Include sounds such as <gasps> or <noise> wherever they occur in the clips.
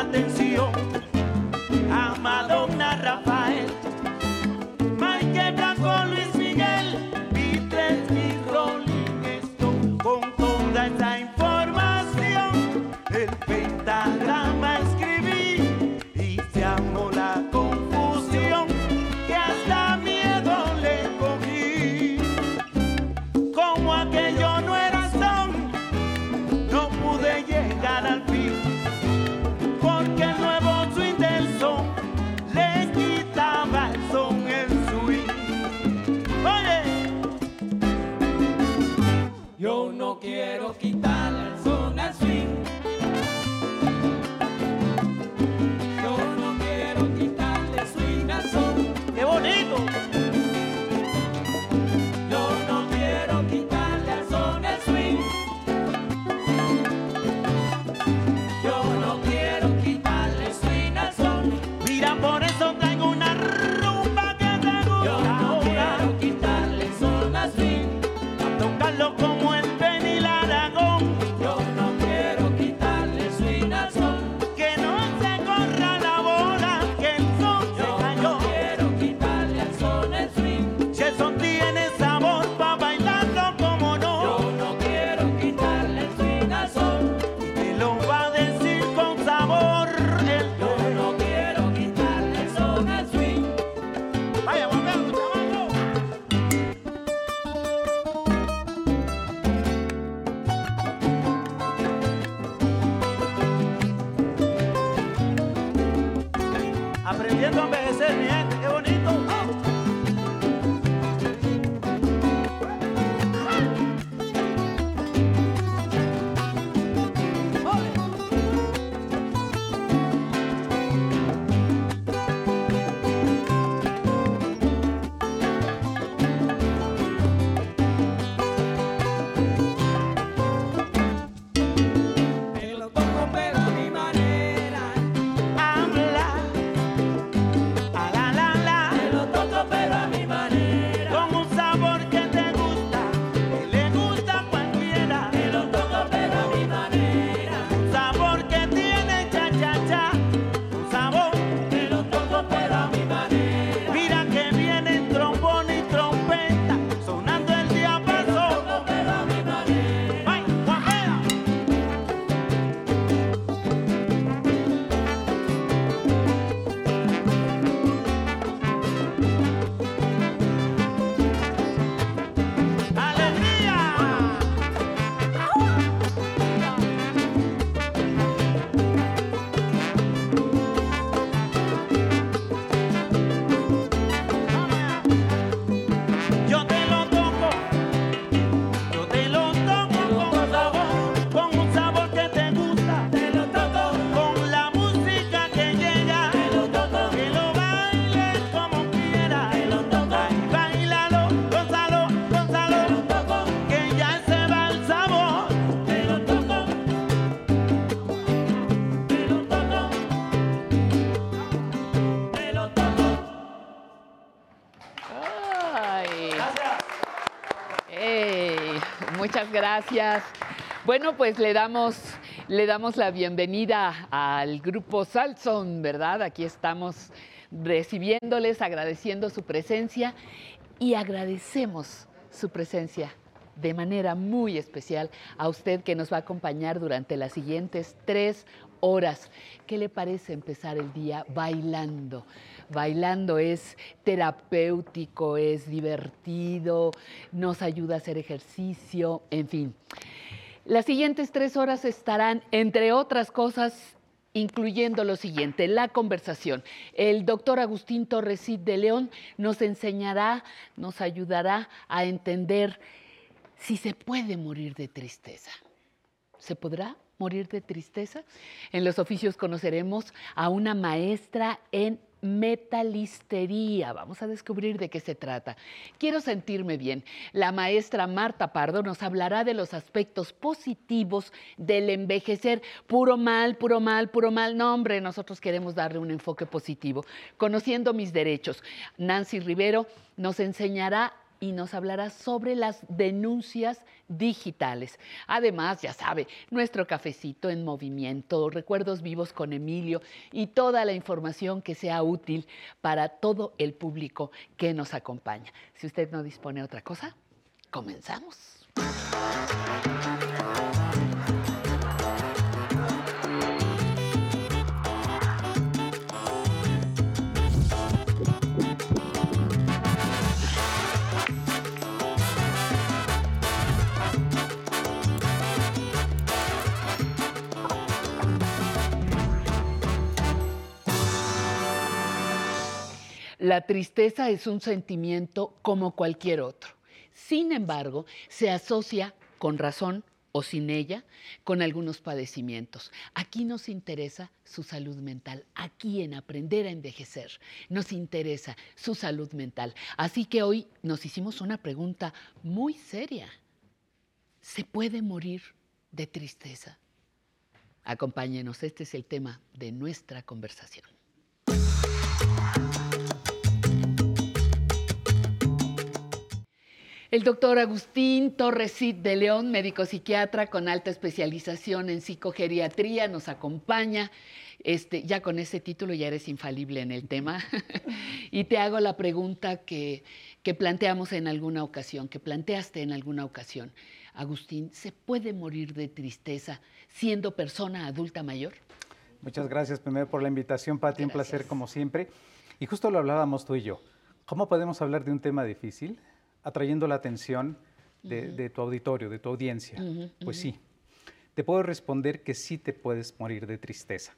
atención. gracias. Bueno, pues le damos, le damos la bienvenida al grupo Salson, ¿verdad? Aquí estamos recibiéndoles, agradeciendo su presencia y agradecemos su presencia de manera muy especial a usted que nos va a acompañar durante las siguientes tres horas. ¿Qué le parece empezar el día bailando? bailando. Es terapéutico, es divertido, nos ayuda a hacer ejercicio, en fin. Las siguientes tres horas estarán, entre otras cosas, incluyendo lo siguiente, la conversación. El doctor Agustín Torresit de León nos enseñará, nos ayudará a entender si se puede morir de tristeza. ¿Se podrá morir de tristeza? En los oficios conoceremos a una maestra en metalistería. Vamos a descubrir de qué se trata. Quiero sentirme bien. La maestra Marta Pardo nos hablará de los aspectos positivos del envejecer. Puro mal, puro mal, puro mal. No, hombre, nosotros queremos darle un enfoque positivo. Conociendo mis derechos, Nancy Rivero nos enseñará y nos hablará sobre las denuncias digitales. Además, ya sabe, nuestro cafecito en movimiento, recuerdos vivos con Emilio y toda la información que sea útil para todo el público que nos acompaña. Si usted no dispone de otra cosa, comenzamos. La tristeza es un sentimiento como cualquier otro. Sin embargo, se asocia con razón o sin ella con algunos padecimientos. Aquí nos interesa su salud mental, aquí en Aprender a Envejecer nos interesa su salud mental. Así que hoy nos hicimos una pregunta muy seria. ¿Se puede morir de tristeza? Acompáñenos, este es el tema de nuestra conversación. El doctor Agustín Torresit de León, médico psiquiatra con alta especialización en psicogeriatría, nos acompaña. Este, ya con ese título ya eres infalible en el tema. <laughs> y te hago la pregunta que, que planteamos en alguna ocasión, que planteaste en alguna ocasión. Agustín, ¿se puede morir de tristeza siendo persona adulta mayor? Muchas gracias primero por la invitación, Pati, un placer como siempre. Y justo lo hablábamos tú y yo. ¿Cómo podemos hablar de un tema difícil atrayendo la atención de, tu auditorio, de tu audiencia? pues sí, te puedo responder que sí te puedes morir de tristeza.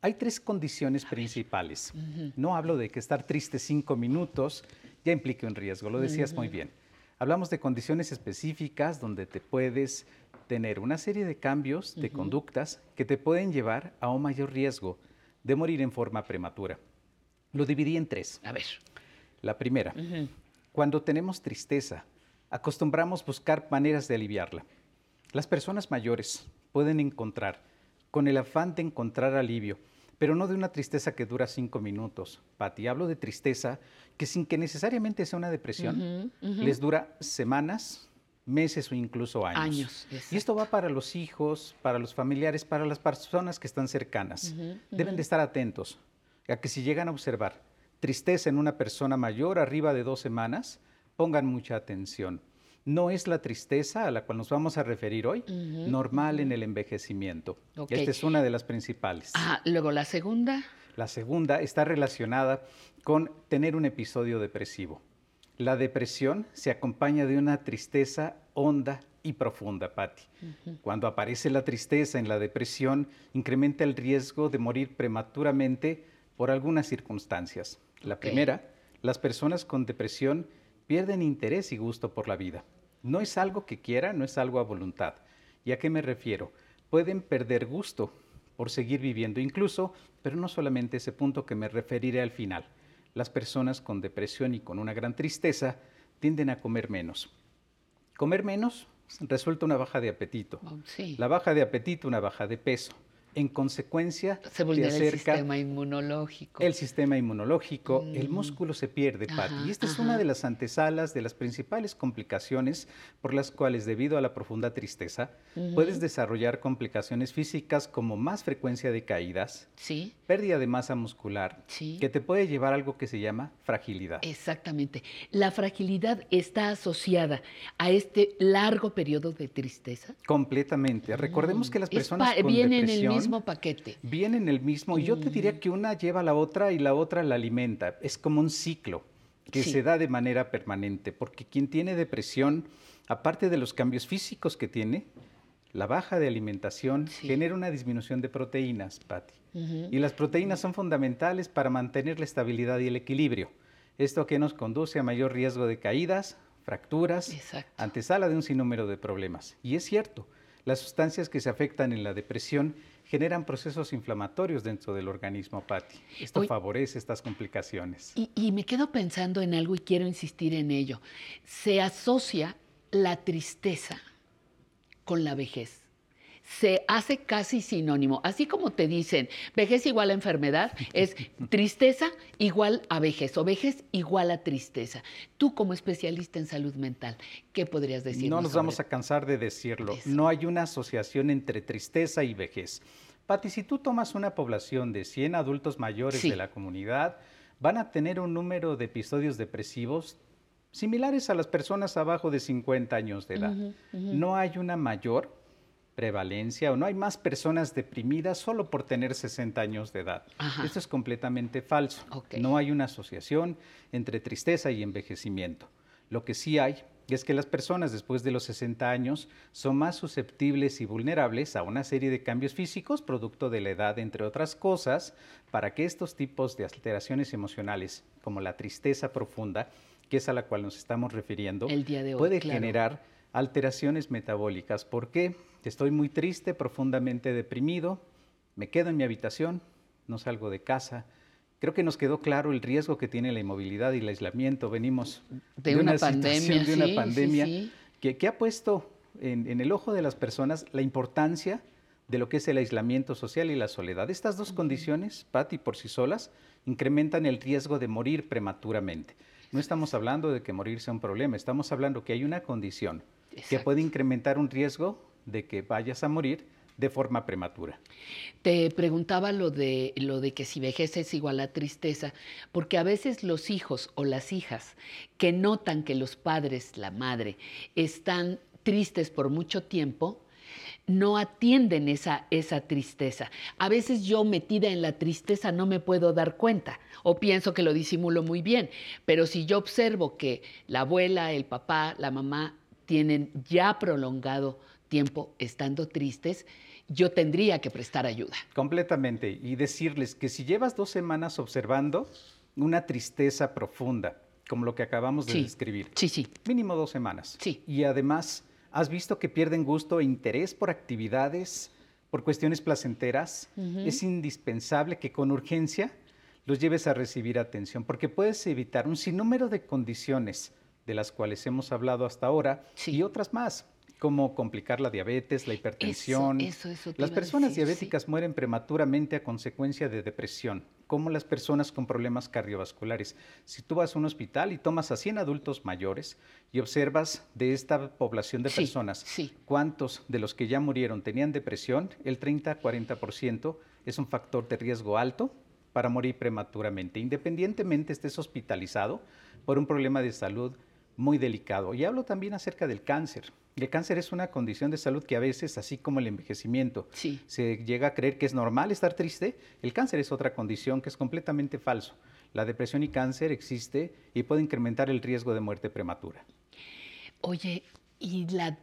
Hay tres condiciones principales. No hablo de que estar triste cinco minutos ya implique un riesgo, lo decías muy bien. Hablamos de condiciones específicas donde te puedes tener una serie de cambios de conductas que te pueden llevar a un mayor riesgo de morir en forma prematura. Lo dividí en tres. A ver. La primera, cuando tenemos tristeza, acostumbramos buscar maneras de aliviarla. Las personas mayores pueden encontrar, con el afán de encontrar alivio, pero no de una tristeza que dura cinco minutos. Pati, hablo de tristeza que sin que necesariamente sea una depresión, les dura semanas, meses o incluso años. Años. Y esto va para los hijos, para los familiares, para las personas que están cercanas. Deben de estar atentos a que si llegan a observar tristeza en una persona mayor arriba de dos semanas, pongan mucha atención. No es la tristeza a la cual nos vamos a referir hoy, normal en el envejecimiento. Esta es una de las principales. Ah, luego la segunda. La segunda está relacionada con tener un episodio depresivo. La depresión se acompaña de una tristeza honda y profunda, Patti. Cuando aparece la tristeza en la depresión, incrementa el riesgo de morir prematuramente por algunas circunstancias. La primera, las personas con depresión pierden interés y gusto por la vida. No es algo que quiera, no es algo a voluntad. ¿Y a qué me refiero? Pueden perder gusto por seguir viviendo incluso, pero no solamente ese punto que me referiré al final. Las personas con depresión y con una gran tristeza tienden a comer menos. Comer menos resulta una baja de apetito. Oh, sí. La baja de apetito, una baja de peso en consecuencia se vulnera el sistema inmunológico. El sistema inmunológico, el mm. músculo se pierde, Pati. Y esta es una de las antesalas de las principales complicaciones por las cuales, debido a la profunda tristeza, puedes desarrollar complicaciones físicas como más frecuencia de caídas, ¿Sí? pérdida de masa muscular, que te puede llevar a algo que se llama fragilidad. Exactamente. La fragilidad está asociada a este largo periodo de tristeza. Completamente. Recordemos que las personas con depresión mismo paquete. Viene en el mismo. Y yo te diría mm. que una lleva a la otra y la otra la alimenta. Es como un ciclo que se da de manera permanente, porque quien tiene depresión, aparte de los cambios físicos que tiene, la baja de alimentación genera una disminución de proteínas, Patti. Y las proteínas son fundamentales para mantener la estabilidad y el equilibrio. Esto que nos conduce a mayor riesgo de caídas, fracturas, antesala de un sinnúmero de problemas. Y es cierto, las sustancias que se afectan en la depresión generan procesos inflamatorios dentro del organismo, Patti. Esto favorece estas complicaciones. Y, me quedo pensando en algo y quiero insistir en ello. Se asocia la tristeza con la vejez. Se hace casi sinónimo. Así como te dicen, vejez igual a enfermedad, <laughs> es tristeza igual a vejez o vejez igual a tristeza. Tú como especialista en salud mental, ¿qué podrías decir? No nos vamos a cansar de decirlo. No hay una asociación entre tristeza y vejez. Pati, si tú tomas una población de 100 adultos mayores de la comunidad, van a tener un número de episodios depresivos similares a las personas abajo de 50 años de edad. No hay una mayor prevalencia o no hay más personas deprimidas solo por tener 60 años de edad. Esto es completamente falso. No hay una asociación entre tristeza y envejecimiento. Lo que sí hay es que las personas después de los 60 años son más susceptibles y vulnerables a una serie de cambios físicos producto de la edad, entre otras cosas, para que estos tipos de alteraciones emocionales, como la tristeza profunda, que es a la cual nos estamos refiriendo, puede generar alteraciones metabólicas. ¿Por qué? Estoy muy triste, profundamente deprimido, me quedo en mi habitación, no salgo de casa. Creo que nos quedó claro el riesgo que tiene la inmovilidad y el aislamiento. Venimos de, una, pandemia, de una pandemia Que, ha puesto en, el ojo de las personas la importancia de lo que es el aislamiento social y la soledad. Estas dos condiciones, Patti, por sí solas, incrementan el riesgo de morir prematuramente. No estamos hablando de que morir sea un problema, estamos hablando que hay una condición que puede incrementar un riesgo de que vayas a morir de forma prematura. Te preguntaba lo de, lo de que si vejez es igual a tristeza, porque a veces los hijos o las hijas que notan que los padres, la madre, están tristes por mucho tiempo, no atienden esa, esa tristeza. A veces yo metida en la tristeza no me puedo dar cuenta o pienso que lo disimulo muy bien, pero si yo observo que la abuela, el papá, la mamá tienen ya prolongado tiempo estando tristes, yo tendría que prestar ayuda. Completamente. Y decirles que si llevas dos semanas observando una tristeza profunda, como lo que acabamos de describir, sí, sí. mínimo dos semanas. Sí. Y además, ¿has visto que pierden gusto e interés por actividades, por cuestiones placenteras? Es indispensable que con urgencia los lleves a recibir atención, porque puedes evitar un sinnúmero de condiciones de las cuales hemos hablado hasta ahora y otras más, como complicar la diabetes, la hipertensión. las personas diabéticas mueren prematuramente a consecuencia de depresión, como las personas con problemas cardiovasculares. Si tú vas a un hospital y tomas a 100 adultos mayores y observas de esta población de personas cuántos de los que ya murieron tenían depresión, el 30-40% es un factor de riesgo alto para morir prematuramente, independientemente estés hospitalizado por un problema de salud muy delicado. Y hablo también acerca del cáncer. El cáncer es una condición de salud que a veces, así como el envejecimiento, se llega a creer que es normal estar triste. El cáncer es otra condición que es completamente falso. La depresión y cáncer existe y puede incrementar el riesgo de muerte prematura. Oye, ¿y la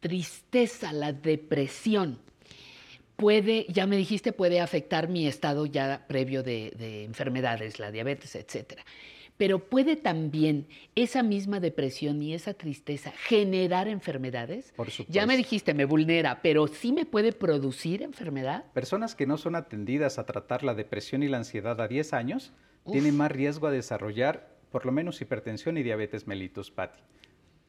tristeza, la depresión, puede, ya me dijiste, puede afectar mi estado ya previo de, de enfermedades, la diabetes, etcétera? Pero puede también esa misma depresión y esa tristeza generar enfermedades. Por supuesto. Ya me dijiste, me vulnera, pero sí me puede producir enfermedad. Personas que no son atendidas a tratar la depresión y la ansiedad a 10 años tienen más riesgo a desarrollar por lo menos hipertensión y diabetes mellitus, Patti.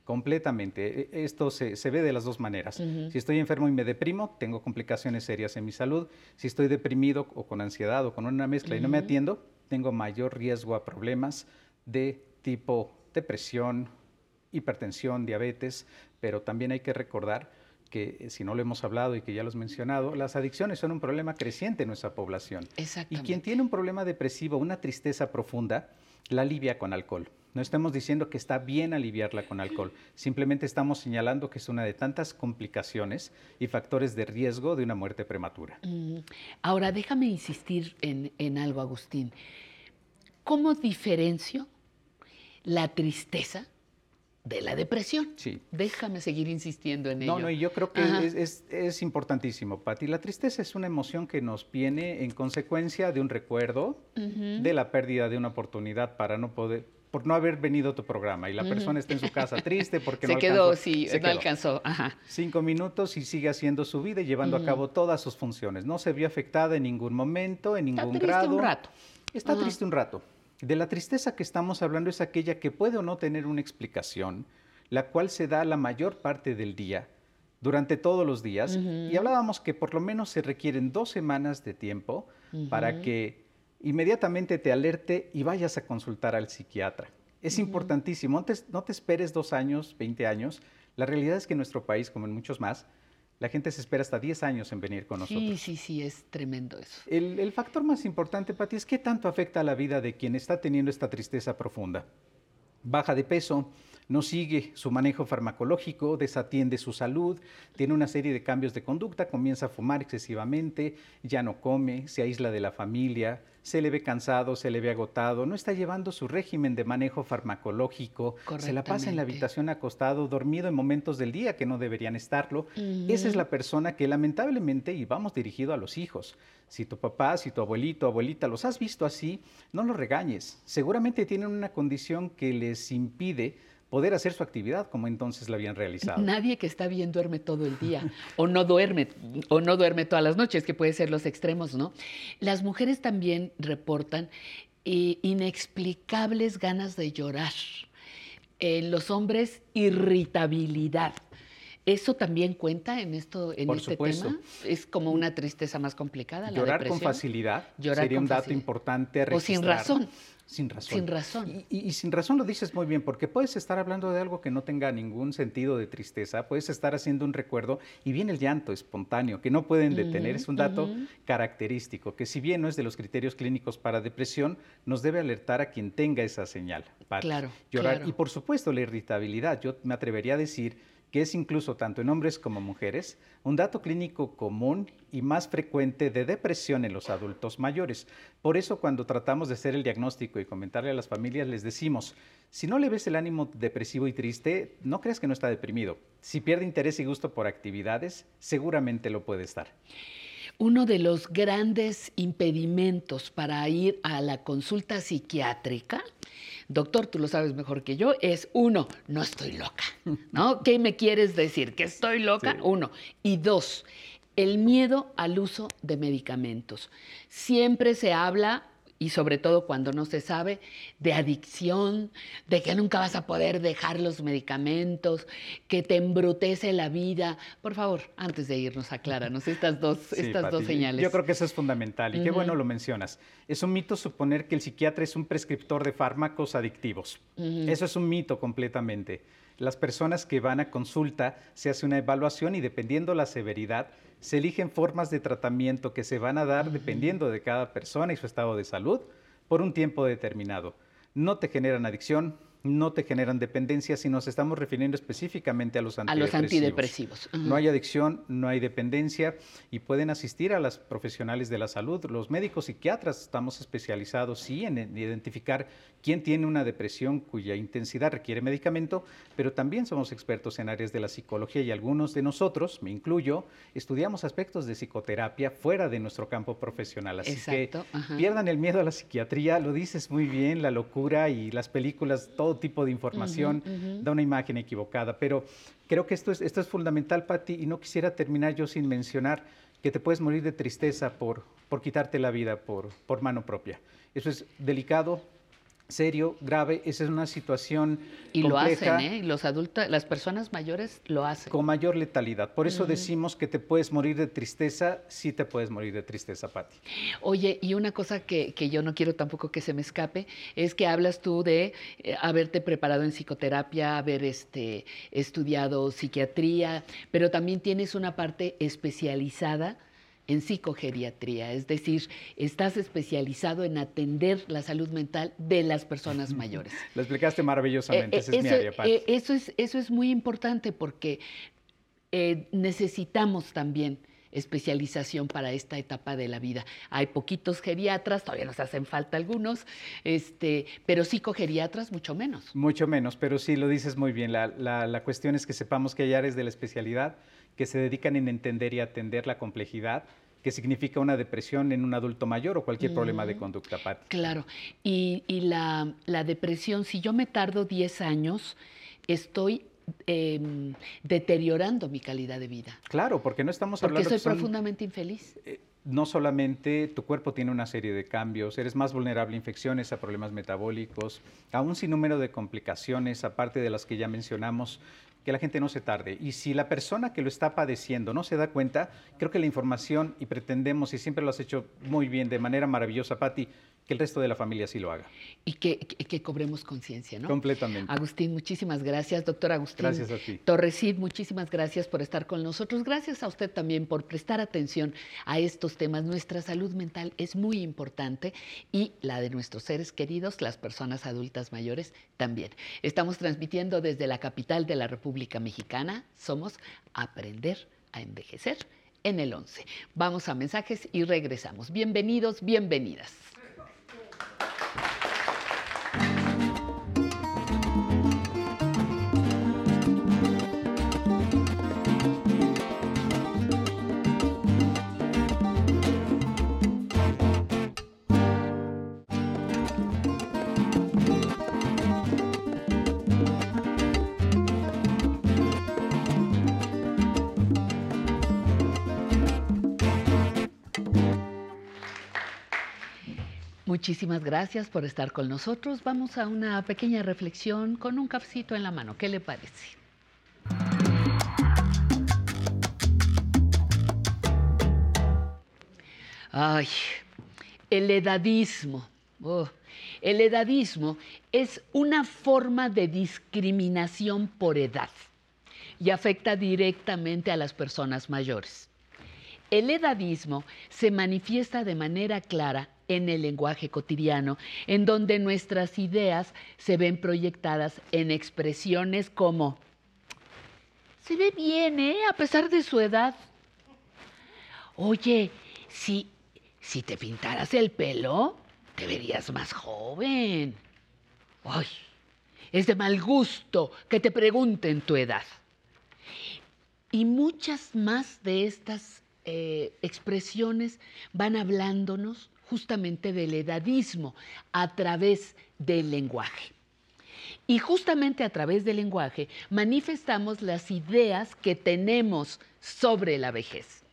Completamente. E, esto se, ve de las dos maneras. Si estoy enfermo y me deprimo, tengo complicaciones serias en mi salud. Si estoy deprimido o con ansiedad o con una mezcla y no me atiendo, tengo mayor riesgo a problemas de tipo depresión, hipertensión, diabetes, pero también hay que recordar que eh, si no lo hemos hablado y que ya lo has mencionado, las adicciones son un problema creciente en nuestra población. Y quien tiene un problema depresivo, una tristeza profunda, la alivia con alcohol. No estamos diciendo que está bien aliviarla con alcohol, simplemente estamos señalando que es una de tantas complicaciones y factores de riesgo de una muerte prematura. Mm. Ahora, déjame insistir en, en algo, Agustín. ¿Cómo diferencio la tristeza de la depresión. Sí. Déjame seguir insistiendo en ello. No, no, y yo creo que es, es, importantísimo, Pati. La tristeza es una emoción que nos viene en consecuencia de un recuerdo, de la pérdida de una oportunidad para no poder, por no haber venido a tu programa y la persona está en su casa triste porque <laughs> se no quedó, alcanzó. Sí, se no alcanzó. Ajá. Cinco minutos y sigue haciendo su vida y llevando a cabo todas sus funciones. No se vio afectada en ningún momento, en ningún está triste un rato. Está triste un rato. De la tristeza que estamos hablando es aquella que puede o no tener una explicación, la cual se da la mayor parte del día, durante todos los días y hablábamos que por lo menos se requieren dos semanas de tiempo para que inmediatamente te alerte y vayas a consultar al psiquiatra. Es importantísimo, no te, esperes dos años, 20 años. La realidad es que en nuestro país, como en muchos más, la gente se espera hasta 10 años en venir con nosotros. Sí, sí, sí, es tremendo eso. El, el factor más importante, Pati, es qué tanto afecta a la vida de quien está teniendo esta tristeza profunda. Baja de peso, no sigue su manejo farmacológico, desatiende su salud, tiene una serie de cambios de conducta, comienza a fumar excesivamente, ya no come, se aísla de la familia, se le ve cansado, se le ve agotado, no está llevando su régimen de manejo farmacológico, se la pasa en la habitación acostado, dormido en momentos del día que no deberían estarlo. Esa es la persona que lamentablemente, y vamos dirigido a los hijos, si tu papá, si tu abuelito, abuelita los has visto así, no los regañes. Seguramente tienen una condición que les impide poder hacer su actividad como entonces la habían realizado. Nadie que está bien duerme todo el día o no duerme o no duerme todas las noches, que puede ser los extremos, ¿no? Las mujeres también reportan eh, inexplicables ganas de llorar. En los hombres irritabilidad. ¿Eso también cuenta en esto, en este tema? Es como una tristeza más complicada. Llorar con facilidad sería un dato importante. o sin razón. Sin razón. Sin razón. Y, sin razón lo dices muy bien, porque puedes estar hablando de algo que no tenga ningún sentido de tristeza, puedes estar haciendo un recuerdo y viene el llanto espontáneo, que no pueden detener. es un dato característico, que si bien no es de los criterios clínicos para depresión, nos debe alertar a quien tenga esa señal. Para claro. Llorar. Y por supuesto la irritabilidad. Yo me atrevería a decir que es incluso tanto en hombres como mujeres un dato clínico común y más frecuente de depresión en los adultos mayores. Por eso cuando tratamos de hacer el diagnóstico y comentarle a las familias, les decimos, si no le ves el ánimo depresivo y triste, no creas que no está deprimido. Si pierde interés y gusto por actividades, seguramente lo puede estar. Uno de los grandes impedimentos para ir a la consulta psiquiátrica doctor, tú lo sabes mejor que yo, es uno, no estoy loca, <laughs> ¿no? ¿Qué me quieres decir? ¿Que estoy loca? Uno. Y dos, el miedo al uso de medicamentos. Siempre se habla y sobre todo cuando no se sabe, de adicción, de que nunca vas a poder dejar los medicamentos, que te embrutece la vida. Por favor, antes de irnos, acláranos estas dos, estas dos señales. Yo creo que eso es fundamental y qué bueno lo mencionas. Es un mito suponer que el psiquiatra es un prescriptor de fármacos adictivos. Eso es un mito completamente. Las personas que van a consulta se hace una evaluación y dependiendo la severidad, se eligen formas de tratamiento que se van a dar dependiendo de cada persona y su estado de salud por un tiempo determinado. No te generan adicción, no te generan dependencia si nos estamos refiriendo específicamente a los antidepresivos. A los antidepresivos. No hay adicción, no hay dependencia y pueden asistir a las profesionales de la salud. Los médicos psiquiatras estamos especializados, sí, en identificar quién tiene una depresión cuya intensidad requiere medicamento, pero también somos expertos en áreas de la psicología y algunos de nosotros, me incluyo, estudiamos aspectos de psicoterapia fuera de nuestro campo profesional. Así que pierdan el miedo a la psiquiatría, lo dices muy bien, la locura y las películas, todo tipo de información da una imagen equivocada, pero creo que esto es, esto es fundamental, Patti, y no quisiera terminar yo sin mencionar que te puedes morir de tristeza por, por quitarte la vida por, por mano propia. Eso es delicado, serio, grave, esa es una situación y lo hacen, ¿eh? Los adultos, las personas mayores lo hacen. Con mayor letalidad. Por eso decimos que te puedes morir de tristeza, sí te puedes morir de tristeza, Patti. Oye, y una cosa que, yo no quiero tampoco que se me escape, es que hablas tú de eh, haberte preparado en psicoterapia, haber este, estudiado psiquiatría, pero también tienes una parte especializada en psicogeriatría, es decir, estás especializado en atender la salud mental de las personas mayores. <laughs> Lo explicaste maravillosamente, eh, esa es mi área, eh, eso, es, eso es muy importante porque eh, necesitamos también especialización para esta etapa de la vida. Hay poquitos geriatras, todavía nos hacen falta algunos, este, pero psicogeriatras mucho menos. Mucho menos, pero sí, lo dices muy bien. La, la cuestión es que sepamos que hay áreas de la especialidad que se dedican en entender y atender la complejidad que significa una depresión en un adulto mayor o cualquier problema de conducta, Patti. Claro, y, la, depresión, si yo me tardo 10 años, estoy em, deteriorando mi calidad de vida. Claro, porque no estamos hablando... Porque soy profundamente infeliz. Eh, no solamente tu cuerpo tiene una serie de cambios, eres más vulnerable a infecciones, a problemas metabólicos, a un sinnúmero de complicaciones, aparte de las que ya mencionamos, que la gente no se tarde. Y si la persona que lo está padeciendo no se da cuenta, creo que la información, y pretendemos, y siempre lo has hecho muy bien, de manera maravillosa, Patti, que el resto de la familia sí lo haga. Y que, que, cobremos conciencia, ¿no? Completamente. Agustín, muchísimas gracias. Doctor Agustín. Gracias a ti. Torrecid, muchísimas gracias por estar con nosotros. Gracias a usted también por prestar atención a estos temas. Nuestra salud mental es muy importante y la de nuestros seres queridos, las personas adultas mayores, también. Estamos transmitiendo desde la capital de la República Mexicana. Somos Aprender a Envejecer en el 11. Vamos a mensajes y regresamos. Bienvenidos, bienvenidas. Thank you. Muchísimas gracias por estar con nosotros. Vamos a una pequeña reflexión con un cafecito en la mano. ¿Qué le parece? Ay, el edadismo. Oh, el edadismo es una forma de discriminación por edad y afecta directamente a las personas mayores. El edadismo se manifiesta de manera clara en el lenguaje cotidiano, en donde nuestras ideas se ven proyectadas en expresiones como, se ve bien, ¿eh? A pesar de su edad. Oye, si, si te pintaras el pelo, te verías más joven. Ay, es de mal gusto que te pregunten tu edad. Y muchas más de estas eh, expresiones van hablándonos justamente del edadismo a través del lenguaje. Y justamente a través del lenguaje manifestamos las ideas que tenemos sobre la vejez.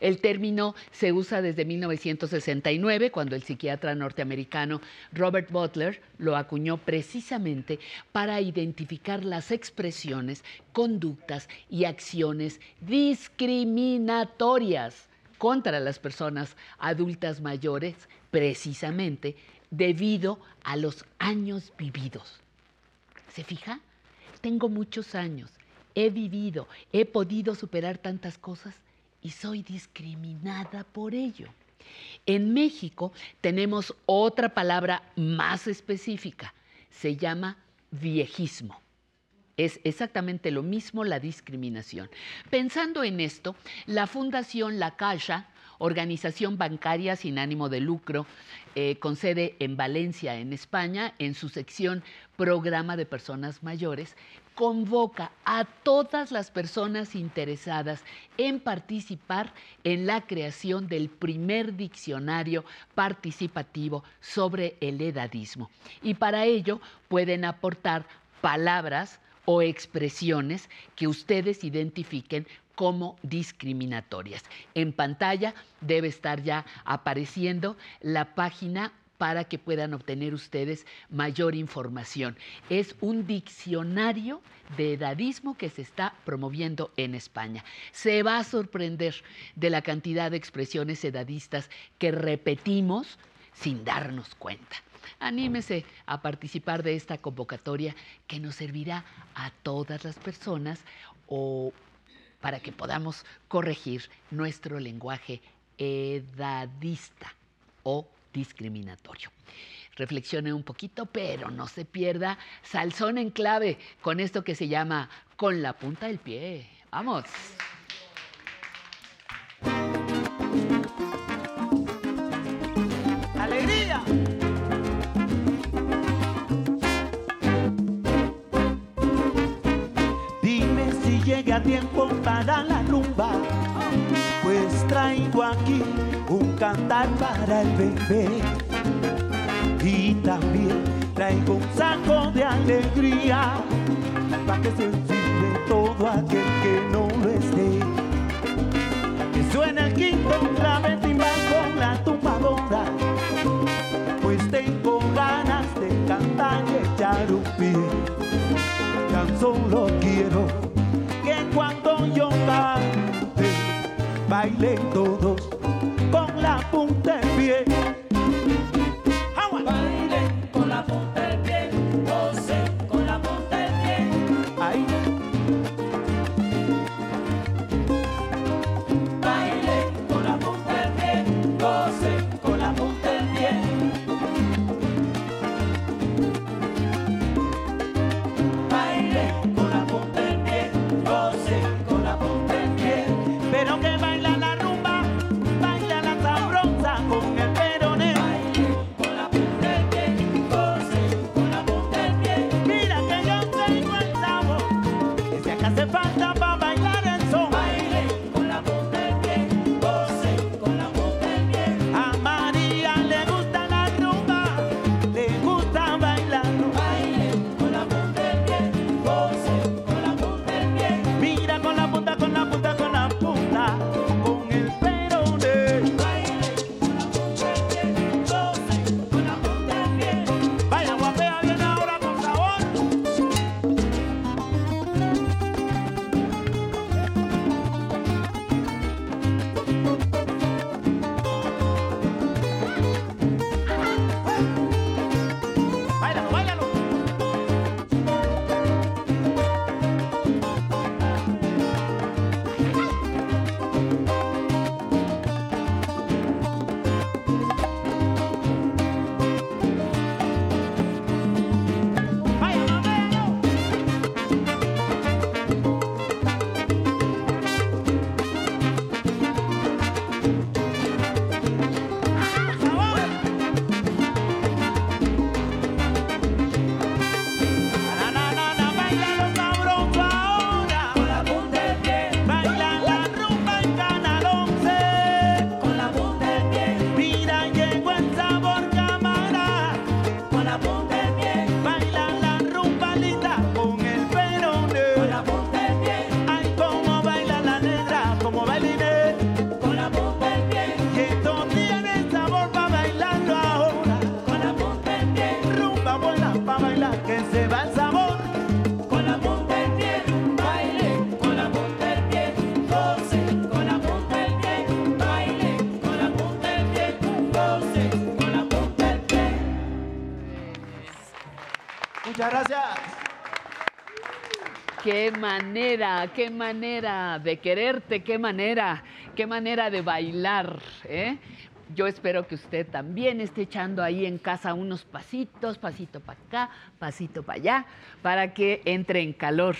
El término se usa desde 1969, cuando el psiquiatra norteamericano Robert Butler lo acuñó precisamente para identificar las expresiones, conductas y acciones discriminatorias contra las personas adultas mayores precisamente debido a los años vividos. ¿Se fija? Tengo muchos años, he vivido, he podido superar tantas cosas y soy discriminada por ello. En México tenemos otra palabra más específica, se llama viejismo. Es exactamente lo mismo la discriminación. Pensando en esto, la Fundación La Caixa, organización bancaria sin ánimo de lucro, eh, con sede en Valencia, en España, en su sección Programa de Personas Mayores, convoca a todas las personas interesadas en participar en la creación del primer diccionario participativo sobre el edadismo. Y para ello pueden aportar palabras, o expresiones que ustedes identifiquen como discriminatorias. En pantalla debe estar ya apareciendo la página para que puedan obtener ustedes mayor información. Es un diccionario de edadismo que se está promoviendo en España. Se va a sorprender de la cantidad de expresiones edadistas que repetimos sin darnos cuenta anímese a participar de esta convocatoria que nos servirá a todas las personas o para que podamos corregir nuestro lenguaje edadista o discriminatorio. Reflexione un poquito, pero no se pierda salzón en clave con esto que se llama con la punta del pie. Vamos. tiempo para la rumba, pues traigo aquí un cantar para el bebé. Y también traigo un saco de alegría, para que se enfile todo aquel que no lo esté. Que suena el quinto, clave, timbal con la tumbadora, pues tengo ganas de cantar y echar un pie. Tan solo quiero cante, bailen todos manera, qué manera de quererte, qué manera, qué manera de bailar, ¿eh? Yo espero que usted también esté echando ahí en casa unos pasitos, pasito para acá, pasito para allá, para que entre en calor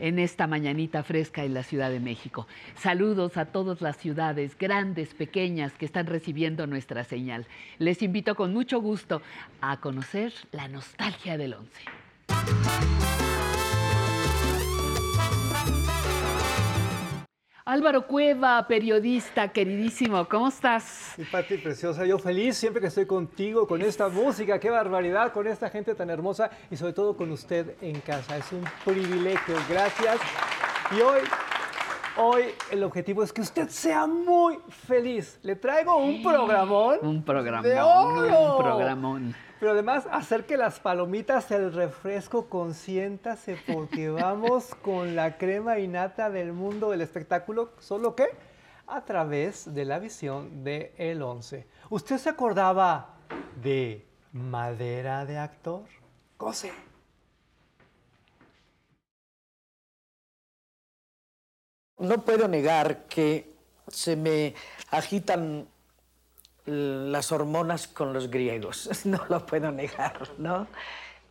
en esta mañanita fresca en la Ciudad de México. Saludos a todas las ciudades, grandes, pequeñas, que están recibiendo nuestra señal. Les invito con mucho gusto a conocer la nostalgia del once. Álvaro Cueva, periodista queridísimo, ¿cómo estás? Mi Pati preciosa, yo feliz siempre que estoy contigo, con esta música, qué barbaridad, con esta gente tan hermosa y sobre todo con usted en casa. Es un privilegio, gracias. Y hoy, hoy el objetivo es que usted sea muy feliz. Le traigo un programón. Un programón, de oro. un programón. Pero además, acerque las palomitas, el refresco, consiéntase, porque <laughs> vamos con la crema innata del mundo del espectáculo, ¿solo qué? A través de la visión de El 11. ¿Usted se acordaba de madera de actor? Cose. No puedo negar que se me agitan las hormonas con los griegos. <laughs> No lo puedo negar, ¿no?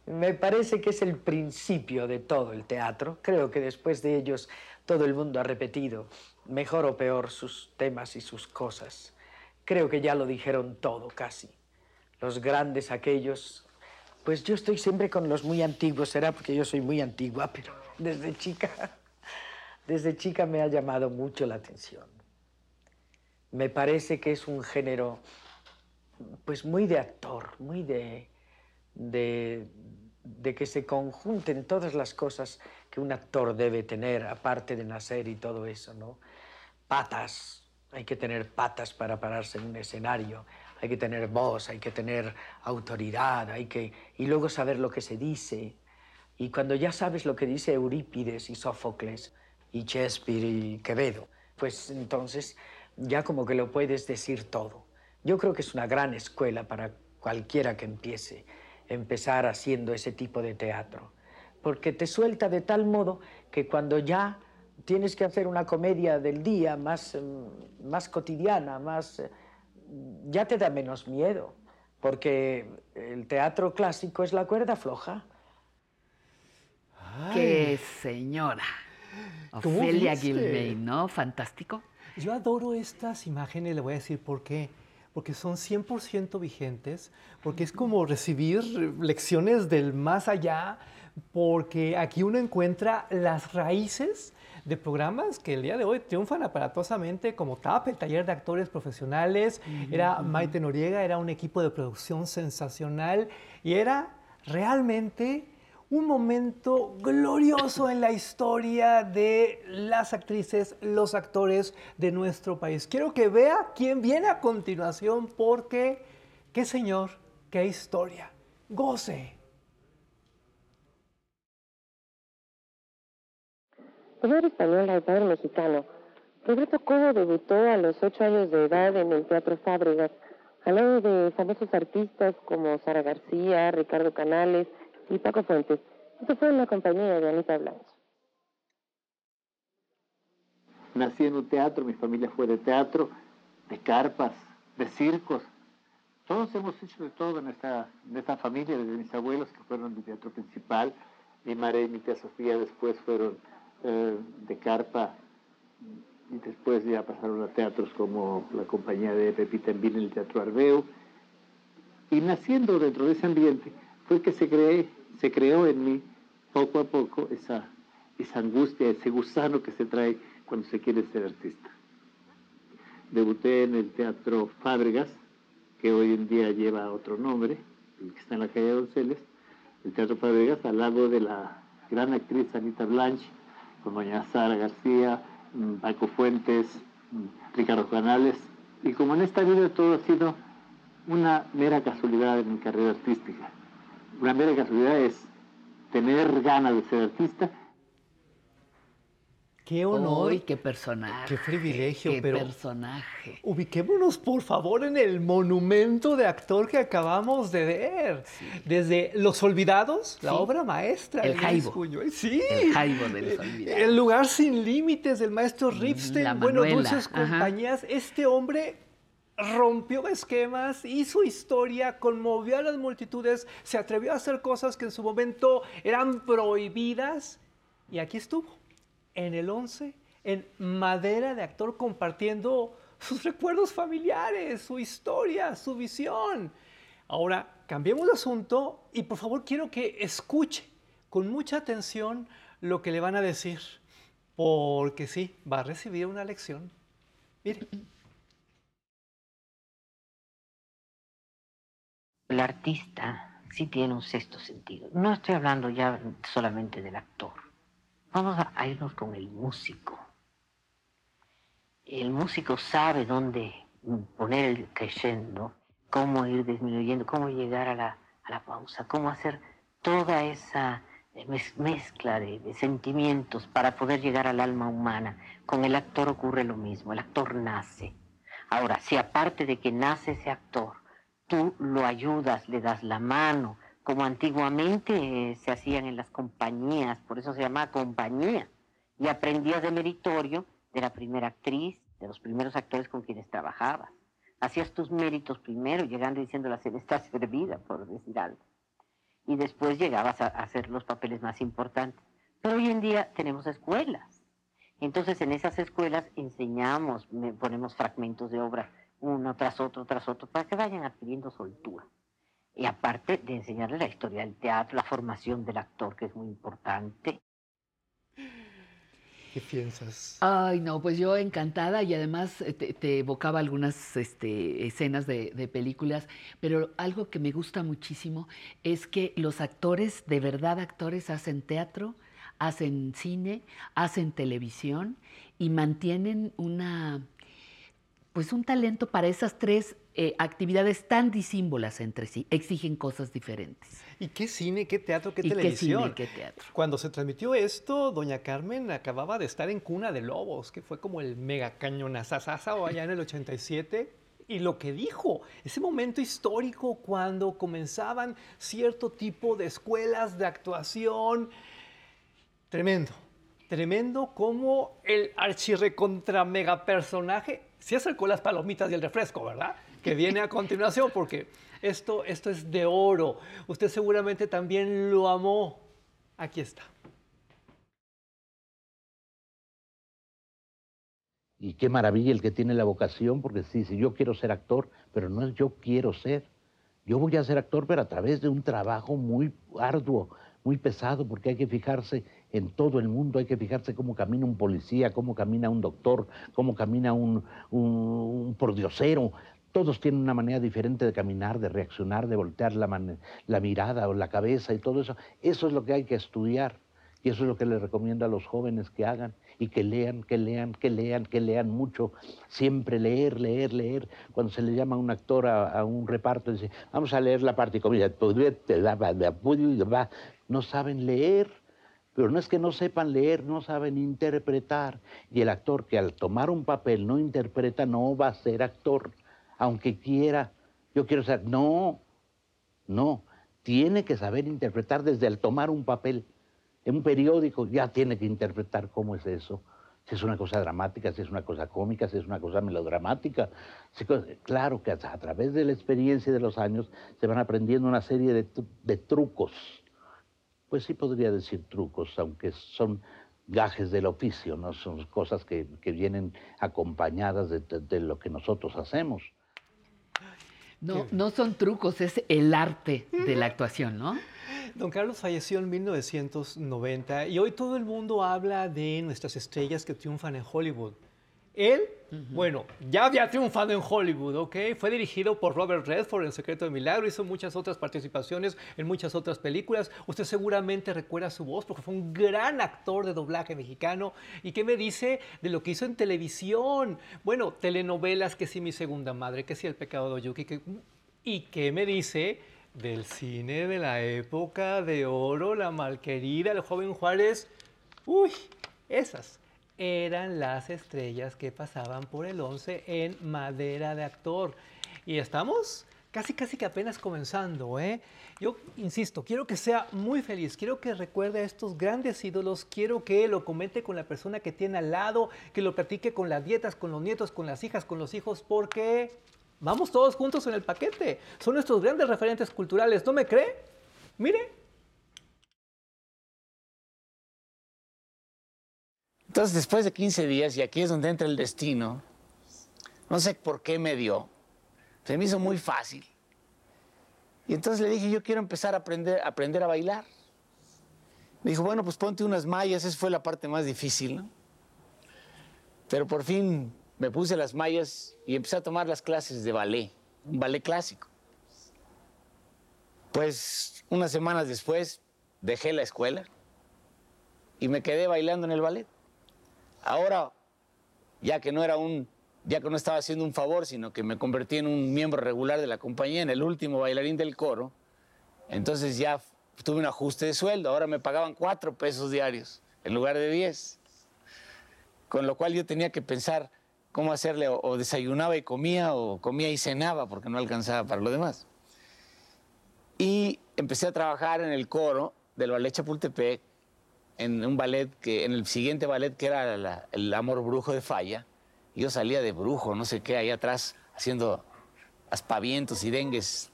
Me parece que es el principio de todo el teatro. Creo que después de ellos todo el mundo ha repetido, mejor o peor, sus temas y sus cosas. Creo que ya lo dijeron todo casi. Los grandes aquellos. Pues yo estoy siempre con los muy antiguos, será porque yo soy muy antigua, pero desde chica, <laughs> desde chica me ha llamado mucho la atención. Me parece que es un género, pues muy de actor, muy de, de, que se conjunten todas las cosas que un actor debe tener, aparte de nacer y todo eso, ¿no? Patas, hay que tener patas para pararse en un escenario, hay que tener voz, hay que tener autoridad, hay que... y luego saber lo que se dice, Y cuando ya sabes lo que dice Eurípides y Sófocles y Shakespeare y Quevedo, pues entonces ya como que lo puedes decir todo. Yo creo que es una gran escuela para cualquiera que empiece, empezar haciendo ese tipo de teatro, porque te suelta de tal modo que cuando ya tienes que hacer una comedia del día más, mm, más cotidiana, más, eh, ya te da menos miedo, porque el teatro clásico es la cuerda floja. ¡Qué señora! ¿Cómo Ofelia? Gilmain, ¿no? Fantástico. Yo adoro estas imágenes, le voy a decir por qué. Porque son 100% vigentes, porque es como recibir lecciones del más allá, porque aquí uno encuentra las raíces de programas que el día de hoy triunfan aparatosamente, como TAP, el taller de actores profesionales, era Maite Noriega, era un equipo de producción sensacional y era realmente un momento glorioso en la historia de las actrices, los actores de nuestro país. Quiero que vea quién viene a continuación porque, qué señor, qué historia. Goce. De madre española y padre mexicano, Roberto Cobo debutó a los ocho años de edad en el Teatro Fábregas, al lado de famosos artistas como Sara García, Ricardo Canales y Paco Fuentes. Esto fue en la compañía de Anita Blanche. Nací en un teatro, mi familia fue de teatro, de carpas, de circos. Todos hemos hecho de todo en esta, en esta familia, desde mis abuelos que fueron del teatro principal, mi madre y mi tía Sofía después fueron eh, de carpa y después ya pasaron a teatros como la compañía de Pepita en el Teatro Arbeo. Y naciendo dentro de ese ambiente fue que se, creé, se creó en mí poco a poco esa, esa angustia, ese gusano que se trae cuando se quiere ser artista. Debuté en el Teatro Fábregas, que hoy en día lleva otro nombre, el que está en la calle Donceles, el Teatro Fábregas, al lado de la gran actriz Anita Blanche, con doña Sara García, mm, Paco Fuentes, mm, Ricardo Canales. Y como en esta vida todo ha sido una mera casualidad en mi carrera artística. Una mera casualidad es tener ganas de ser artista Qué honor. ¡Uy, qué personaje! Qué privilegio, qué pero- personaje. Ubiquémonos, por favor, en el monumento de actor que acabamos de ver. Desde Los Olvidados, la obra maestra. El Jaibo. Sí. El Jaibo de Los Olvidados. El lugar sin límites del maestro Ripstein. La bueno, dulces ajá. compañías. Este hombre rompió esquemas, hizo historia, conmovió a las multitudes, se atrevió a hacer cosas que en su momento eran prohibidas. Y aquí estuvo, en el 11, en madera de actor, compartiendo sus recuerdos familiares, su historia, su visión. Ahora, cambiemos de asunto y por favor quiero que escuche con mucha atención lo que le van a decir, porque sí, va a recibir una lección. Mire. El artista sí tiene un sexto sentido. No estoy hablando ya solamente del actor. Vamos a, irnos con el músico. El músico sabe dónde poner el crescendo, cómo ir disminuyendo, cómo llegar a la, a la pausa, cómo hacer toda esa mez- mezcla de, de sentimientos para poder llegar al alma humana. Con el actor ocurre lo mismo, el actor nace. Ahora, si aparte de que nace ese actor, tú lo ayudas, le das la mano, como antiguamente eh, se hacían en las compañías, por eso se llamaba compañía, y aprendías de meritorio de la primera actriz, de los primeros actores con quienes trabajabas. Hacías tus méritos primero, llegando y diciendo la cena está servida, por decir algo. Y después llegabas a, hacer los papeles más importantes. Pero hoy en día tenemos escuelas. Entonces en esas escuelas enseñamos, ponemos fragmentos de obra uno tras otro, tras otro, para que vayan adquiriendo soltura. Y aparte de enseñarles la historia del teatro, la formación del actor, que es muy importante. ¿Qué piensas? Ay, no, pues yo encantada y además eh, te, te evocaba algunas este, escenas de, de películas, pero algo que me gusta muchísimo es que los actores, de verdad actores, hacen teatro, hacen cine, hacen televisión y mantienen una pues un talento para esas tres eh, actividades tan disímbolas entre sí. Exigen cosas diferentes. ¿Y qué cine, qué teatro, qué ¿Y qué televisión? cine, qué teatro? Cuando se transmitió esto, doña Carmen acababa de estar en Cuna de Lobos, que fue como el mega cañonazazasa allá en el 87. Y lo que dijo, ese momento histórico cuando comenzaban cierto tipo de escuelas de actuación, tremendo, tremendo como el archirrecontra mega personaje se acercó las palomitas y el refresco, ¿verdad? Que viene a continuación, porque esto, esto es de oro. Usted seguramente también lo amó. Aquí está. Y qué maravilla el que tiene la vocación, porque sí, dice, yo quiero ser actor, pero no es yo quiero ser. Yo voy a ser actor, pero a través de un trabajo muy arduo, muy pesado, porque hay que fijarse en todo el mundo, hay que fijarse cómo camina un policía, cómo camina un doctor, cómo camina un, un, un pordiosero. Todos tienen una manera diferente de caminar, de reaccionar, de voltear la, la mirada o la cabeza y todo eso. Eso es lo que hay que estudiar. Y eso es lo que les recomiendo a los jóvenes que hagan y que lean, que lean, que lean, que lean mucho. Siempre leer, leer, leer. Cuando se le llama a un actor a, un reparto, dice, vamos a leer la parte y comida. No saben leer. Pero no es que no sepan leer, no saben interpretar. Y el actor que al tomar un papel no interpreta, no va a ser actor, aunque quiera. Yo quiero ser. No, no. Tiene que saber interpretar desde el tomar un papel. En un periódico ya tiene que interpretar cómo es eso. Si es una cosa dramática, si es una cosa cómica, si es una cosa melodramática. Claro que a, través de la experiencia y de los años se van aprendiendo una serie de trucos. Pues sí podría decir trucos, aunque son gajes del oficio, ¿no? Son cosas que, que vienen acompañadas de- de- de lo que nosotros hacemos. No, no son trucos, es el arte de la actuación, ¿no? Don Carlos falleció en 1990 y hoy todo el mundo habla de nuestras estrellas que triunfan en Hollywood. Él, bueno, ya había triunfado en Hollywood, ¿ok? Fue dirigido por Robert Redford en Secreto de Milagro, hizo muchas otras participaciones en muchas otras películas. Usted seguramente recuerda su voz porque fue un gran actor de doblaje mexicano. ¿Y qué me dice de lo que hizo en televisión? Bueno, telenovelas, que sí, Mi Segunda Madre, que sí, El Pecado de Oyuki, que... ¿Y qué me dice del cine de la época de oro, La Malquerida, El Joven Juárez? Uy, esas eran las estrellas que pasaban por el 11 en madera de actor. Y estamos casi, casi que apenas comenzando, ¿eh? Yo insisto, quiero que sea muy feliz, quiero que recuerde a estos grandes ídolos, quiero que lo comente con la persona que tiene al lado, que lo platique con las dietas, con los nietos, con las hijas, con los hijos, porque vamos todos juntos en el paquete. Son nuestros grandes referentes culturales, ¿no me cree? Mire, Entonces, después de 15 días, y aquí es donde entra el destino, no sé por qué me dio, se me hizo muy fácil. Y entonces le dije, yo quiero empezar a aprender, aprender a bailar. Me dijo, bueno, pues ponte unas mallas, esa fue la parte más difícil, ¿no? Pero por fin me puse las mallas y empecé a tomar las clases de ballet, un ballet clásico. Pues unas semanas después dejé la escuela y me quedé bailando en el ballet. Ahora, ya que no era un, ya que no estaba haciendo un favor, sino que me convertí en un miembro regular de la compañía, en el último bailarín del coro, entonces ya tuve un ajuste de sueldo. Ahora me pagaban cuatro pesos diarios en lugar de diez. Con lo cual yo tenía que pensar cómo hacerle, o, o desayunaba y comía, o comía y cenaba, porque no alcanzaba para lo demás. Y empecé a trabajar en el coro del Ballet Chapultepec, en un ballet que, en el siguiente ballet que era la- el Amor Brujo de Falla. Yo salía de brujo, no sé qué, ahí atrás, haciendo aspavientos y dengues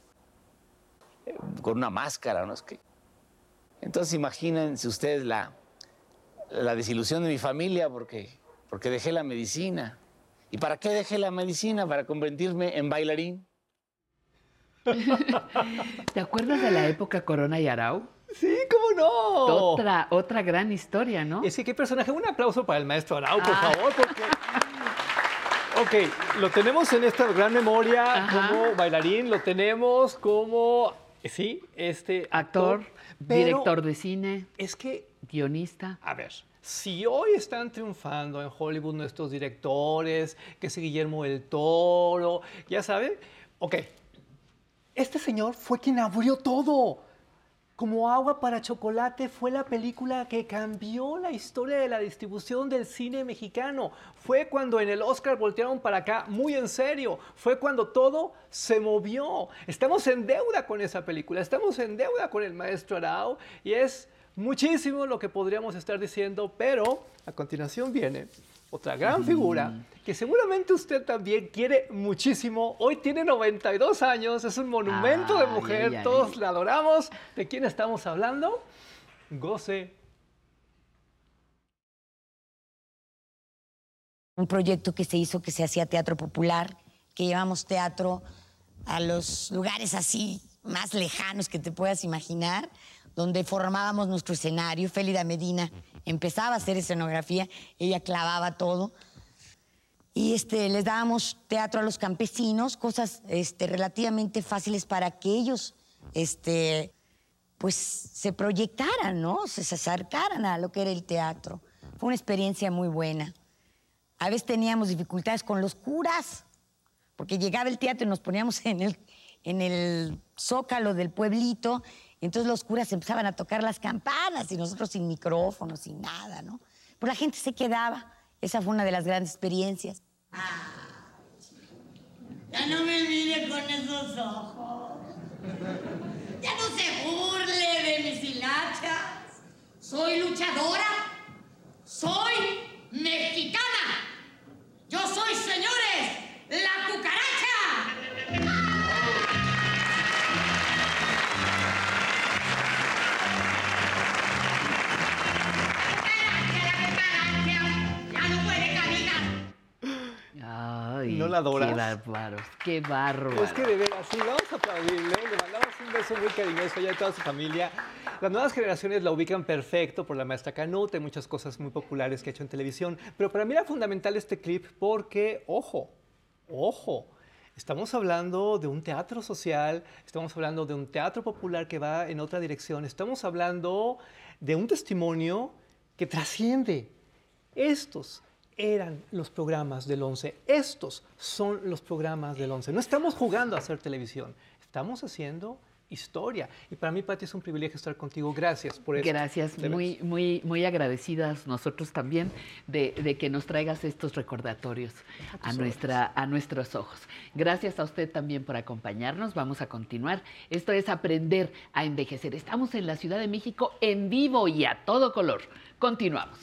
eh, con una máscara, no sé qué. Entonces imagínense ustedes la, la desilusión de mi familia porque, porque dejé la medicina. ¿Y para qué dejé la medicina? Para convertirme en bailarín. <laughs> ¿Te acuerdas de la época Corona y Arau? Sí, ¿cómo no? Otra, otra gran historia, ¿no? Es que qué personaje. Un aplauso para el maestro Arau, por Ah. favor, porque. Ok, lo tenemos en esta gran memoria Ajá. como bailarín, lo tenemos como. Sí, este. Actor, director de cine, Es que, guionista. a ver, Si hoy están triunfando en Hollywood nuestros directores, que es Guillermo del Toro, ya saben, ok, este señor fue quien abrió todo. Como agua para chocolate fue la película que cambió la historia de la distribución del cine mexicano. Fue cuando en el Oscar voltearon para acá muy en serio. Fue cuando todo se movió. Estamos en deuda con esa película. Estamos en deuda con el maestro Arau. Y es muchísimo lo que podríamos estar diciendo. Pero a continuación viene otra gran figura que seguramente usted también quiere muchísimo. Hoy tiene 92 años, es un monumento de mujer, ay, ay. todos la adoramos. ¿De quién estamos hablando? Goce. un proyecto que se hizo que se hacía teatro popular, que llevamos teatro a los lugares así más lejanos que te puedas imaginar, donde formábamos nuestro escenario. Félida Medina empezaba a hacer escenografía, ella clavaba todo. Y este, les dábamos teatro a los campesinos, cosas este, relativamente fáciles para que ellos este, pues, se proyectaran, ¿no? Se, acercaran a lo que era el teatro. Fue una experiencia muy buena. A veces teníamos dificultades con los curas, porque llegaba el teatro y nos poníamos en el, en el zócalo del pueblito, entonces los curas empezaban a tocar las campanas y nosotros sin micrófono, sin nada, ¿no? Pues la gente se quedaba. Esa fue una de las grandes experiencias. Ya no me mire con esos ojos. Ya no se burle de mis hilachas. Soy luchadora. Soy mexicana. Yo soy, señores, la cucaracha. Ay, ¿No la adoras? Qué bárbaros, qué bárbaro. Es que de veras, sí, vamos a aplaudirle, le mandamos un beso muy cariñoso allá a toda su familia. Las nuevas generaciones la ubican perfecto por la maestra Canute, muchas cosas muy populares que ha hecho en televisión, pero para mí era fundamental este clip porque, ojo, ojo, estamos hablando de un teatro social, estamos hablando de un teatro popular que va en otra dirección, estamos hablando de un testimonio que trasciende. Estos eran los programas del 11. Estos son los programas del 11. No estamos jugando a hacer televisión, estamos haciendo historia. Y para mí, Pati, es un privilegio estar contigo. Gracias por esto. Gracias, muy, muy, muy agradecidas nosotros también de, de que nos traigas estos recordatorios a, nuestra, a nuestros ojos. Gracias a usted también por acompañarnos. Vamos a continuar. Esto es Aprender a Envejecer. Estamos en la Ciudad de México en vivo y a todo color. Continuamos.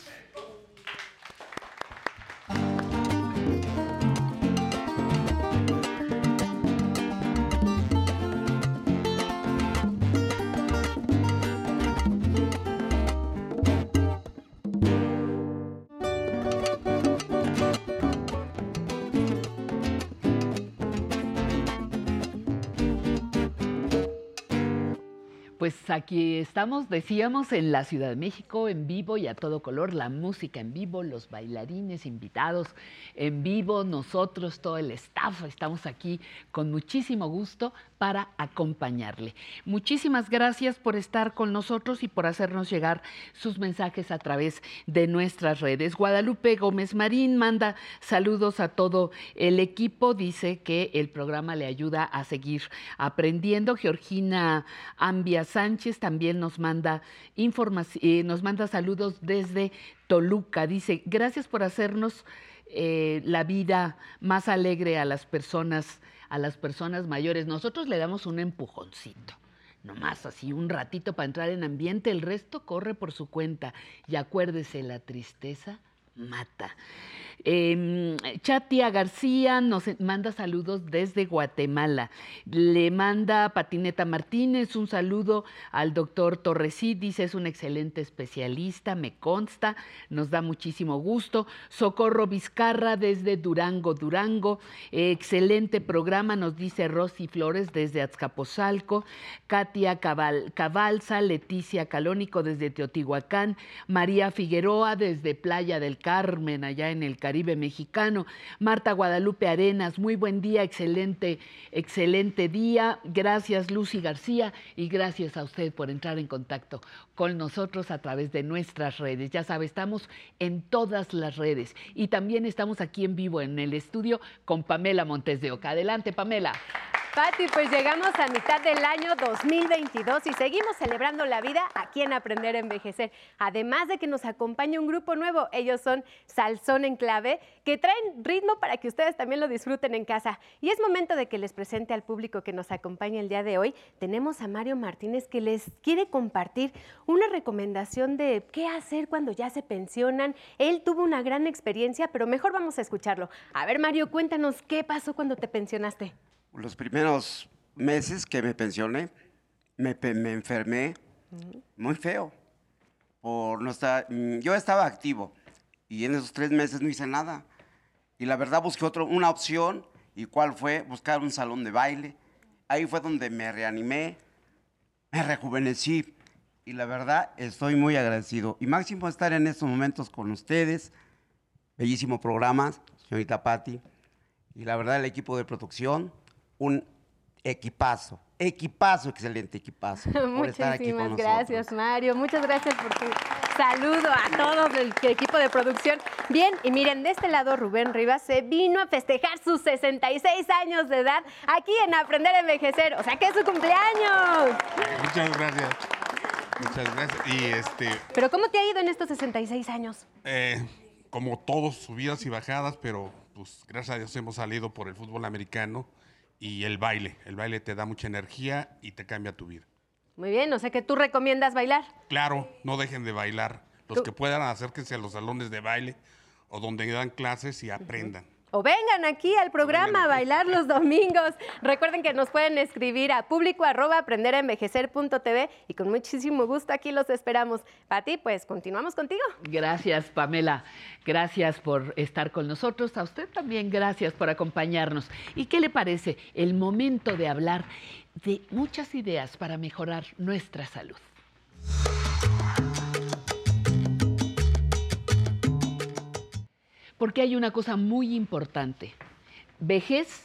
Pues aquí estamos, decíamos, en la Ciudad de México, en vivo y a todo color, la música en vivo, los bailarines invitados en vivo, nosotros, todo el staff, estamos aquí con muchísimo gusto para acompañarle. Muchísimas gracias por estar con nosotros y por hacernos llegar sus mensajes a través de nuestras redes. Guadalupe Gómez Marín manda saludos a todo el equipo, dice que el programa le ayuda a seguir aprendiendo. Georgina Ambia Sánchez también nos manda información, nos manda saludos desde Toluca. Dice, gracias por hacernos eh, la vida más alegre a las personas, a las personas mayores. Nosotros le damos un empujoncito. Nomás así un ratito para entrar en ambiente, el resto corre por su cuenta. Y acuérdese, la tristeza mata. Eh, Chatia García nos manda saludos desde Guatemala. Le manda Patineta Martínez un saludo al doctor Torresí. Dice es un excelente especialista, me consta. Nos da muchísimo gusto. Socorro Vizcarra desde Durango, Durango. Excelente programa, nos dice Rosy Flores desde Azcapotzalco. Katia Cabal, Cabalza, Leticia Calónico desde Teotihuacán. María Figueroa desde Playa del Carmen, allá en el Caribe mexicano. Marta Guadalupe Arenas, muy buen día, excelente, excelente día. Gracias, Lucy García, y gracias a usted por entrar en contacto con nosotros a través de nuestras redes. Ya sabe, estamos en todas las redes y también estamos aquí en vivo en el estudio con Pamela Montes de Oca. Adelante, Pamela. Pati, pues llegamos a mitad del año 2022 y seguimos celebrando la vida aquí en Aprender a Envejecer. Además de que nos acompaña un grupo nuevo, ellos son Salsón en Clave, que traen ritmo para que ustedes también lo disfruten en casa. Y es momento de que les presente al público que nos acompaña el día de hoy. Tenemos a Mario Martínez que les quiere compartir una recomendación de qué hacer cuando ya se pensionan. Él tuvo una gran experiencia, pero mejor vamos a escucharlo. A ver, Mario, cuéntanos qué pasó cuando te pensionaste. Los primeros meses que me pensioné, me, enfermé muy feo. Por no estar, mm, yo estaba activo y en esos tres meses no hice nada. Y la verdad busqué otro, una opción y cuál fue buscar un salón de baile. Ahí fue donde me reanimé, me rejuvenecí y la verdad estoy muy agradecido. Y máximo estar en estos momentos con ustedes. Bellísimo programa, señorita Patti. Y la verdad el equipo de producción, un equipazo, equipazo, excelente equipazo. por <laughs> estar aquí con Muchísimas nosotros. gracias, Mario. Muchas gracias por tu saludo a todos el equipo de producción. Bien, y miren, de este lado Rubén Rivas se vino a festejar sus 66 años de edad aquí en Aprender a Envejecer. O sea que es su cumpleaños. Muchas gracias. Muchas gracias. Y este, Pero ¿cómo te ha ido en estos 66 años? eh, como todos, subidas y bajadas, pero pues gracias a Dios hemos salido por el fútbol americano y el baile. El baile te da mucha energía y te cambia tu vida. Muy bien, o sea que tú recomiendas bailar. Claro, no dejen de bailar. Los que puedan, acérquense a los salones de baile o donde dan clases y aprendan. O vengan aquí al programa a bailar los domingos. Recuerden que nos pueden escribir a público arroba aprenderenvejecer.tv y con muchísimo gusto aquí los esperamos. Pati, pues continuamos contigo. Gracias, Pamela. Gracias por estar con nosotros. A usted también gracias por acompañarnos. ¿Y qué le parece el momento de hablar de muchas ideas para mejorar nuestra salud? Porque hay una cosa muy importante. Vejez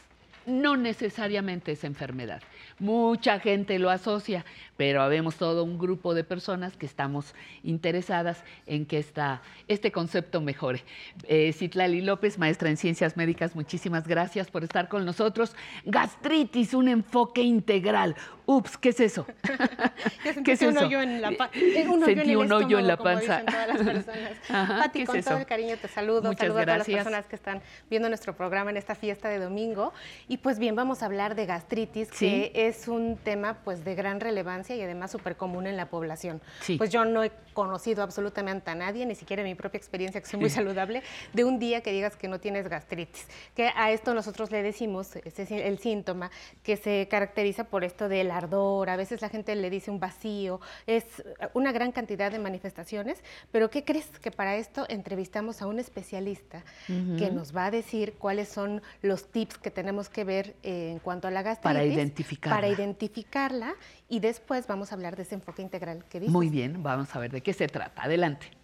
no necesariamente es enfermedad. Mucha gente lo asocia, pero habemos todo un grupo de personas que estamos interesadas en que esta, este concepto mejore. Eh, Citlali López, maestra en ciencias médicas, muchísimas gracias por estar con nosotros. Gastritis, un enfoque integral. Ups, ¿qué es eso? <laughs> ¿Qué es Sentí un eso? hoyo en la pa- un hoyo Sentí en el un hoyo en la como panza. dicen todas las personas. <laughs> Ajá, Pati, ¿qué es con todo el cariño te saludo, Muchas saludo a todas las gracias. personas que están viendo nuestro programa en esta fiesta de domingo. Y pues bien, vamos a hablar de gastritis, Sí. que es un tema pues de gran relevancia y además súper común en la población. Sí. Pues yo no he conocido absolutamente a nadie, ni siquiera en mi propia experiencia, que soy muy saludable, de un día que digas que no tienes gastritis. Que a esto nosotros le decimos, ese es el síntoma, que se caracteriza por esto del ardor, a veces la gente le dice un vacío, es una gran cantidad de manifestaciones, pero ¿qué crees? Que para esto entrevistamos a un especialista que nos va a decir cuáles son los tips que tenemos que ver eh, en cuanto a la gastritis. Para identificarla. Para identificarla y después vamos a hablar de ese enfoque integral que dices. Muy bien, vamos a ver de qué se trata. Adelante.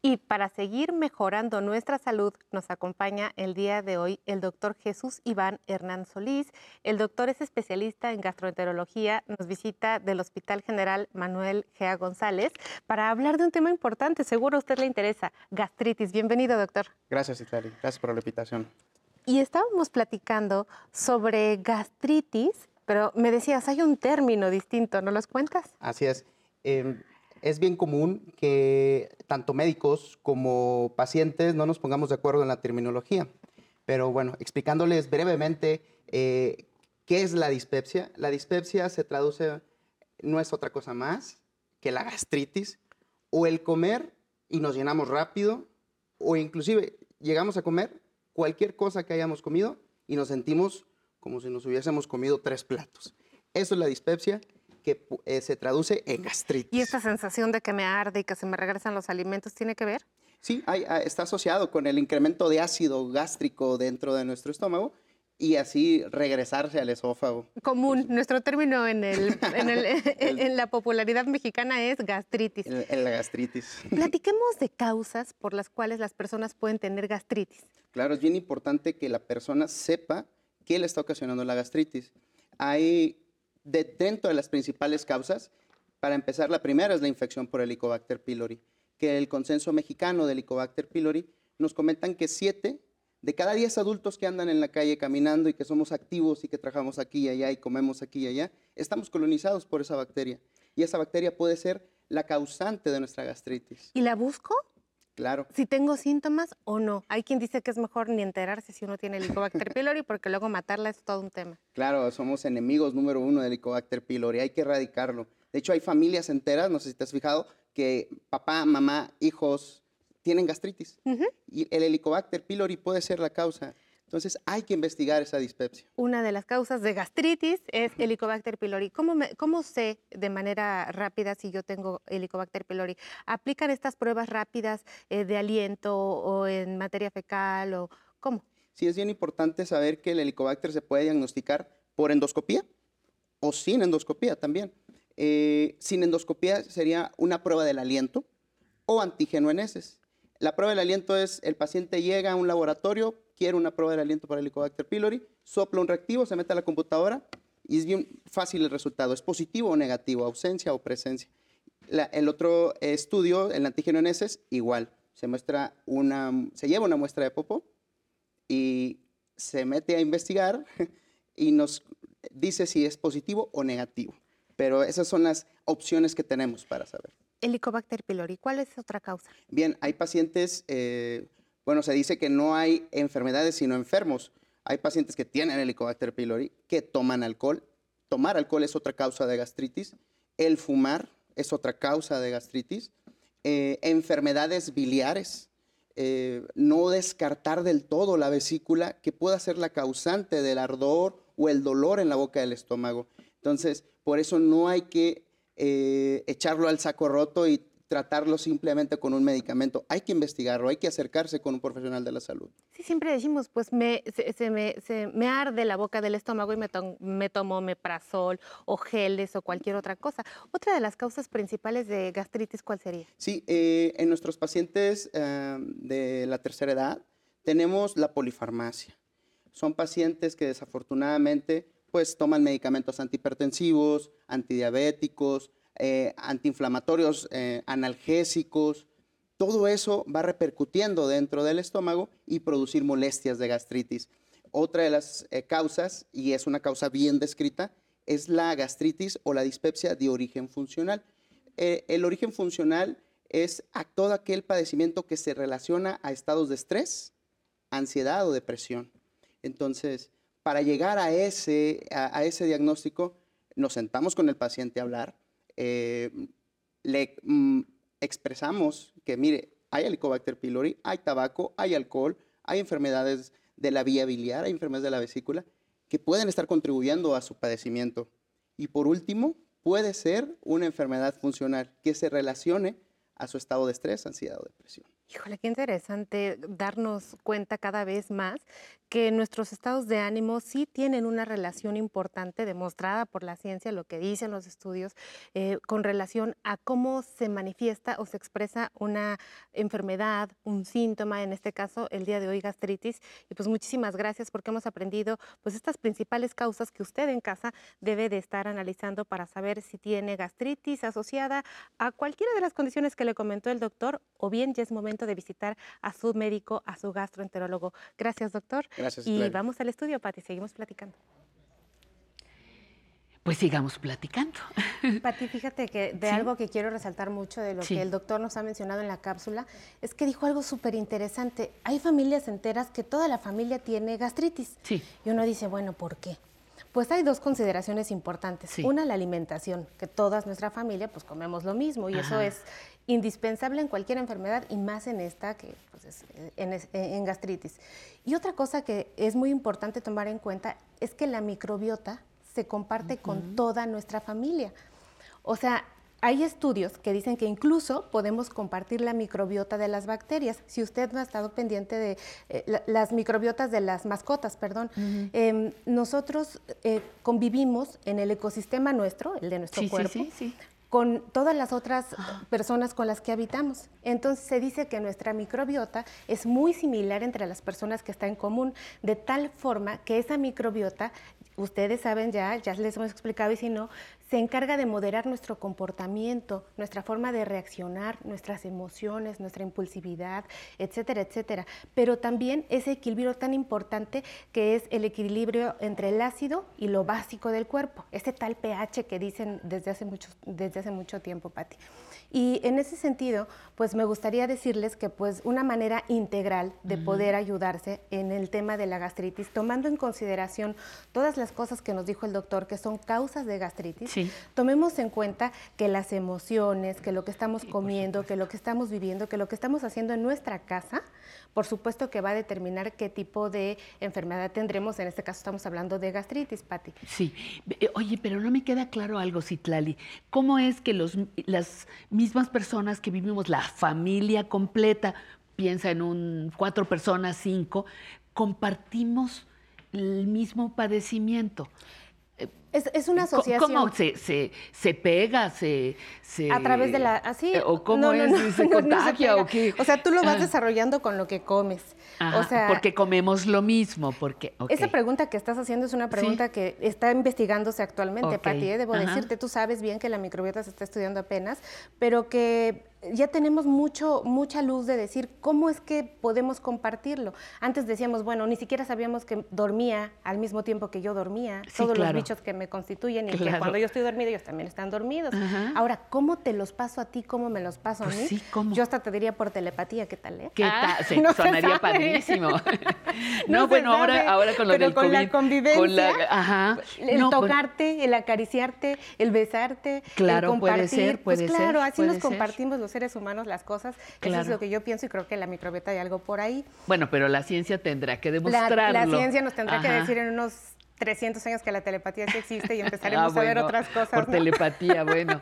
Y para seguir mejorando nuestra salud, nos acompaña el día de hoy el doctor Jesús Iván Hernán Solís. El doctor es especialista en gastroenterología, nos visita del Hospital General Manuel Gea González para hablar de un tema importante, seguro a usted le interesa, gastritis. Bienvenido, doctor. Gracias, Itlali. Gracias por la invitación. Y estábamos platicando sobre gastritis, pero me decías, hay un término distinto, ¿no los cuentas? Así es. Eh, es bien común que tanto médicos como pacientes no nos pongamos de acuerdo en la terminología. Pero bueno, explicándoles brevemente eh, qué es la dispepsia. La dispepsia se traduce, no es otra cosa más que la gastritis o el comer y nos llenamos rápido o inclusive llegamos a comer cualquier cosa que hayamos comido y nos sentimos como si nos hubiésemos comido tres platos. Eso es la dispepsia que eh, se traduce en gastritis. ¿Y esta sensación de que me arde y que se me regresan los alimentos tiene que ver? Sí, hay- está asociado con el incremento de ácido gástrico dentro de nuestro estómago y así regresarse al esófago. Común, nuestro término en, el, en, el- <laughs> <laughs> en la popularidad mexicana es gastritis. El- la gastritis. <laughs> Platiquemos de causas por las cuales las personas pueden tener gastritis. Claro, es bien importante que la persona sepa qué le está ocasionando la gastritis. Hay, de, dentro de las principales causas, para empezar, la primera es la infección por Helicobacter pylori, que el consenso mexicano de Helicobacter pylori nos comentan que 7 de cada 10 adultos que andan en la calle caminando y que somos activos y que trabajamos aquí y allá y comemos aquí y allá, estamos colonizados por esa bacteria. Y esa bacteria puede ser la causante de nuestra gastritis. ¿Y la busco? Claro. Si tengo síntomas o no. Hay quien dice que es mejor ni enterarse si uno tiene Helicobacter pylori porque luego matarla es todo un tema. Claro, somos enemigos número uno del Helicobacter pylori, hay que erradicarlo. De hecho, hay familias enteras, no sé si te has fijado, que papá, mamá, hijos tienen gastritis. Y el Helicobacter pylori puede ser la causa. Entonces, hay que investigar esa dispepsia. Una de las causas de gastritis es Helicobacter pylori. ¿Cómo, me- cómo sé de manera rápida si yo tengo Helicobacter pylori? ¿Aplican estas pruebas rápidas eh, de aliento o en materia fecal o cómo? Sí, es bien importante saber que el Helicobacter se puede diagnosticar por endoscopía o sin endoscopía también. Eh, sin endoscopía sería una prueba del aliento o antígeno en heces. La prueba del aliento es el paciente llega a un laboratorio, quiere una prueba del aliento para Helicobacter pylori, sopla un reactivo, se mete a la computadora y es bien fácil el resultado. ¿Es positivo o negativo? ¿Ausencia o presencia? El otro estudio, el antígeno en heces, igual. Se, muestra una, se lleva una muestra de popo y se mete a investigar <laughs> y nos dice si es positivo o negativo. Pero esas son las opciones que tenemos para saber. Helicobacter pylori, ¿cuál es otra causa? Bien, hay pacientes, eh, bueno, se dice que no hay enfermedades sino enfermos. Hay pacientes que tienen Helicobacter pylori que toman alcohol. Tomar alcohol es otra causa de gastritis. El fumar es otra causa de gastritis. Eh, enfermedades biliares. Eh, no descartar del todo la vesícula que pueda ser la causante del ardor o el dolor en la boca del estómago. Entonces, por eso no hay que eh, echarlo al saco roto y tratarlo simplemente con un medicamento. Hay que investigarlo, hay que acercarse con un profesional de la salud. Sí, siempre decimos, pues me, se, se me, se me arde la boca del estómago y me, to- me tomo meprazol o geles o cualquier otra cosa. Otra de las causas principales de gastritis, ¿cuál sería? Sí, eh, en nuestros pacientes eh, de la tercera edad tenemos la polifarmacia. Son pacientes que desafortunadamente pues toman medicamentos antihipertensivos, antidiabéticos, eh, antiinflamatorios, eh, analgésicos. Todo eso va repercutiendo dentro del estómago y producir molestias de gastritis. Otra de las eh, causas, y es una causa bien descrita, es la gastritis o la dispepsia de origen funcional. Eh, el origen funcional es a todo aquel padecimiento que se relaciona a estados de estrés, ansiedad o depresión. Entonces, para llegar a ese, a, ese diagnóstico, nos sentamos con el paciente a hablar, eh, le mm, expresamos que, mire, hay Helicobacter pylori, hay tabaco, hay alcohol, hay enfermedades de la vía biliar, hay enfermedades de la vesícula, que pueden estar contribuyendo a su padecimiento. Y por último, puede ser una enfermedad funcional que se relacione a su estado de estrés, ansiedad o depresión. Híjole, qué interesante darnos cuenta cada vez más que nuestros estados de ánimo sí tienen una relación importante demostrada por la ciencia, lo que dicen los estudios, eh, con relación a cómo se manifiesta o se expresa una enfermedad, un síntoma, en este caso el día de hoy gastritis. Y pues muchísimas gracias porque hemos aprendido pues estas principales causas que usted en casa debe de estar analizando para saber si tiene gastritis asociada a cualquiera de las condiciones que le comentó el doctor o bien ya es momento de visitar a su médico, a su gastroenterólogo. Gracias, doctor. Gracias, Y vamos al estudio, Pati, seguimos platicando. Pues sigamos platicando. <laughs> Pati, fíjate que de Sí. algo que quiero resaltar mucho de lo Sí. que el doctor nos ha mencionado en la cápsula es que dijo algo súper interesante. Hay familias enteras que toda la familia tiene gastritis. Sí. Y uno dice, bueno, ¿por qué? Pues hay dos consideraciones importantes. Sí. Una, la alimentación, que toda nuestra familia pues comemos lo mismo y eso es indispensable en cualquier enfermedad y más en esta que pues, es, eh, en, es- en gastritis. Y otra cosa que es muy importante tomar en cuenta es que la microbiota se comparte con toda nuestra familia. O sea, hay estudios que dicen que incluso podemos compartir la microbiota de las bacterias. Si usted no ha estado pendiente de eh, la- las microbiotas de las mascotas, perdón, em, nosotros eh, convivimos en el ecosistema nuestro, el de nuestro sí, cuerpo, sí, sí. con todas las otras personas con las que habitamos. Entonces se dice que nuestra microbiota es muy similar entre las personas que está en común, de tal forma que esa microbiota, ustedes saben ya, ya les hemos explicado y si no, se encarga de moderar nuestro comportamiento, nuestra forma de reaccionar, nuestras emociones, nuestra impulsividad, etcétera, etcétera. Pero también ese equilibrio tan importante que es el equilibrio entre el ácido y lo básico del cuerpo, ese tal pH que dicen desde hace mucho, desde hace mucho tiempo, Patti. Y en ese sentido, pues me gustaría decirles que pues una manera integral de Ujú. poder ayudarse en el tema de la gastritis, tomando en consideración todas las cosas que nos dijo el doctor que son causas de gastritis, tomemos en cuenta que las emociones, que lo que estamos comiendo, que lo que estamos viviendo, que lo que estamos haciendo en nuestra casa, por supuesto que va a determinar qué tipo de enfermedad tendremos. En este caso estamos hablando de gastritis, Patti. Sí. Eh, Oye, pero no me queda claro algo, Citlali. ¿Cómo es que los, las mismas personas que vivimos, la familia completa, piensa en un cuatro personas, cinco, compartimos el mismo padecimiento? Es, es una asociación. ¿Cómo se, se, se pega? Se, se- A través de la... Así. Eh, ¿O cómo no, es? no, ¿Se no, no se contagia o qué? O sea, tú lo vas Ah. desarrollando con lo que comes. Ajá, o sea, porque comemos lo mismo, porque... Esa pregunta que estás haciendo es una pregunta que está investigándose actualmente, Ok, Pati. ¿eh? Debo ajá. decirte, tú sabes bien que la microbiota se está estudiando apenas, pero que ya tenemos mucho, mucha luz de decir cómo es que podemos compartirlo. Antes decíamos, bueno, ni siquiera sabíamos que dormía al mismo tiempo que yo dormía, Sí, todos claro. los bichos que me constituyen y que cuando yo estoy dormida ellos también están dormidos. Ajá. Ahora, ¿cómo te los paso a ti? ¿Cómo me los paso Pues a mí? sí, ¿cómo? Yo hasta te diría por telepatía, ¿qué tal? Eh? ¿Qué Ah, tal? <laughs> No sonaría padrísimo. <laughs> No bueno, ahora, sabe, ahora con lo pero del con COVID. la convivencia, con la- ajá. El No, pues, tocarte, el acariciarte, el besarte, Claro, el puede compartir. ser, puede pues claro, ser, así puede nos ser. compartimos los seres humanos las cosas. Eso es lo que yo pienso y creo que la microbiota hay algo por ahí. Bueno, pero la ciencia tendrá que demostrarlo. la ciencia nos tendrá que decir en unos 300 años que la telepatía sí existe y <laughs> empezaremos Ah, a ver otras cosas. Por ¿no? telepatía, <laughs> bueno.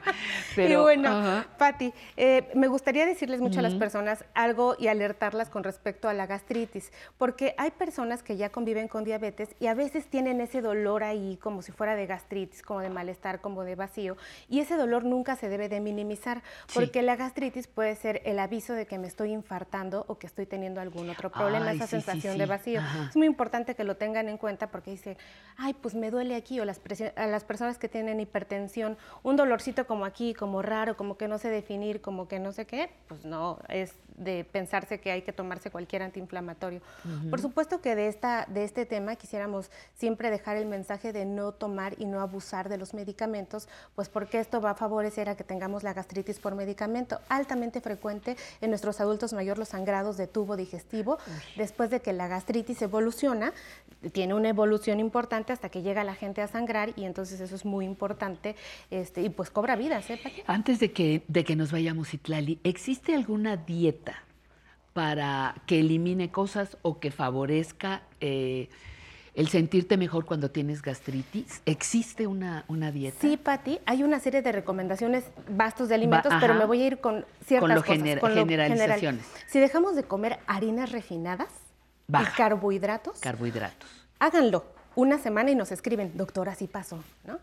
Pero, y bueno, ajá. Patti, eh, me gustaría decirles mucho a las personas algo y alertarlas con respecto a la gastritis, porque hay personas que ya conviven con diabetes y a veces tienen ese dolor ahí como si fuera de gastritis, como de malestar, como de vacío, y ese dolor nunca se debe de minimizar, Sí. porque la gastritis puede ser el aviso de que me estoy infartando o que estoy teniendo algún otro problema, Ay, esa sí, sensación sí. de vacío. Ajá. Es muy importante que lo tengan en cuenta porque dice, ay, pues me duele aquí, o las a las personas que tienen hipertensión, un dolorcito como aquí, como raro, como que no sé definir, como que no sé qué, pues no, es de pensarse que hay que tomarse cualquier antiinflamatorio. Por supuesto que de, esta, de este tema quisiéramos siempre dejar el mensaje de no tomar y no abusar de los medicamentos, pues porque esto va a favorecer a que tengamos la gastritis por medicamento, altamente frecuente en nuestros adultos mayores los sangrados de tubo digestivo, después de que la gastritis evoluciona, tiene una evolución importante hasta que llega la gente a sangrar y entonces eso es muy importante este, y pues cobra vidas, ¿eh, Pati? Antes de que, de que nos vayamos, Itlali, ¿existe alguna dieta para que elimine cosas o que favorezca eh, el sentirte mejor cuando tienes gastritis? ¿Existe una, una dieta? Sí, Pati, hay una serie de recomendaciones vastos de alimentos, Va- pero me voy a ir con ciertas Con lo cosas. gener- con lo general. generalizaciones. Si dejamos de comer harinas refinadas Baja. y carbohidratos, Carbohidratos. háganlo una semana y nos escriben, doctora, así pasó, ¿no?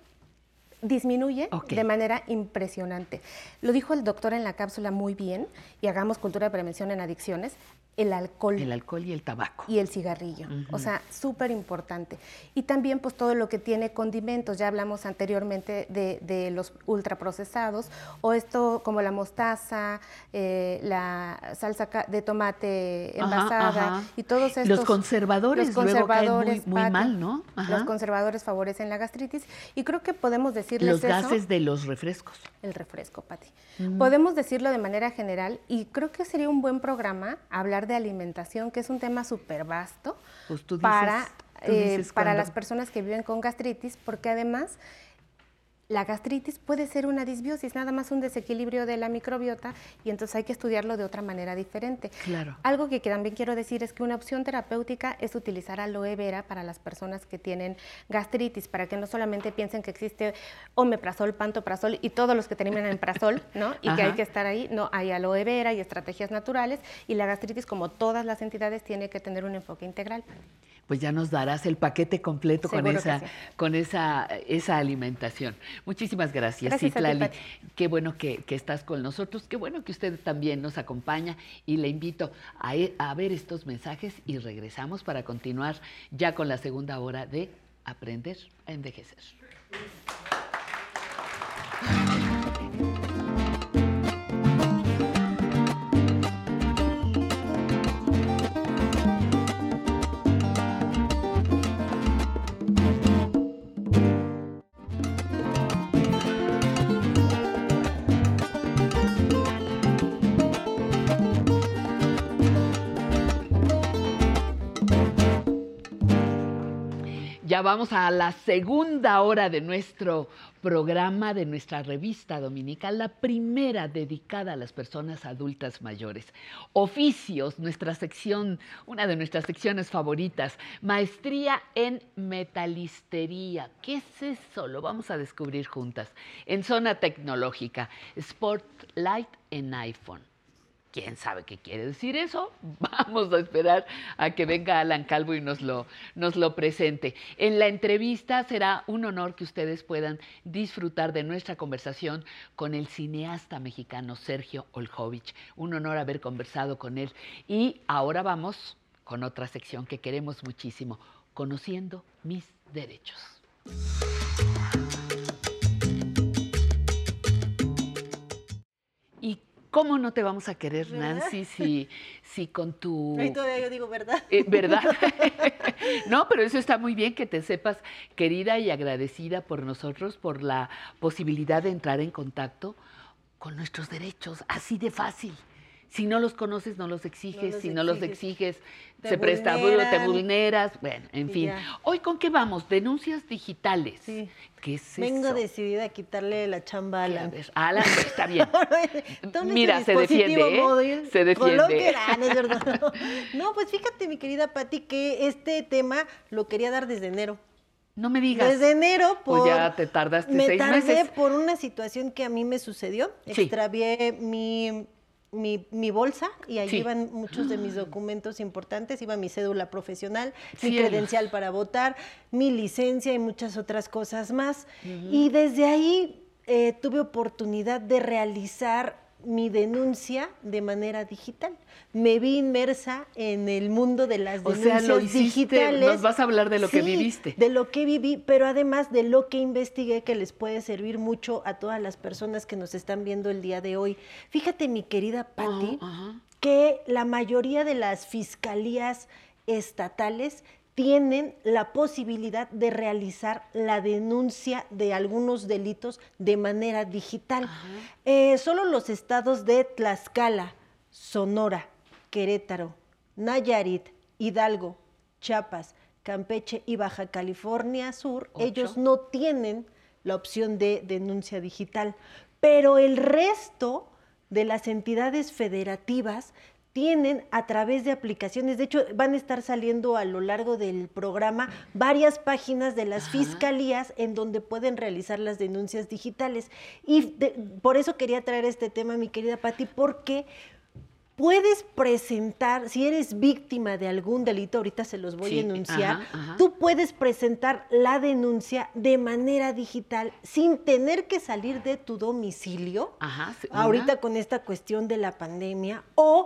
Disminuye de manera impresionante. Lo dijo el doctor en la cápsula muy bien, y hagamos cultura de prevención en adicciones, el alcohol. El alcohol y el tabaco. Y el cigarrillo. O sea, súper importante. Y también pues todo lo que tiene condimentos. Ya hablamos anteriormente de, de los ultraprocesados o esto como la mostaza, eh, la salsa de tomate envasada ajá. y todos estos... Los conservadores los luego caen muy- conservadores, mal, ¿no? Ajá. Los conservadores favorecen la gastritis y creo que podemos decirles Los eso gases de los refrescos. el refresco, Pati. Podemos decirlo de manera general y creo que sería un buen programa hablar de alimentación, que es un tema súper vasto Pues dices- para, eh, para cuando- las personas que viven con gastritis, porque además La gastritis puede ser una disbiosis, nada más un desequilibrio de la microbiota y entonces hay que estudiarlo de otra manera diferente. Claro. Algo que también quiero decir es que una opción terapéutica es utilizar aloe vera para las personas que tienen gastritis, para que no solamente piensen que existe omeprazol, pantoprazol y todos los que terminan en prazol, ¿no? <laughs> Y que hay que estar ahí. No, hay aloe vera y estrategias naturales y la gastritis, como todas las entidades, tiene que tener un enfoque integral. Pues ya nos darás el paquete completo con Seguro esa, sí. con esa, esa alimentación. Muchísimas gracias, Gracias Citlali. Qué bueno que, que estás con nosotros, qué bueno que usted también nos acompaña y le invito a, e- a ver estos mensajes y regresamos para continuar ya con la segunda hora de Aprender a Envejecer. Ya vamos a la segunda hora de nuestro programa, de nuestra revista dominical, la primera dedicada a las personas adultas mayores. Oficios, nuestra sección, una de nuestras secciones favoritas, maestría en metalistería. ¿Qué es eso? Lo vamos a descubrir juntas. En zona tecnológica, Spotlight en iPhone. ¿Quién sabe qué quiere decir eso? <laughs> Vamos a esperar a que venga Alan Calvo y nos lo, nos lo presente. En la entrevista será un honor que ustedes puedan disfrutar de nuestra conversación con el cineasta mexicano Sergio Oljovich. Un honor haber conversado con él. Y ahora vamos con otra sección que queremos muchísimo, conociendo mis derechos. Cómo no te vamos a querer, ¿Verdad? Nancy, <laughs> si, si con tu... Todavía yo digo, ¿verdad? Eh, ¿Verdad? <laughs> <laughs> no, pero eso está muy bien que te sepas querida y agradecida por nosotros, por la posibilidad de entrar en contacto con nuestros derechos, así de fácil. Si no los conoces, no los exiges. los si no los exiges. Te se presta, te vulneran. vulneras. Bueno, en fin. ya. Hoy, ¿con qué vamos? Denuncias digitales. ¿Qué es Vengo eso? decidida a quitarle la chamba a Alan. Alan, está bien. <laughs> Mira, se defiende, ¿eh? Se defiende. <laughs> no pues fíjate, mi querida Patti, que este tema lo quería dar desde enero. No me digas. Desde enero, Pues por, ya te tardaste me seis tardé meses. por una situación que a mí me sucedió. Sí. Extravié mi, mi, mi bolsa y ahí Sí. iban muchos de mis documentos importantes. Iba mi cédula profesional, mi credencial para votar, mi licencia y muchas otras cosas más. Y desde ahí eh, tuve oportunidad de realizar mi denuncia de manera digital. Me vi inmersa en el mundo de las O denuncias sea, lo hiciste, digitales. nos vas a hablar de lo que viviste. de lo que viví, pero además de lo que investigué que les puede servir mucho a todas las personas que nos están viendo el día de hoy. Fíjate, mi querida Patti, que la mayoría de las fiscalías estatales tienen la posibilidad de realizar la denuncia de algunos delitos de manera digital. Eh, solo los estados de Tlaxcala, Sonora, Querétaro, Nayarit, Hidalgo, Chiapas, Campeche y Baja California Sur, Ocho. ellos no tienen la opción de denuncia digital, pero el resto de las entidades federativas tienen a través de aplicaciones, de hecho van a estar saliendo a lo largo del programa varias páginas de las fiscalías en donde pueden realizar las denuncias digitales. Y de- por eso quería traer este tema, mi querida Patti, porque puedes presentar, si eres víctima de algún delito, ahorita se los voy Sí, a enunciar, ajá, ajá. tú puedes presentar la denuncia de manera digital sin tener que salir de tu domicilio. Ajá, sí, ahorita con esta cuestión de la pandemia, o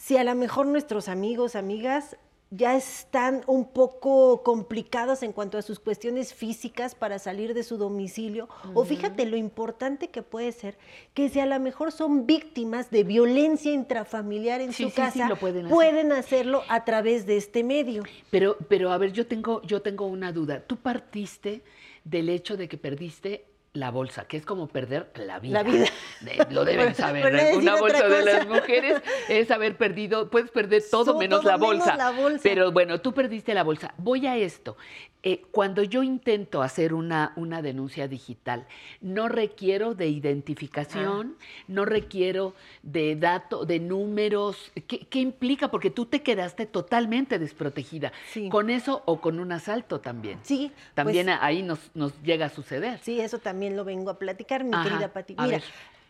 si a lo mejor nuestros amigos, amigas, ya están un poco complicados en cuanto a sus cuestiones físicas para salir de su domicilio. O fíjate lo importante que puede ser que si a lo mejor son víctimas de violencia intrafamiliar en Sí, su sí, sí, casa, lo pueden hacer. pueden hacerlo a través de este medio. Pero, pero a ver, yo tengo, yo tengo una duda. Tú partiste del hecho de que perdiste la bolsa, que es como perder la vida. La vida. <laughs> De- lo deben Por- saber. decir Una bolsa de las mujeres es haber perdido, puedes perder <laughs> todo menos la menos bolsa. la bolsa. Pero bueno, tú perdiste la bolsa. Voy a esto. Eh, cuando yo intento hacer una, una denuncia digital, no requiero de identificación, Ah. no requiero de datos, de números. ¿Qué, qué implica? Porque tú te quedaste totalmente desprotegida. ¿Con eso o con un asalto también? Sí. También pues- ahí nos, nos llega a suceder. Sí, eso también lo vengo a platicar, mi Ajá, querida Pati. Mira,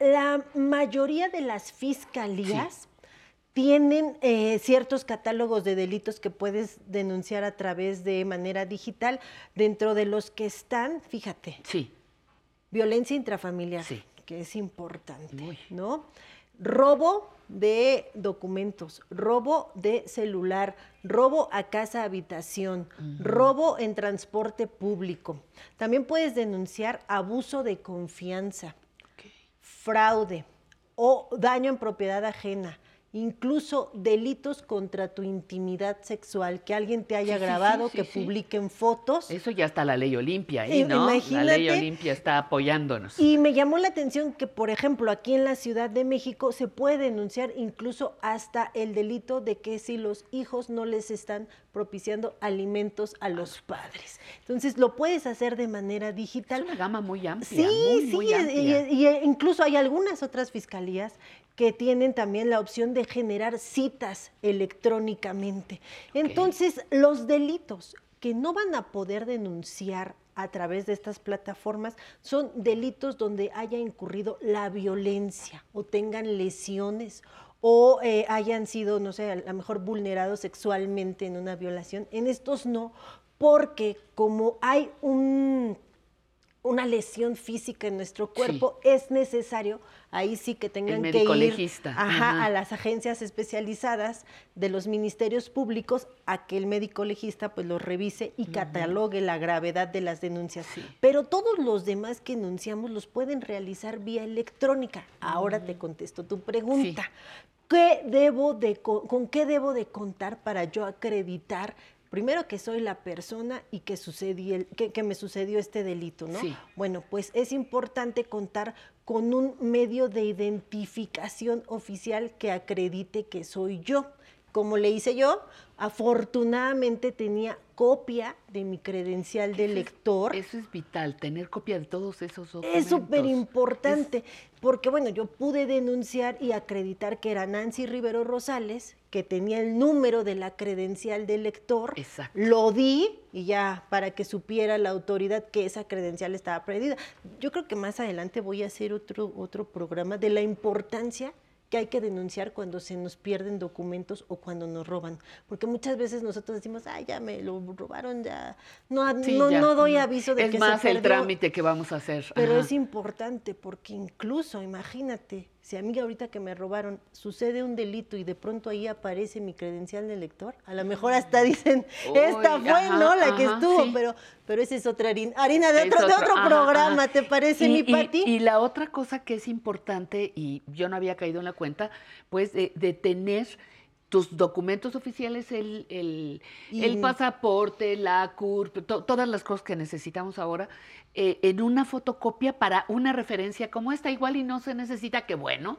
la mayoría de las fiscalías tienen eh, ciertos catálogos de delitos que puedes denunciar a través de manera digital, dentro de los que están, fíjate, sí. violencia intrafamiliar, que es importante, ¿no? Robo de documentos, robo de celular, robo a casa habitación, robo en transporte público. También puedes denunciar abuso de confianza, fraude o daño en propiedad ajena. Incluso delitos contra tu intimidad sexual, que alguien te haya Sí, grabado, sí, que sí, publiquen fotos. Eso ya está la ley Olimpia ahí, I- ¿no? La ley. Olimpia está apoyándonos. Y me llamó la atención que, por ejemplo, aquí en la Ciudad de México se puede denunciar incluso hasta el delito de que si los hijos no les están propiciando alimentos a los padres. Entonces, lo puedes hacer de manera digital. Es una gama muy amplia. Sí, muy, sí, muy es- amplia. y, y incluso hay algunas otras fiscalías que tienen también la opción de generar citas electrónicamente. Entonces, los delitos que no van a poder denunciar a través de estas plataformas son delitos donde haya incurrido la violencia o tengan lesiones o eh, hayan sido, no sé, a lo mejor vulnerados sexualmente en una violación. En estos no, porque como hay un una lesión física en nuestro cuerpo, es necesario, ahí sí que tengan que ir ajá, ajá. a las agencias especializadas de los ministerios públicos a que el médico legista pues lo revise y catalogue la gravedad de las denuncias. Pero todos los demás que enunciamos los pueden realizar vía electrónica. Ahora te contesto tu pregunta. ¿Qué debo de, co- ¿Con qué debo de contar para yo acreditar Primero que soy la persona y que, sucedió el- que, que me sucedió este delito, ¿no? Sí. Bueno, pues es importante contar con un medio de identificación oficial que acredite que soy yo. Como le hice yo, afortunadamente tenía copia de mi credencial de lector. Eso es vital, tener copia de todos esos documentos. Es súper importante, porque bueno, yo pude denunciar y acreditar que era Nancy Rivero Rosales, que tenía el número de la credencial de lector. Lo di y ya para que supiera la autoridad que esa credencial estaba perdida. Yo creo que más adelante voy a hacer otro, otro programa de la importancia que hay que denunciar cuando se nos pierden documentos o cuando nos roban. Porque muchas veces nosotros decimos, ay, ya me lo robaron, ya no, Sí, no, ya. no doy aviso de es que más se el trámite que vamos a hacer. Pero Ajá. es importante porque incluso, imagínate, si a mí ahorita que me robaron sucede un delito y de pronto ahí aparece mi credencial de lector, a lo mejor hasta dicen, esta fue, ajá, ¿no? La que estuvo, sí. pero, pero esa es otra harina, harina de otro, de otro, otro ajá, programa. ¿te parece, Y- mi y- Pati? Y la otra cosa que es importante, y yo no había caído en la cuenta, pues de, de tener tus documentos oficiales, el, el, Y- el pasaporte, la CURP, to- todas las cosas que necesitamos ahora, eh, en una fotocopia para una referencia como esta. Igual y no se necesita, que bueno,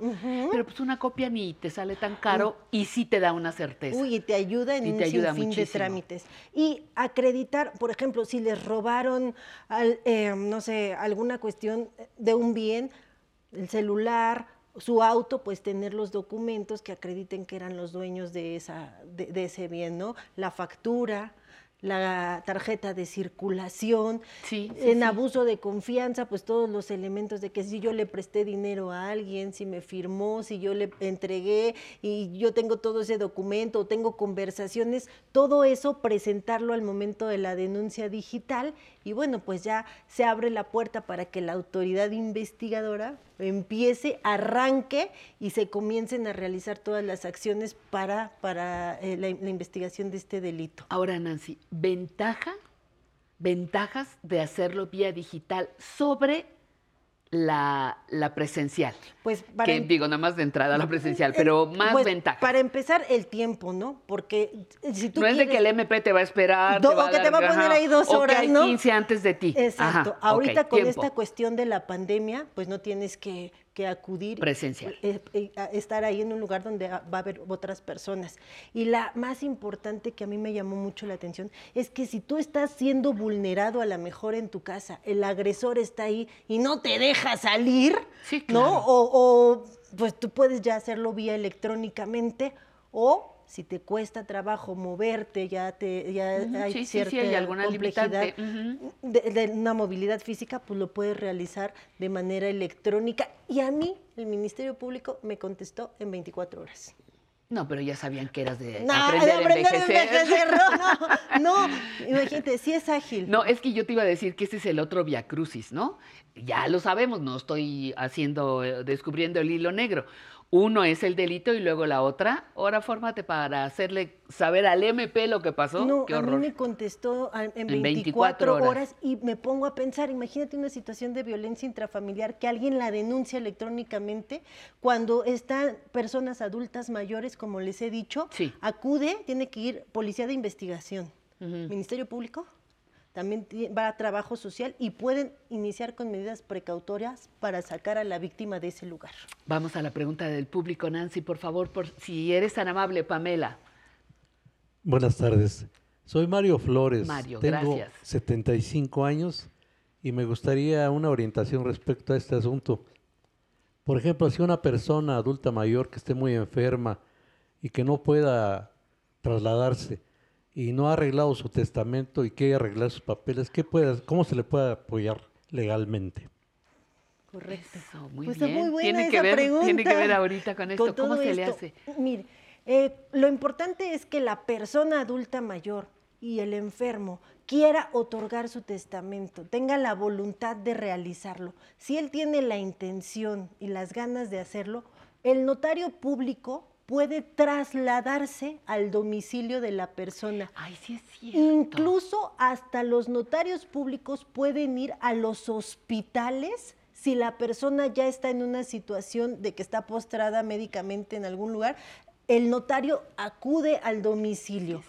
pero pues una copia ni te sale tan caro y sí te da una certeza. Uy, y te ayuda en Y un te ayuda sinfín de trámites. Y acreditar, por ejemplo, si les robaron, al- eh, no sé, alguna cuestión de un bien, el celular, su auto, pues tener los documentos que acrediten que eran los dueños de, esa, de, de ese bien, ¿no? La factura, la tarjeta de circulación, Sí, sí, en sí. abuso de confianza, pues todos los elementos de que si yo le presté dinero a alguien, si me firmó, si yo le entregué y yo tengo todo ese documento, o tengo conversaciones, todo eso presentarlo al momento de la denuncia digital y bueno, pues ya se abre la puerta para que la autoridad investigadora empiece, arranque y se comiencen a realizar todas las acciones para, para eh, la, la investigación de este delito. Ahora, Nancy, ventaja, ventajas de hacerlo vía digital sobre la, la presencial? Pues para que em- digo, nada más de entrada la presencial, pero más Pues, ventaja. Para empezar, el tiempo, ¿no? Porque si tú no es de que el MP te va a esperar. Do- te va o a que te va a poner ahí dos o que horas, hay ¿no? 15 antes de ti. Exacto. Ajá, Ahorita con tiempo. esta cuestión de la pandemia, pues no tienes que, que acudir. Presencial. eh, eh, estar ahí en un lugar donde va a haber otras personas. Y la más importante que a mí me llamó mucho la atención es que si tú estás siendo vulnerado a lo mejor en tu casa, el agresor está ahí y no te deja salir, ¿no? O, o, pues tú puedes ya hacerlo vía electrónicamente o si te cuesta trabajo moverte, ya te ya Ujú, hay sí, sí, sí, cierta hay alguna complejidad de, de una movilidad física, pues lo puedes realizar de manera electrónica. Y a mí, el Ministerio Público me contestó en 24 horas. No, pero ya sabían que eras de No, aprender, de aprender a envejecer. envejecer, no, <laughs> no, imagínate, sí es ágil. No, es que yo te iba a decir que ese es el otro Via Crucis, ¿no? Ya lo sabemos, no estoy haciendo, eh, descubriendo el hilo negro. Uno es el delito y luego la otra. Ahora fórmate para hacerle saber al MP lo que pasó. No, Qué a mí horror. me contestó en En 24, 24 horas. horas. y me pongo a pensar, imagínate una situación de violencia intrafamiliar que alguien la denuncia electrónicamente cuando están personas adultas mayores, como les he dicho, acude, tiene que ir policía de investigación, Ministerio Público, también va a trabajo social y pueden iniciar con medidas precautorias para sacar a la víctima de ese lugar. Vamos a la pregunta del público, Nancy, por favor, por, si eres tan amable, Pamela. Buenas tardes. Soy Mario Flores. Mario, Tengo gracias. 75 años y me gustaría una orientación respecto a este asunto. Por ejemplo, si una persona adulta mayor que esté muy enferma y que no pueda trasladarse y no ha arreglado su testamento y quiere arreglar sus papeles, ¿qué puede, ¿cómo se le puede apoyar legalmente? Correcto. muy Pues bien. está muy buena Tiene que ver- pregunta. tiene que ver ahorita con esto. ¿Cómo se le hace? Mire, eh, lo importante es que la persona adulta mayor y el enfermo quiera otorgar su testamento, tenga la voluntad de realizarlo. Si él tiene la intención y las ganas de hacerlo, el notario público puede trasladarse al domicilio de la persona. Ay, sí es Incluso hasta los notarios públicos pueden ir a los hospitales si la persona ya está en una situación de que está postrada médicamente en algún lugar. El notario acude al domicilio.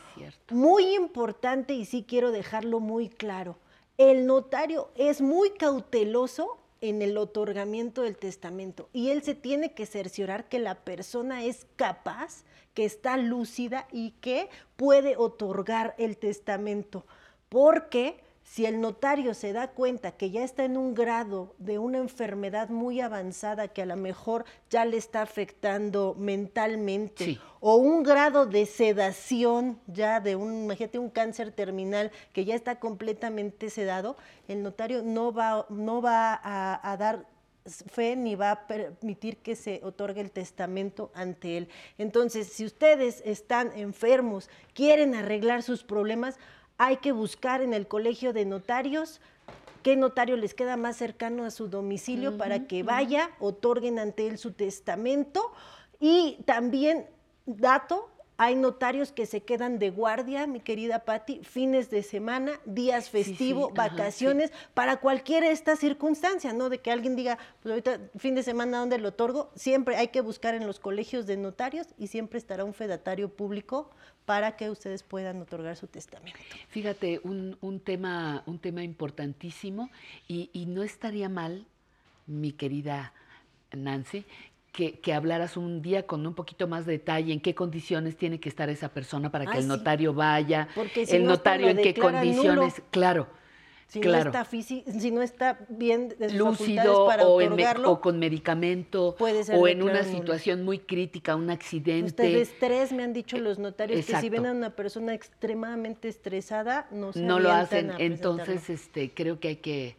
Muy importante y sí quiero dejarlo muy claro. El notario es muy cauteloso en el otorgamiento del testamento y él se tiene que cerciorar que la persona es capaz, que está lúcida y que puede otorgar el testamento. Porque si el notario se da cuenta que ya está en un grado de una enfermedad muy avanzada que a lo mejor ya le está afectando mentalmente o un grado de sedación ya de un, imagínate un cáncer terminal que ya está completamente sedado, el notario no va, no va a, a dar fe ni va a permitir que se otorgue el testamento ante él. Entonces, si ustedes están enfermos, quieren arreglar sus problemas, hay que buscar en el colegio de notarios qué notario les queda más cercano a su domicilio para que vaya, otorguen ante él su testamento y también, dato, hay notarios que se quedan de guardia, mi querida Patti, fines de semana, días festivos, ajá, vacaciones, para cualquier esta circunstancia, ¿no? De que alguien diga, pues ahorita fin de semana, ¿dónde lo otorgo? Siempre hay que buscar en los colegios de notarios y siempre estará un fedatario público para que ustedes puedan otorgar su testamento. Fíjate, un, un tema, un tema importantísimo y, y no estaría mal, mi querida Nancy, que, que hablaras un día con un poquito más de detalle en qué condiciones tiene que estar esa persona para que Ay, el sí. notario vaya, Porque si el no, notario en qué condiciones, nulo. claro, Si claro. no está si no está bien de sus lúcido para o, en o con medicamento o en una nulo. situación muy crítica, un accidente. Usted de estrés, me han dicho los notarios, que si ven a una persona extremadamente estresada, no se no lo hacen. Entonces, este, creo que hay que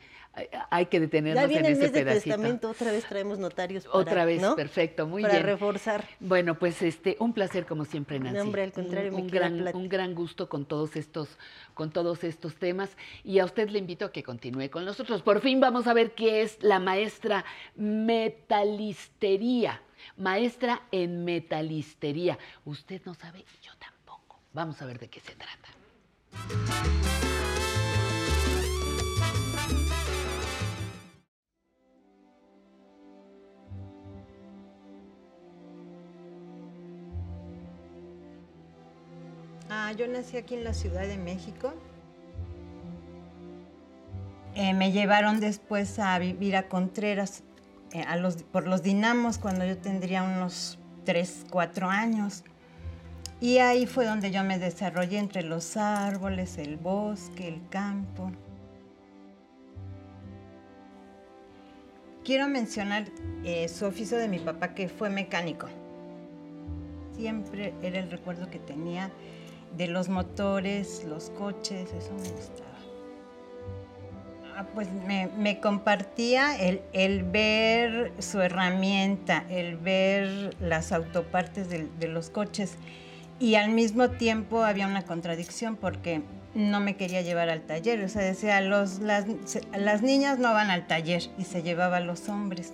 hay- que detenernos Ya viene en el ese de pedacito. testamento, otra vez traemos notarios. para- Otra vez, ¿no? perfecto, muy Para bien. reforzar. Bueno, pues este, un placer como siempre, Nancy. No, hombre, al contrario, un, un gran, un gran gusto con todos estos, con todos estos temas. Y a usted le invito a que continúe con nosotros. Por fin vamos a ver qué es la maestra metalistería. Maestra en metalistería. Usted no sabe, yo tampoco. Vamos a ver de qué se trata. Ah, yo nací aquí en la Ciudad de México. Eh, me llevaron después a vivir a Contreras eh, por los dinamos cuando yo tendría unos 3, 4 años. Y ahí fue donde yo me desarrollé entre los árboles, el bosque, el campo. Quiero mencionar eh, su oficio de mi papá, que fue mecánico. Siempre era el recuerdo que tenía de los motores, los coches, eso me gustaba. Ah, pues me, compartía el, el ver su herramienta, el ver las autopartes del- de, los coches. Y al mismo tiempo había una contradicción porque no me quería llevar al taller, o sea, decía, los, las, las niñas no van al taller y se llevaba a los hombres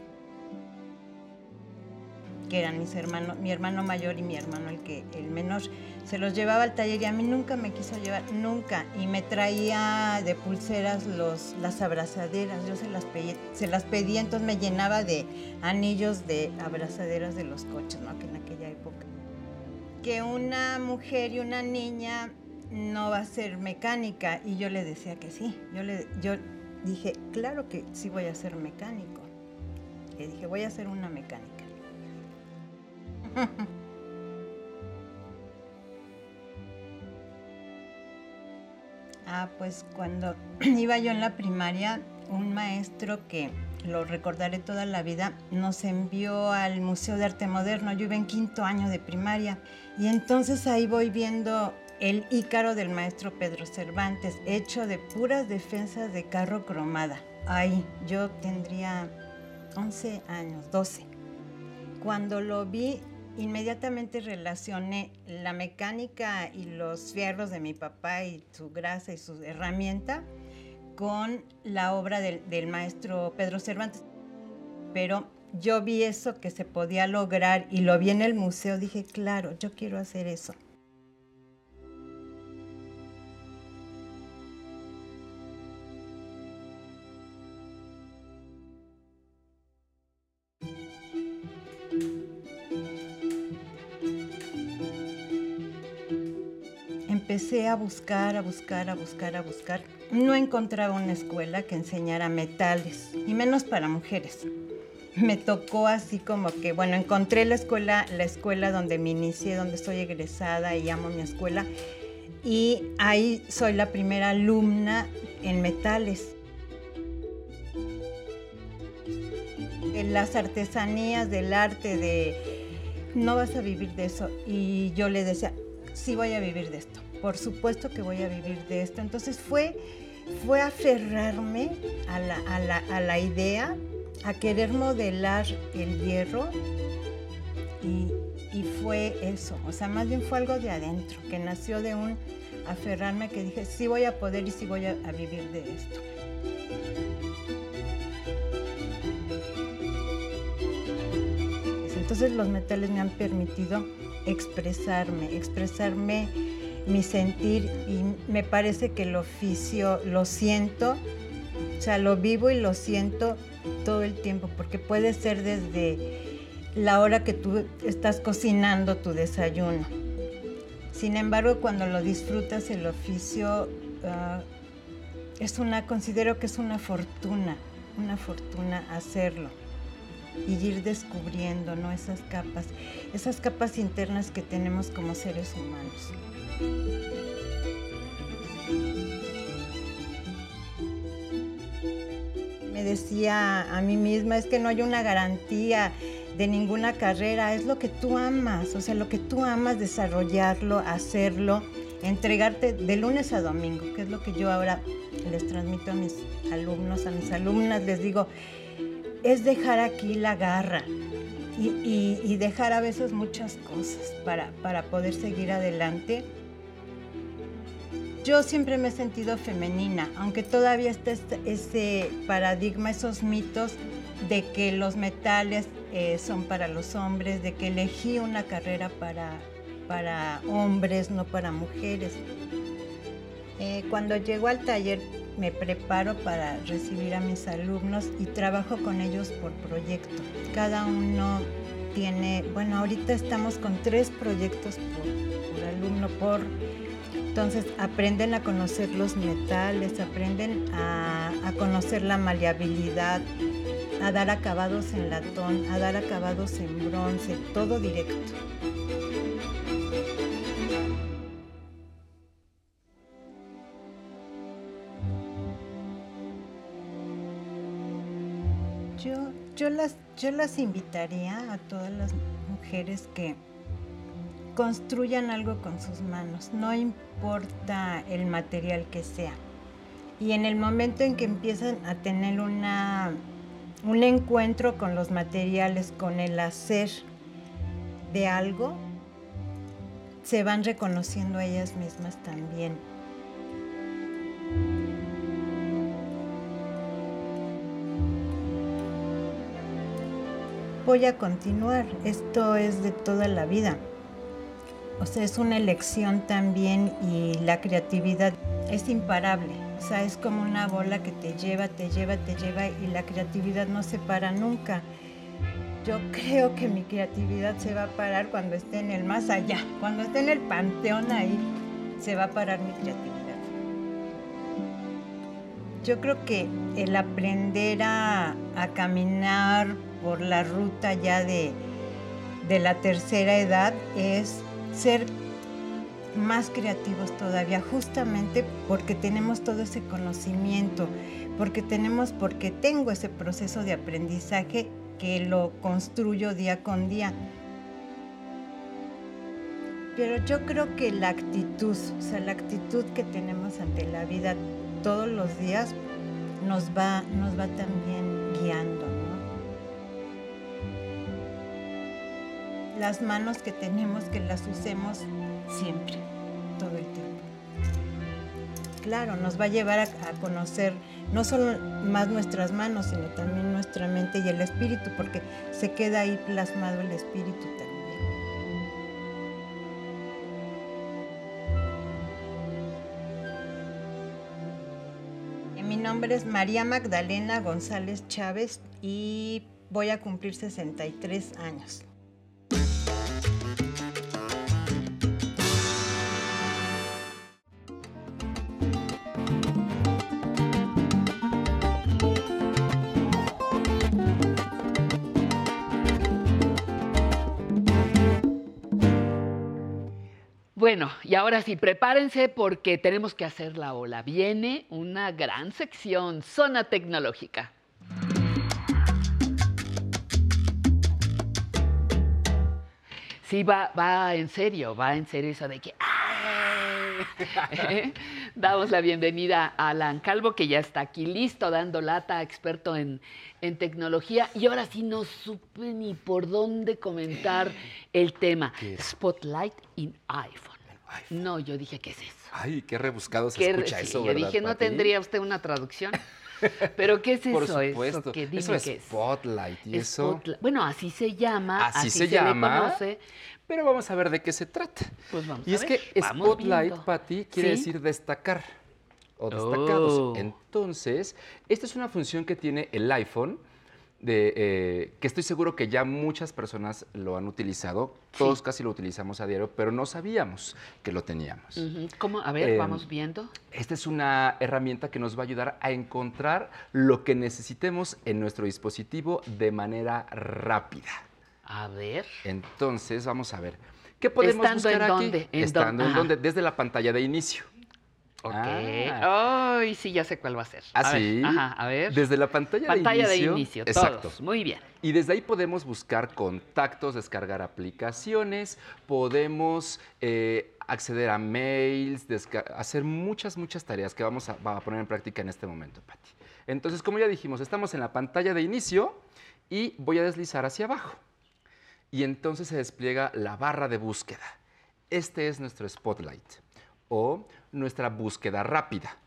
que eran mis hermanos, mi hermano mayor y mi hermano el que el menor, se los llevaba al taller y a mí nunca me quiso llevar, nunca, y me traía de pulseras los, las abrazaderas, yo se las, pedí, se las pedía, entonces me llenaba de anillos de abrazaderas de los coches, ¿no? Que en aquella época. Que una mujer y una niña no va a ser mecánica, y yo le decía que sí, yo, le, yo dije, claro que sí voy a ser mecánico. Le dije, voy a ser una mecánica. <laughs> Ah, pues cuando <clears throat> iba yo en la primaria, un maestro que lo recordaré toda la vida, nos envió al Museo de Arte Moderno. Yo iba en quinto año de primaria y entonces ahí voy viendo el ícaro del maestro Pedro Cervantes, hecho de puras defensas de carro cromada. Ahí yo tendría 11 años, 12. Cuando lo vi, inmediatamente relacioné la mecánica y los fierros de mi papá y su grasa y su herramienta con la obra del, del maestro Pedro Cervantes. Pero yo vi eso que se podía lograr y lo vi en el museo, dije, claro, yo quiero hacer eso. Empecé a buscar, a buscar, a buscar, a buscar. No encontraba una escuela que enseñara metales, y menos para mujeres. Me tocó así como que, bueno, encontré la escuela, la escuela donde me inicié, donde soy egresada y amo mi escuela. Y ahí soy la primera alumna en metales. De las artesanías, del arte, de no vas a vivir de eso. Y yo le decía, sí voy a vivir de esto. Por supuesto que voy a vivir de esto. Entonces fue, fue aferrarme a la, a, la, a la idea, a querer modelar el hierro y, y fue eso. O sea, más bien fue algo de adentro, que nació de un aferrarme que dije, sí voy a poder y sí voy a, a vivir de esto. Entonces los metales me han permitido expresarme, expresarme mi sentir y me parece que el oficio lo siento, o sea, lo vivo y lo siento todo el tiempo, porque puede ser desde la hora que tú estás cocinando tu desayuno. Sin embargo, cuando lo disfrutas el oficio, ah, es una, considero que es una fortuna, una fortuna hacerlo y ir descubriendo ¿no? esas capas, esas capas internas que tenemos como seres humanos. Me decía a mí misma, es que no hay una garantía de ninguna carrera, es lo que tú amas, o sea, lo que tú amas, desarrollarlo, hacerlo, entregarte de lunes a domingo, que es lo que yo ahora les transmito a mis alumnos, a mis alumnas, les digo, es dejar aquí la garra y, y- dejar a veces muchas cosas para, para poder seguir adelante. Yo siempre me he sentido femenina, aunque todavía está este- ese paradigma, esos mitos de que los metales eh, son para los hombres, de que elegí una carrera para, para hombres, no para mujeres. Eh, cuando llego al taller me preparo para recibir a mis alumnos y trabajo con ellos por proyecto. Cada uno tiene, bueno, ahorita estamos con tres proyectos por, por alumno por entonces aprenden a conocer los metales, aprenden a, conocer la maleabilidad, a dar acabados en latón, a dar acabados en bronce, todo directo. Yo, yo, las, yo las invitaría a todas las mujeres que construyan algo con sus manos, no importa el material que sea. Y en el momento en que empiezan a tener una, un encuentro con los materiales, con el hacer de algo, se van reconociendo a ellas mismas también. Voy a continuar, esto es de toda la vida. O sea, es una elección también y la creatividad es imparable. O sea, es como una bola que te lleva, te lleva, te lleva y la creatividad no se para nunca. Yo creo que mi creatividad se va a parar cuando esté en el más allá, cuando esté en el panteón ahí, se va a parar mi creatividad. Yo creo que el aprender a, caminar por la ruta ya de, de la tercera edad es ser más creativos todavía, justamente porque tenemos todo ese conocimiento, porque tenemos, porque tengo ese proceso de aprendizaje que lo construyo día con día. Pero yo creo que la actitud, o sea, la actitud que tenemos ante la vida todos los días nos va, nos va también guiando, Las manos que tenemos, que las usemos siempre, todo el tiempo. Claro, nos va a llevar a, conocer no solo más nuestras manos, sino también nuestra mente y el espíritu, porque se queda ahí plasmado el espíritu también. Mi nombre es María Magdalena González Chávez y voy a cumplir 63 años. Bueno, y ahora sí, prepárense porque tenemos que hacer la ola. Viene una gran sección, zona tecnológica. Sí, va, va en serio, va en serio eso de que... <laughs> Damos la bienvenida a Alan Calvo, que ya está aquí listo, dando lata, experto en, en tecnología. Y ahora sí no supe ni por dónde comentar el tema. Spotlight in iPhone. No, yo dije, ¿qué es eso? Ay, qué rebuscado se ¿Qué escucha re- eso, sí, yo ¿verdad, dije, ¿no tendría usted una traducción? <laughs> ¿Pero qué es Por eso? supuesto. Eso, que dime eso es qué es. Spotlight. Y eso... Bueno, así se llama, Así, así, se, llama. conoce. Pero vamos a ver de qué se trata. Pues vamos Y a es ver, que vamos Spotlight. Pati, quiere ¿Sí? decir destacar o destacados. Oh. Entonces, esta es una función que tiene el iPhone, de, eh, que estoy seguro que ya muchas personas lo han utilizado. Todos casi lo utilizamos a diario, pero no sabíamos que lo teníamos. ¿Cómo? A ver, Em, vamos viendo. Esta es una herramienta que nos va a ayudar a encontrar lo que necesitemos en nuestro dispositivo de manera rápida. A ver. Entonces, vamos a ver. ¿Qué podemos ¿Estando en buscar aquí? dónde? ¿En Estando dónde? en donde, desde la pantalla de inicio. Ok. Ah. Ay, sí, ya sé cuál va a ser. ¿Ah, A ver, sí? Ajá, a ver. Desde la pantalla, Pantalla de de inicio. inicio, Exacto. todos. Muy bien. Y desde ahí podemos buscar contactos, descargar aplicaciones, podemos eh, acceder a mails, hacer muchas, muchas tareas que vamos a, a poner en práctica en este momento, Pati. Entonces, como ya dijimos, estamos en la pantalla de inicio y voy a deslizar hacia abajo. Y entonces se despliega la barra de búsqueda. Este es nuestro Spotlight o nuestra búsqueda rápida.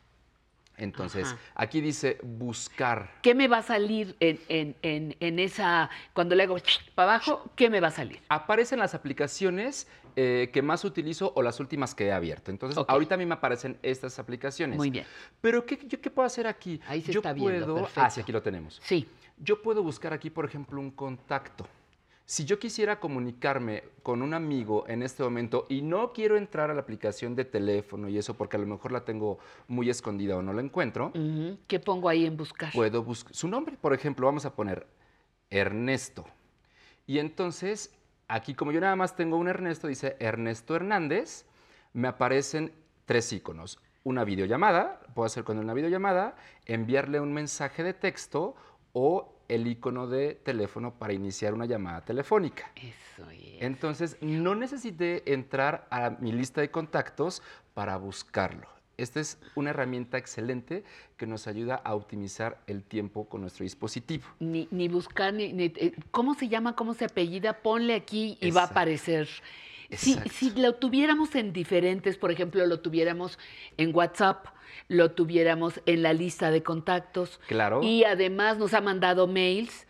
Entonces, Ajá. aquí dice buscar. ¿Qué me va a salir en, en- en- en esa, cuando le hago para abajo, qué me va a salir? Aparecen las aplicaciones eh, que más utilizo o las últimas que he abierto. Entonces, ahorita a mí me aparecen estas aplicaciones. Muy bien. Pero, ¿qué, yo, ¿qué puedo hacer aquí? Ahí se yo está viendo, puedo, perfecto. Ah, sí, aquí lo tenemos. Sí. Yo puedo buscar aquí, por ejemplo, un contacto. Si yo quisiera comunicarme con un amigo en este momento y no quiero entrar a la aplicación de teléfono y eso porque a lo mejor la tengo muy escondida o no la encuentro. ¿Qué pongo ahí en buscar? puedo buscar su nombre. Por ejemplo, vamos a poner Ernesto. Y entonces, aquí como yo nada más tengo un Ernesto, dice Ernesto Hernández, me aparecen tres iconos. Una videollamada, puedo hacer con una videollamada, enviarle un mensaje de texto o el icono de teléfono para iniciar una llamada telefónica. Eso es. Entonces, no necesité entrar a mi lista de contactos para buscarlo. Esta es una herramienta excelente que nos ayuda a optimizar el tiempo con nuestro dispositivo. Ni, ni buscar, ni, ni- eh, ¿cómo se llama? ¿Cómo se apellida? Ponle aquí y va a aparecer. Si, lo tuviéramos en diferentes, por ejemplo, lo tuviéramos en WhatsApp, lo tuviéramos en la lista de contactos Claro. y además nos ha mandado mails,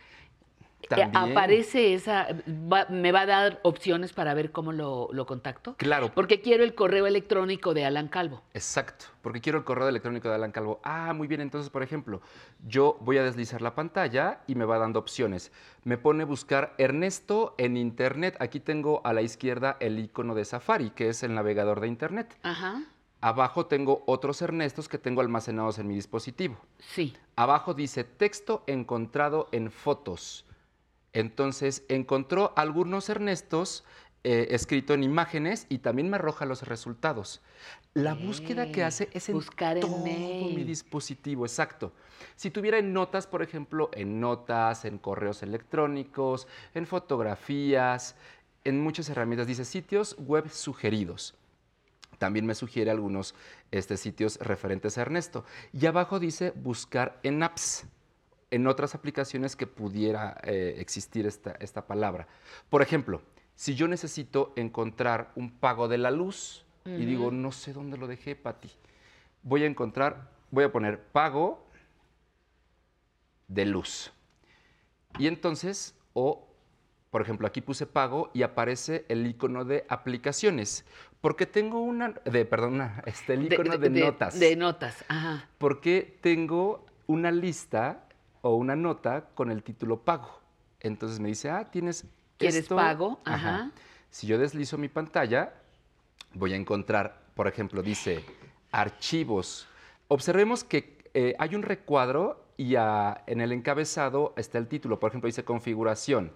También. aparece esa, va- me va a dar opciones para ver cómo lo, lo contacto. Claro. Porque quiero el correo electrónico de Alan Calvo. Exacto, porque quiero el correo electrónico de Alan Calvo. Ah, muy bien, entonces, por ejemplo, yo voy a deslizar la pantalla y me va dando opciones. Me pone buscar Ernesto en Internet. Aquí tengo a la izquierda el icono de Safari, que es el navegador de Internet. Ajá. Abajo tengo otros Ernestos que tengo almacenados en mi dispositivo. Sí. Abajo dice texto encontrado en fotos. Entonces encontró algunos Ernestos eh, escrito en imágenes y también me arroja los resultados. La búsqueda que hace es en Buscar en todo mi dispositivo, exacto. Si tuviera en notas, por ejemplo, en notas, en correos electrónicos, en fotografías, en muchas herramientas, dice sitios web sugeridos. También me sugiere algunos este, sitios referentes a Ernesto. Y abajo dice buscar en apps, en otras aplicaciones que pudiera eh, existir esta, esta palabra. Por ejemplo, si yo necesito encontrar un pago de la luz y digo, no sé dónde lo dejé, Pati, voy a encontrar, voy a poner pago de luz. Y entonces, o, por ejemplo, aquí puse pago y aparece el icono de aplicaciones. Porque tengo una, de, perdón, una, este, el icono de, notas. De notas, ajá. Porque tengo una lista o una nota con el título pago. Entonces me dice, ah, tienes ¿Quieres esto. pago? Ajá. Si yo deslizo mi pantalla, voy a encontrar, por ejemplo, dice archivos. Observemos que eh, hay un recuadro y ah, en el encabezado está el título. Por ejemplo, dice configuración,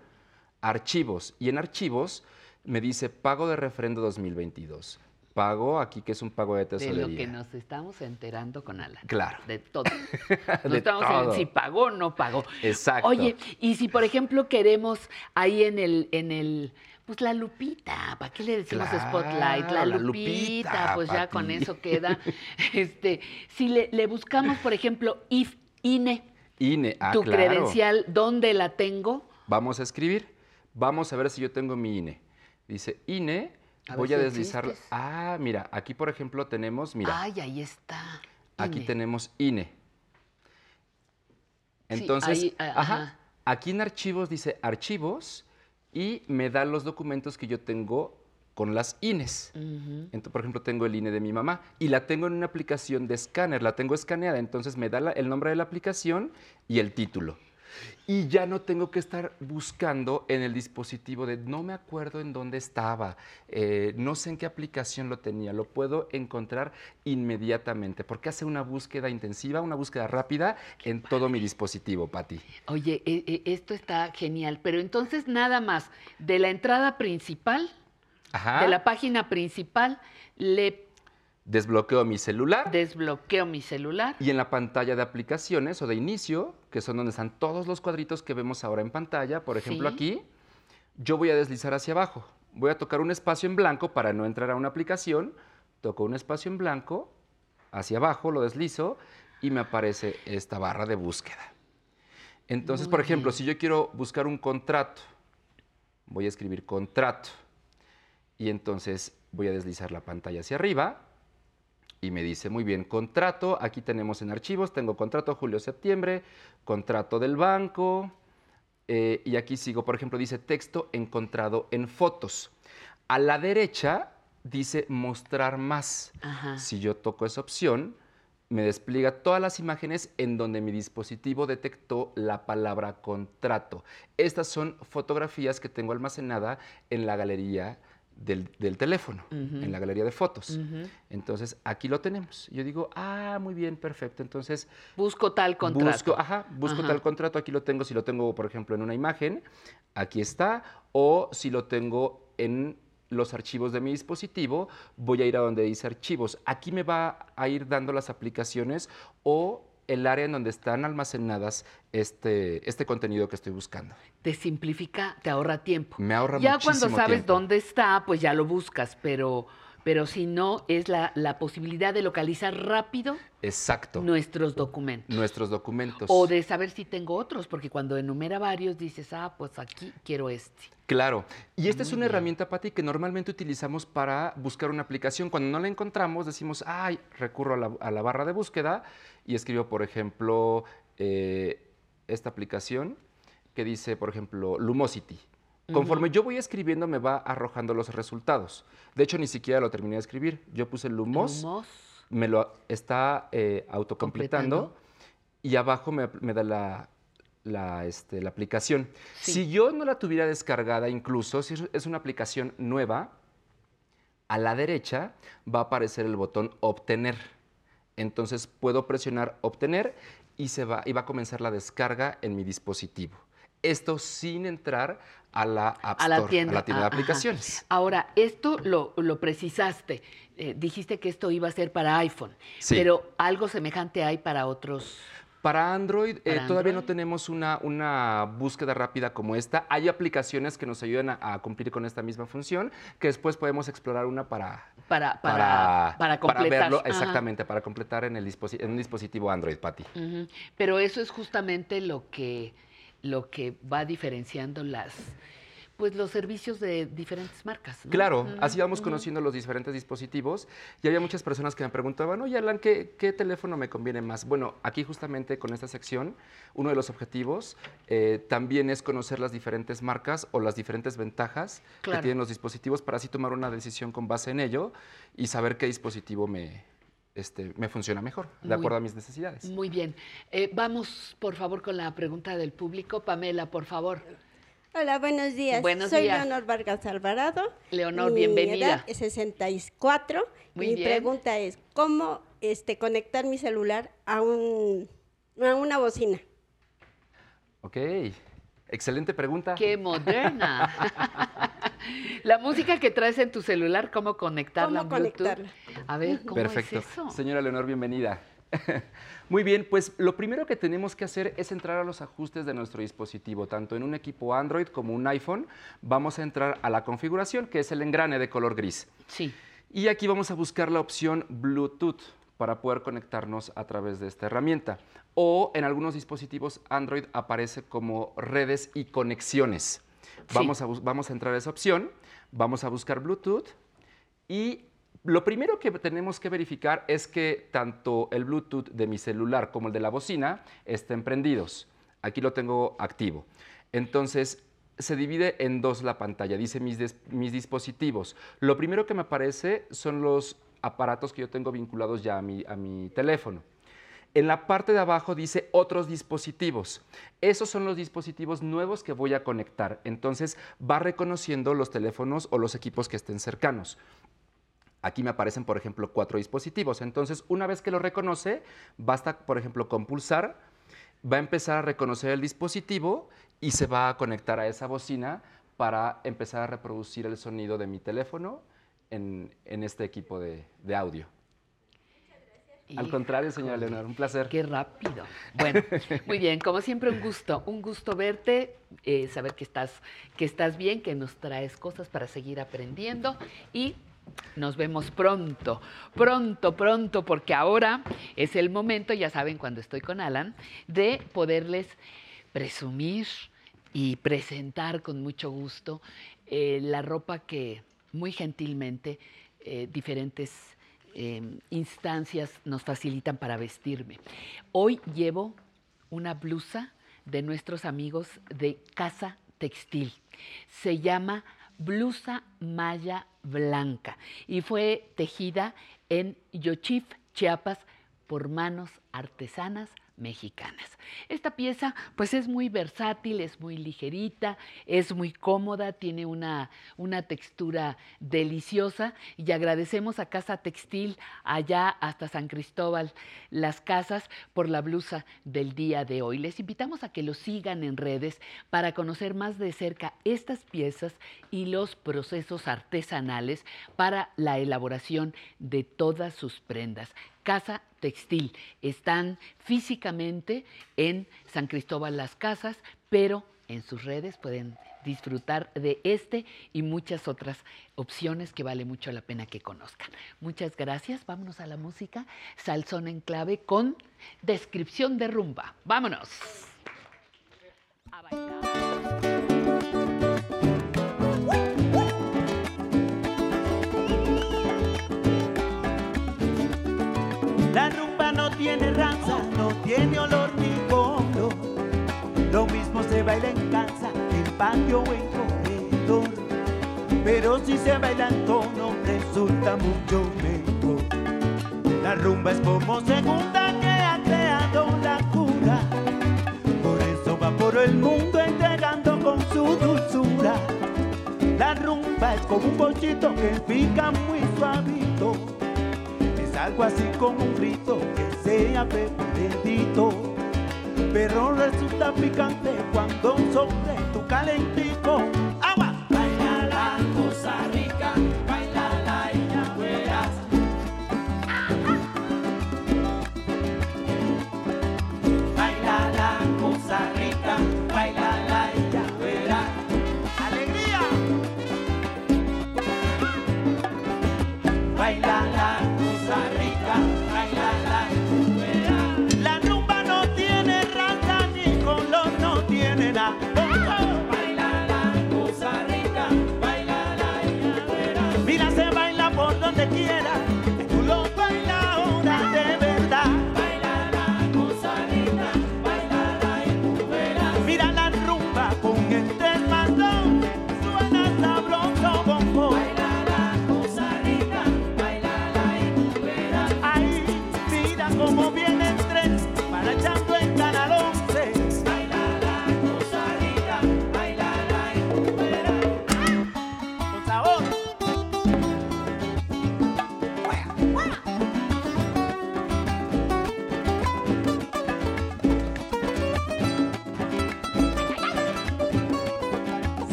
archivos. Y en archivos me dice pago de refrendo 2022. Pago aquí que es un pago de De tesorería. lo que nos estamos enterando con Alan. Claro. De todo. <laughs> No De estamos todo. en si pagó o no pagó. Exacto. Oye, y si por ejemplo queremos ahí en el, en el, pues la lupita, ¿para qué le decimos Claro, spotlight? La la lupita, lupita, pues ya con eso queda. <laughs> Este, si le, le buscamos, por ejemplo, if INE, INE, ah, tu claro. credencial, ¿dónde la tengo? Vamos a escribir. Vamos a ver si yo tengo mi INE. Dice INE. A voy a deslizar. existes. Ah, mira, aquí por ejemplo tenemos, mira, Ay, ahí está. aquí INE. tenemos INE. Sí, Entonces, ahí, ah, ajá, ajá. aquí en archivos dice archivos y me da los documentos que yo tengo con las INES. Entonces, por ejemplo, tengo el INE de mi mamá y la tengo en una aplicación de escáner, la tengo escaneada, entonces me da la- el nombre de la aplicación y el título. Y ya no tengo que estar buscando en el dispositivo de no me acuerdo en dónde estaba, eh, no sé en qué aplicación lo tenía, lo puedo encontrar inmediatamente porque hace una búsqueda intensiva, una búsqueda rápida en todo mi dispositivo, Pati. Oye, e- e- esto está genial, pero entonces nada más, de la entrada principal, Ajá. de la página principal, le Desbloqueo mi celular. desbloqueo mi celular. Y en la pantalla de aplicaciones o de inicio, que son donde están todos los cuadritos que vemos ahora en pantalla, por ejemplo Sí. aquí, yo voy a deslizar hacia abajo. Voy a tocar un espacio en blanco para no entrar a una aplicación. Toco un espacio en blanco, hacia abajo, lo deslizo y me aparece esta barra de búsqueda. Entonces, Muy por ejemplo, bien. si yo quiero buscar un contrato, voy a escribir contrato y entonces voy a deslizar la pantalla hacia arriba y me dice, muy bien, contrato, aquí tenemos en archivos, tengo contrato julio-septiembre, contrato del banco, eh, y aquí sigo, por ejemplo, dice texto encontrado en fotos. A la derecha dice mostrar más. Ajá. Si yo toco esa opción, me despliega todas las imágenes en donde mi dispositivo detectó la palabra contrato. Estas son fotografías que tengo almacenada en la galería del, del teléfono, en la galería de fotos. Entonces, aquí lo tenemos. Yo digo, ah, muy bien, perfecto. Entonces, Busco tal contrato. Busco, ajá, busco Ajá. tal contrato, aquí lo tengo, si lo tengo, por ejemplo, en una imagen, aquí está, o si lo tengo en los archivos de mi dispositivo, voy a ir a donde dice archivos. Aquí me va a ir dando las aplicaciones o el área en donde están almacenadas este, este contenido que estoy buscando. Te simplifica, te ahorra tiempo. Me ahorra ya muchísimo cuando sabes tiempo. dónde está, pues ya lo buscas, pero, pero si no, es la, la posibilidad de localizar rápido Exacto. nuestros documentos. Nuestros documentos. O de saber si tengo otros, porque cuando enumera varios dices, ah, pues aquí quiero este. Claro. Y esta es una bien. herramienta, Pati, que normalmente utilizamos para buscar una aplicación. Cuando no la encontramos, decimos, ay, recurro a la, a la barra de búsqueda y escribo, por ejemplo, eh, esta aplicación que dice, por ejemplo, Lumosity. Conforme yo voy escribiendo, me va arrojando los resultados. De hecho, ni siquiera lo terminé de escribir. Yo puse Lumos, Lumos. me lo está eh, autocompletando y abajo me, me da la, la, este, la aplicación. Si yo no la tuviera descargada, incluso si es- es una aplicación nueva, a la derecha va a aparecer el botón obtener. Entonces puedo presionar obtener y, se va, y va a comenzar la descarga en mi dispositivo. Esto sin entrar a la App a la tienda. a la tienda de Ah, aplicaciones. Ahora, esto lo, lo precisaste. Eh, dijiste que esto iba a ser para iPhone, Sí. pero algo semejante hay para otros. Para Android, eh, ¿Para todavía no tenemos una, una búsqueda rápida como esta. Hay aplicaciones que nos ayudan a, a cumplir con esta misma función, que después podemos explorar una para, Para, para, para completar. verlo, Ajá. exactamente, para completar en, el en un dispositivo Android. Ujú. Pero eso es justamente lo que, lo que va diferenciando las, pues los servicios de diferentes marcas. ¿no? Claro, así vamos conociendo los diferentes dispositivos y había muchas personas que me preguntaban, oye Alan, ¿qué, qué teléfono me conviene más? Bueno, aquí justamente con esta sección, uno de los objetivos eh, también es conocer las diferentes marcas o las diferentes ventajas Claro. que tienen los dispositivos para así tomar una decisión con base en ello y saber qué dispositivo me, este, me funciona mejor, de Muy- acuerdo a mis necesidades. Muy bien. Eh, vamos, por favor, con la pregunta del público. Pamela, por favor. Hola, buenos días. Buenos Soy días. Leonor Vargas Alvarado. Leonor, Mi bienvenida. edad es 64. Muy mi bien. pregunta es, ¿cómo este, conectar mi celular a, un, a una bocina? Ok, excelente pregunta. ¡Qué moderna! <laughs> la música que traes en tu celular, ¿cómo conectarla? ¿Cómo conectarla? A ver, ¿cómo Perfecto. es eso? Señora Leonor, bienvenida. <laughs> Muy bien, pues lo primero que tenemos que hacer es entrar a los ajustes de nuestro dispositivo, tanto en un equipo Android como un iPhone. Vamos a entrar a la configuración, que es el engrane de color gris. Sí. Y aquí vamos a buscar la opción Bluetooth para poder conectarnos a través de esta herramienta. O en algunos dispositivos Android aparece como redes y conexiones. Sí. Vamos, a, vamos a entrar a esa opción, vamos a buscar Bluetooth y lo primero que tenemos que verificar es que tanto el Bluetooth de mi celular como el de la bocina estén prendidos. Aquí lo tengo activo. Entonces, se divide en dos la pantalla, dice mis, mis dispositivos. Lo primero que me aparece son los aparatos que yo tengo vinculados ya a mi, a mi teléfono. En la parte de abajo dice otros dispositivos. Esos son los dispositivos nuevos que voy a conectar. Entonces va reconociendo los teléfonos o los equipos que estén cercanos. Aquí me aparecen, por ejemplo, cuatro dispositivos. Entonces, una vez que lo reconoce, basta, por ejemplo, con pulsar, va a empezar a reconocer el dispositivo y se va a conectar a esa bocina para empezar a reproducir el sonido de mi teléfono en, en este equipo de, de audio. Al contrario, señora Leonor, un placer. Qué rápido. Bueno, <laughs> muy bien, como siempre un gusto, un gusto verte, eh, saber que estás, que estás bien, que nos traes cosas para seguir aprendiendo y nos vemos pronto, pronto, pronto, porque ahora es el momento, ya saben, cuando estoy con Alan, de poderles presumir y presentar con mucho gusto eh, la ropa que muy gentilmente eh, diferentes eh, instancias nos facilitan para vestirme. Hoy llevo una blusa de nuestros amigos de Casa Textil. Se llama blusa malla blanca y fue tejida en Yochif, Chiapas, por manos artesanas mexicanas. Esta pieza pues es muy versátil, es muy ligerita, es muy cómoda, tiene una, una textura deliciosa y agradecemos a Casa Textil allá hasta San Cristóbal, las casas, por la blusa del día de hoy. Les invitamos a que lo sigan en redes para conocer más de cerca estas piezas y los procesos artesanales para la elaboración de todas sus prendas. Casa Textil. Están físicamente en San Cristóbal Las Casas, pero en sus redes pueden disfrutar de este y muchas otras opciones que vale mucho la pena que conozcan. Muchas gracias. Vámonos a la música. Salsón en clave con descripción de rumba. Vámonos. La se baila en casa, en patio o en corredor. Pero si se baila en tono, resulta mucho mejor. La rumba es como segunda que ha creado la cura. Por eso va por el mundo entregando con su dulzura. La rumba es como un bochito que pica muy suavito. Es algo así como un grito que sea pepidito. Pero resulta picante cuando sobre tu calentico.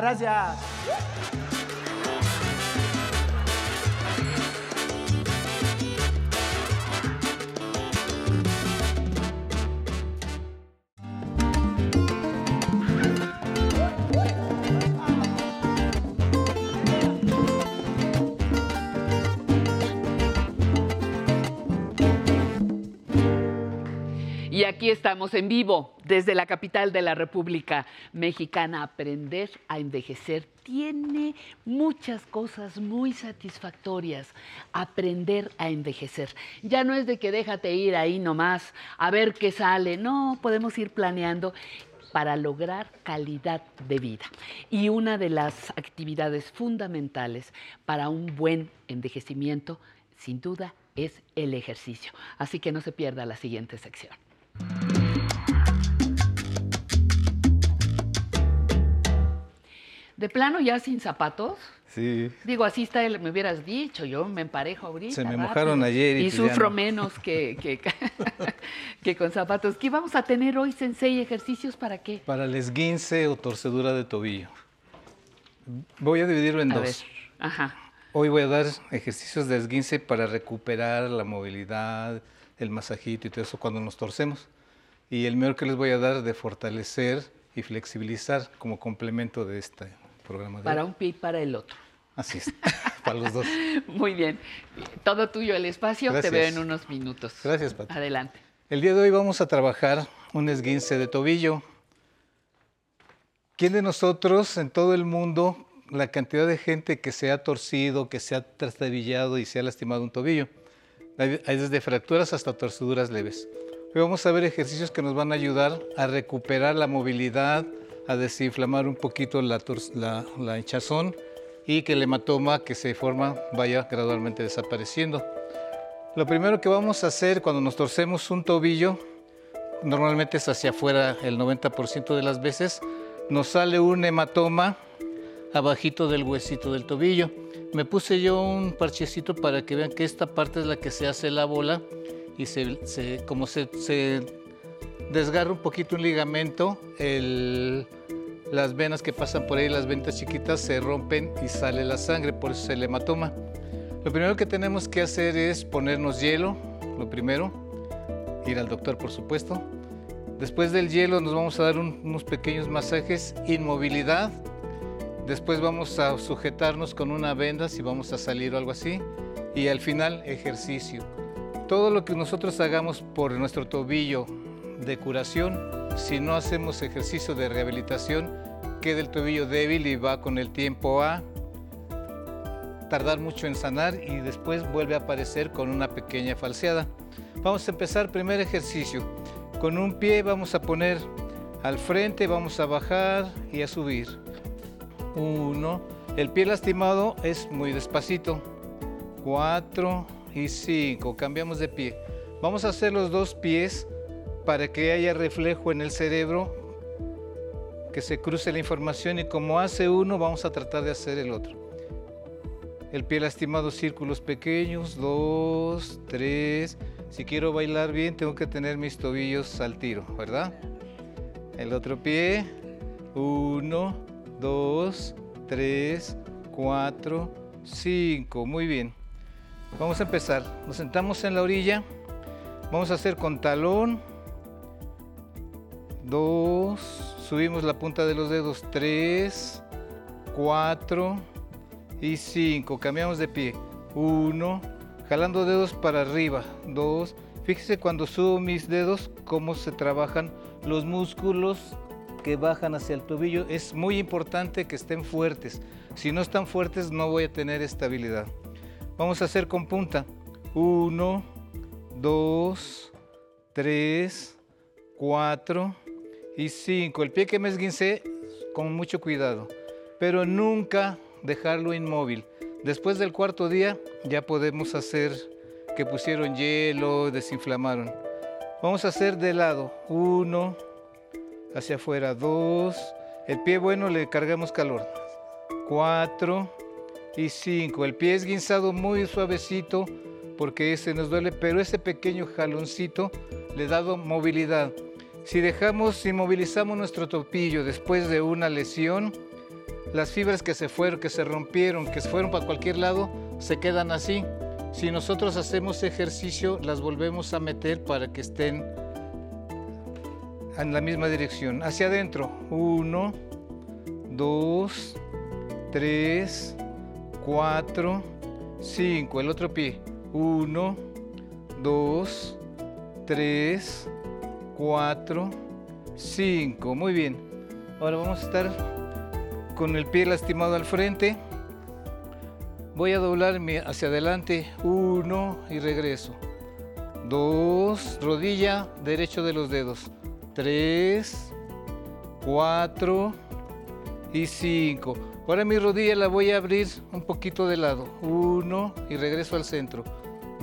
Muchas aquí estamos en vivo desde la capital de la República Mexicana. Aprender a envejecer tiene muchas cosas muy satisfactorias. Aprender a envejecer. Ya no es de que déjate ir ahí nomás a ver qué sale. No, podemos ir planeando para lograr calidad de vida. Y una de las actividades fundamentales para un buen envejecimiento, sin duda, es el ejercicio. Así que no se pierda la siguiente sección. De plano ya sin zapatos. Sí. Digo, así está, me hubieras dicho, yo me emparejo ahorita. Se me rápido, mojaron ayer y pues ya sufro no. menos que, que, <laughs> que con zapatos. ¿Qué vamos a tener hoy, Sensei? ¿Ejercicios para qué? Para el esguince o torcedura de tobillo. Voy a dividirlo en A dos. ver, Ajá. Hoy voy a dar ejercicios de esguince para recuperar la movilidad, el masajito y todo eso cuando nos torcemos. Y el mejor que les voy a dar de fortalecer y flexibilizar como complemento de este programa. de Para hoy. un pie y para el otro. Así es, <laughs> para los dos. <laughs> Muy bien. Todo tuyo el espacio. Te veo en unos minutos. Gracias. Adelante. El día de hoy vamos a trabajar un esguince de tobillo. ¿Quién de nosotros en todo el mundo, la cantidad de gente que se ha torcido, que se ha trastabillado y se ha lastimado un tobillo? Desde fracturas hasta torceduras leves. Hoy vamos a ver ejercicios que nos van a ayudar a recuperar la movilidad, a desinflamar un poquito la, la, la hinchazón y que el hematoma que se forma vaya gradualmente desapareciendo. Lo primero que vamos a hacer cuando nos torcemos un tobillo, normalmente es hacia afuera el 90% de las veces, nos sale un hematoma abajito del huesito del tobillo. Me puse yo un parchecito para que vean que esta parte es la que se hace la bola y se, como se, se desgarra un poquito un ligamento, las venas que pasan por ahí, las ventas chiquitas, se rompen y sale la sangre, por eso es el hematoma. Lo primero que tenemos que hacer es ponernos hielo, lo primero, ir al doctor por supuesto. Después del hielo nos vamos a dar un- unos pequeños masajes, inmovilidad. Después vamos a sujetarnos con una venda si vamos a salir o algo así. Y al final ejercicio. Todo lo que nosotros hagamos por nuestro tobillo de curación, si no hacemos ejercicio de rehabilitación, queda el tobillo débil y va con el tiempo a tardar mucho en sanar y después vuelve a aparecer con una pequeña falseada. Vamos a empezar primer ejercicio. Con un pie vamos a poner al frente, vamos a bajar y a subir. Uno. El pie lastimado es muy despacito. Cuatro y cinco. Cambiamos de pie. Vamos a hacer los dos pies para que haya reflejo en el cerebro, que se cruce la información y como hace uno, vamos a tratar de hacer el otro. El pie lastimado, círculos pequeños, dos, tres. Si quiero bailar bien, tengo que tener mis tobillos al tiro, ¿verdad? El otro pie, uno, dos, tres, cuatro, cinco. Muy bien. Vamos a empezar. Nos sentamos en la orilla. Vamos a hacer con talón. Dos. Subimos la punta de los dedos. Tres, cuatro y cinco. Cambiamos de pie. Uno. Jalando dedos para arriba. Dos. Fíjese cuando subo mis dedos cómo se trabajan los músculos que bajan hacia el tobillo. Es muy importante que estén fuertes. Si no están fuertes no voy a tener estabilidad. Vamos a hacer con punta. Uno, dos, tres, cuatro y cinco. El pie que me esguincé con mucho cuidado, pero nunca dejarlo inmóvil. Después del cuarto día ya podemos hacer que pusieron hielo, desinflamaron. Vamos a hacer de lado. Uno, hacia afuera. Dos. El pie bueno le cargamos calor. Cuatro y cinco. El pie esguinzado muy suavecito porque ese nos duele, pero ese pequeño jaloncito le ha dado movilidad. Si dejamos, si movilizamos nuestro topillo después de una lesión, las fibras que se fueron, que se rompieron, que se fueron para cualquier lado, se quedan así. Si nosotros hacemos ejercicio, las volvemos a meter para que estén en la misma dirección. Hacia adentro. Uno, dos, tres, cuatro, cinco. El otro pie. Uno, dos, tres, cuatro, cinco. Muy bien. Ahora vamos a estar con el pie lastimado al frente. Voy a doblarme hacia adelante. Uno y regreso. Dos, rodilla derecho de los dedos. Tres, cuatro y cinco. Ahora mi rodilla la voy a abrir un poquito de lado. Uno y regreso al centro.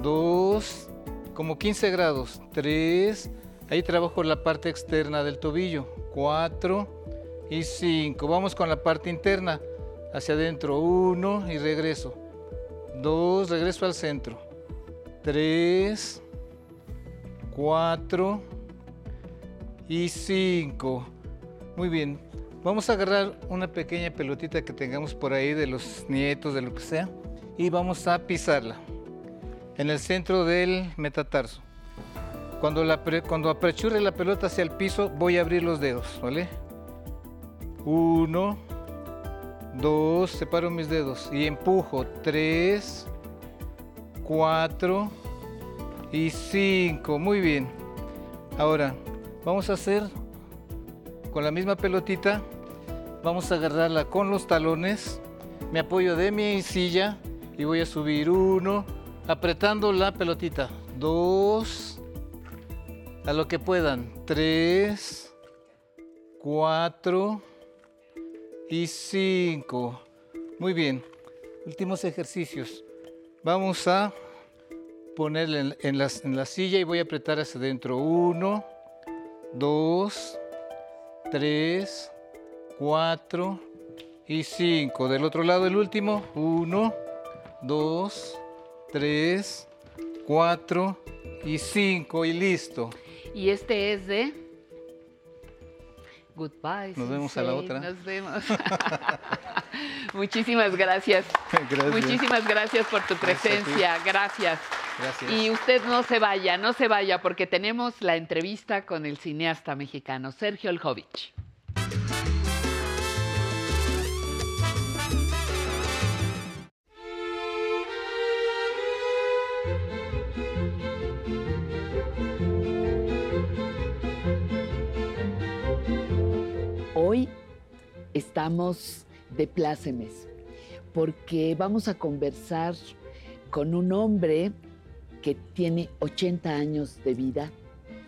Dos, como 15 grados. Tres, ahí trabajo la parte externa del tobillo. Cuatro y cinco. Vamos con la parte interna. hacia adentro, uno y regreso. Dos, regreso al centro. Tres, cuatro y cinco. Muy bien. Vamos a agarrar una pequeña pelotita que tengamos por ahí de los nietos, de lo que sea, y vamos a pisarla en el centro del metatarso. Cuando, la pre- cuando aperture la pelota hacia el piso, voy a abrir los dedos, ¿vale? Uno, dos, separo mis dedos y empujo. Tres, cuatro y cinco. Muy bien. Ahora, vamos a hacer con la misma pelotita, vamos a agarrarla con los talones. Me apoyo de mi silla y voy a subir uno, apretando la pelotita. Dos, a lo que puedan. Tres, cuatro y cinco. Muy bien. Últimos ejercicios. Vamos a ponerle en, las- en la silla y voy a apretar hacia adentro. Uno, dos, tres, cuatro y cinco. Del otro lado el último. Uno, dos, tres, cuatro y cinco. Y listo. Y este es de Goodbye. Nos vemos a la otra. Nos vemos. <laughs> Muchísimas gracias. <laughs> Gracias. Muchísimas gracias por tu presencia. Gracias. Y usted no se vaya, no se vaya, porque tenemos la entrevista con el cineasta mexicano Sergio Oljovich. Hoy estamos de plácemes porque vamos a conversar con un hombre que tiene 80 años de vida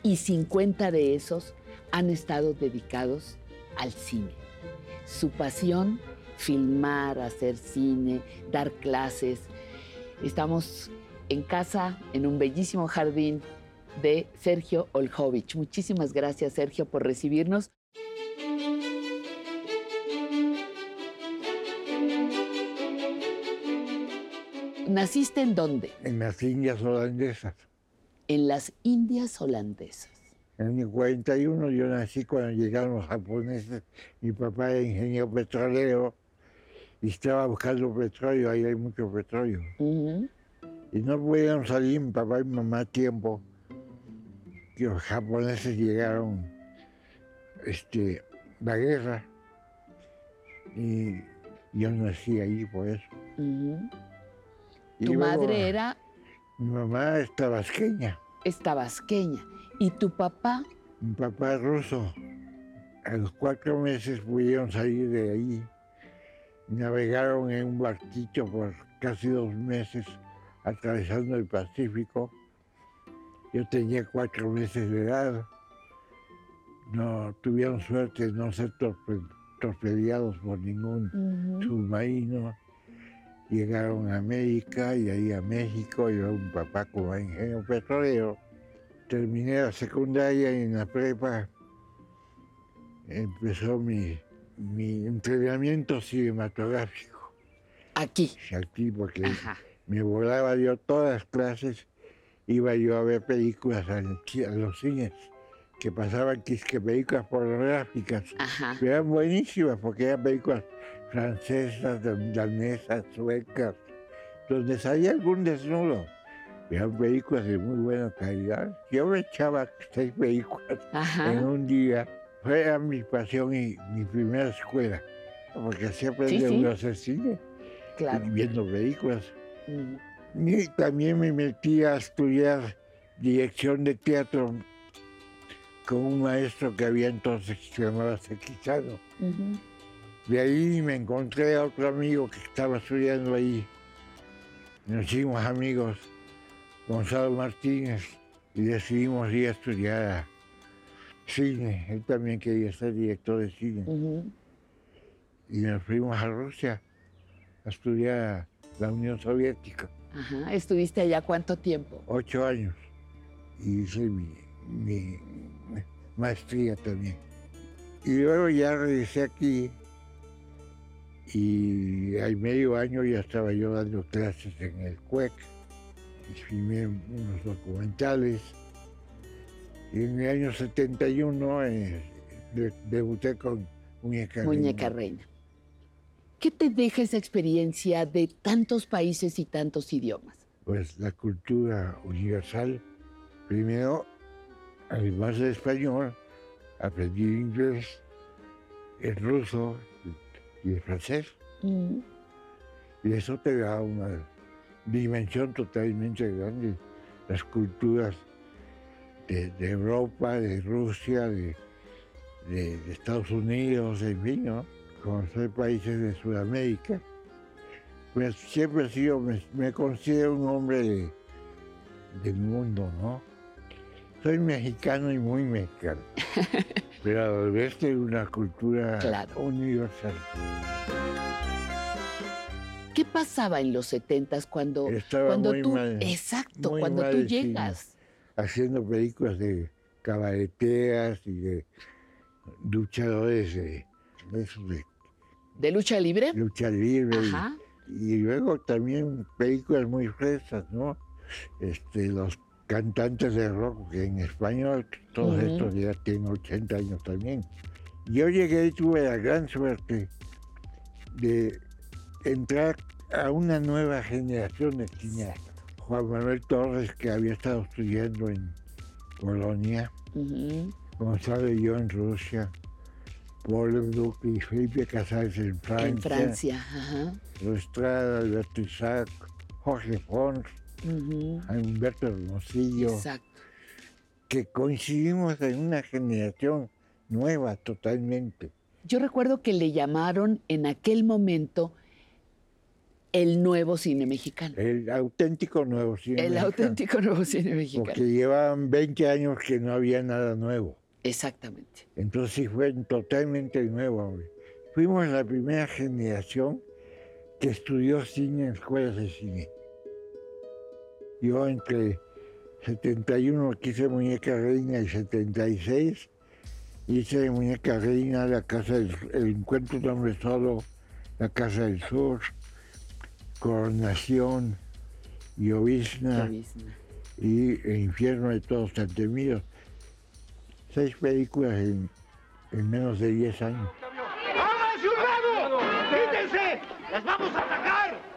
y 50 de esos han estado dedicados al cine. Su pasión, filmar, hacer cine, dar clases. Estamos en casa, en un bellísimo jardín de Sergio Oljovich. Muchísimas gracias, Sergio, por recibirnos. ¿Naciste en dónde? En las Indias holandesas. En las Indias holandesas. En el 41 yo nací cuando llegaron los japoneses. Mi papá era ingeniero petrolero y estaba buscando petróleo, ahí hay mucho petróleo. Y no pudieron salir mi papá y mi mamá a tiempo. Que los japoneses llegaron este, la guerra. Y yo nací ahí por eso. Y Tu luego, madre era Mi mamá es tabasqueña. es tabasqueña y tu papá Mi papá es ruso. A los cuatro meses pudieron salir de ahí. Navegaron en un barquito por casi dos meses atravesando el Pacífico. Yo tenía cuatro meses de edad. No tuvieron suerte de no ser torpe- torpedeados por ningún submarino. Llegaron a América y ahí a México. Yo un papá como ingeniero petrolero. Terminé la secundaria y en la prepa empezó mi, mi entrenamiento cinematográfico. Aquí. Aquí, porque me volaba yo todas las clases, iba yo a ver películas a, los cines que pasaban que, películas pornográficas. Pero eran buenísimas porque eran películas francesas, danesas, suecas, donde salía algún desnudo. Eran películas de muy buena calidad. Yo me echaba seis películas Ajá. en un día. Fue mi pasión y mi primera escuela, porque aprendí Sí, sí. hacer cine, Claro. viendo películas. Y también me metí a estudiar dirección de teatro con un maestro que había entonces que se llamaba Sequizano. De ahí me encontré a otro amigo que estaba estudiando ahí. Nos hicimos amigos, Gonzalo Martínez, y decidimos ir a estudiar a cine. Él también quería ser director de cine. Y nos fuimos a Rusia a estudiar a la Unión Soviética. Ajá. ¿Estuviste allá cuánto tiempo? Ocho años. Y hice mi, mi maestría también. Y luego ya regresé aquí Y al medio año ya estaba yo dando clases en el CUEC filmé unos documentales. Y en el año 71 eh, de- debuté con Muñeca Reina. Muñeca Reina. ¿Qué te deja esa experiencia de tantos países y tantos idiomas? Pues la cultura universal. Primero, además de español, aprendí inglés, el ruso y el francés. Mm. Y eso te da una dimensión totalmente grande. Las culturas de, de Europa, de Rusia, de, de- de Estados Unidos, en fin, ¿no? Conocer países de Sudamérica. Pues siempre he sido, me, me considero un hombre de- del mundo, ¿no? Soy mexicano y muy mexicano. <laughs> pero a la vez de una cultura Claro. universal. ¿Qué pasaba en los 70 cuando, Estaba cuando muy tú, mal- exacto, muy cuando mal tú llegas? Haciendo películas de cabareteas y de luchadores de, de de ¿De lucha libre? lucha libre. y- Ajá. Y, luego también películas muy frescas, ¿no? Este, los cantantes de rock que en español, todos estos ya tienen 80 años también. Yo llegué y tuve la gran suerte de entrar a una nueva generación de cineastas. Juan Manuel Torres, que había estado estudiando en Polonia. Gonzalo y yo en Rusia, Paul Duc y Felipe Casals en Francia, En Francia. Estrada, Alberto Isaac, Jorge Fons, Ujú. Humberto Hermosillo, Exacto. que coincidimos en una generación nueva totalmente. Yo recuerdo que le llamaron en aquel momento el nuevo cine mexicano. El auténtico nuevo cine El mexicano, auténtico nuevo cine mexicano. Porque llevaban 20 años que no había nada nuevo. Exactamente. Entonces sí fue totalmente nuevo. Fuimos la primera generación que estudió cine en escuelas de cine. Yo entre 71 que hice Muñeca Reina y 76 hice Muñeca Reina, La Casa del El Encuentro Hombre Solo, La Casa del Sur, Coronación, Llovizna Llovizna. y El Infierno de Todos Tan Temidos. Seis películas en, en menos de 10 años. ¡Háganse un lado! ¡Quítense! ¡Les vamos a atacar!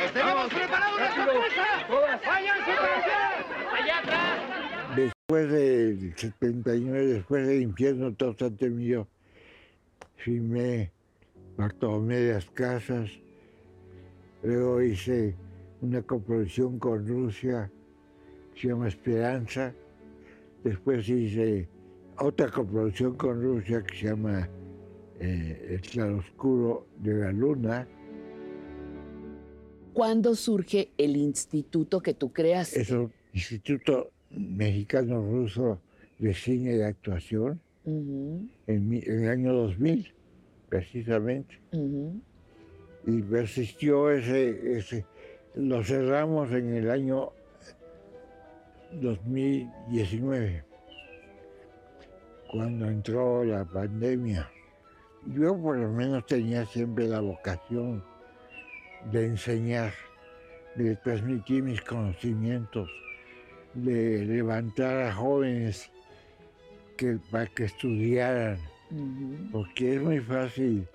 ¡Les tenemos preparado una sorpresa! ¡Váyanse para allá! ¡Allá atrás! Después del 79, después del infierno todo tan temido, filmé Bartolomé de las Casas, luego hice una coproducción con Rusia, que se llama Esperanza, después hice otra coproducción con Rusia que se llama eh, El claroscuro de la luna, ¿Cuándo surge el instituto que tú creas? es un Instituto Mexicano-Ruso de Cine y de Actuación, en, mi- en el año 2000, precisamente. Y persistió ese, ese, lo cerramos en el año 2019, cuando entró la pandemia. Yo por lo menos tenía siempre la vocación de enseñar, de transmitir mis conocimientos, de levantar a jóvenes que, para que estudiaran, porque es muy fácil.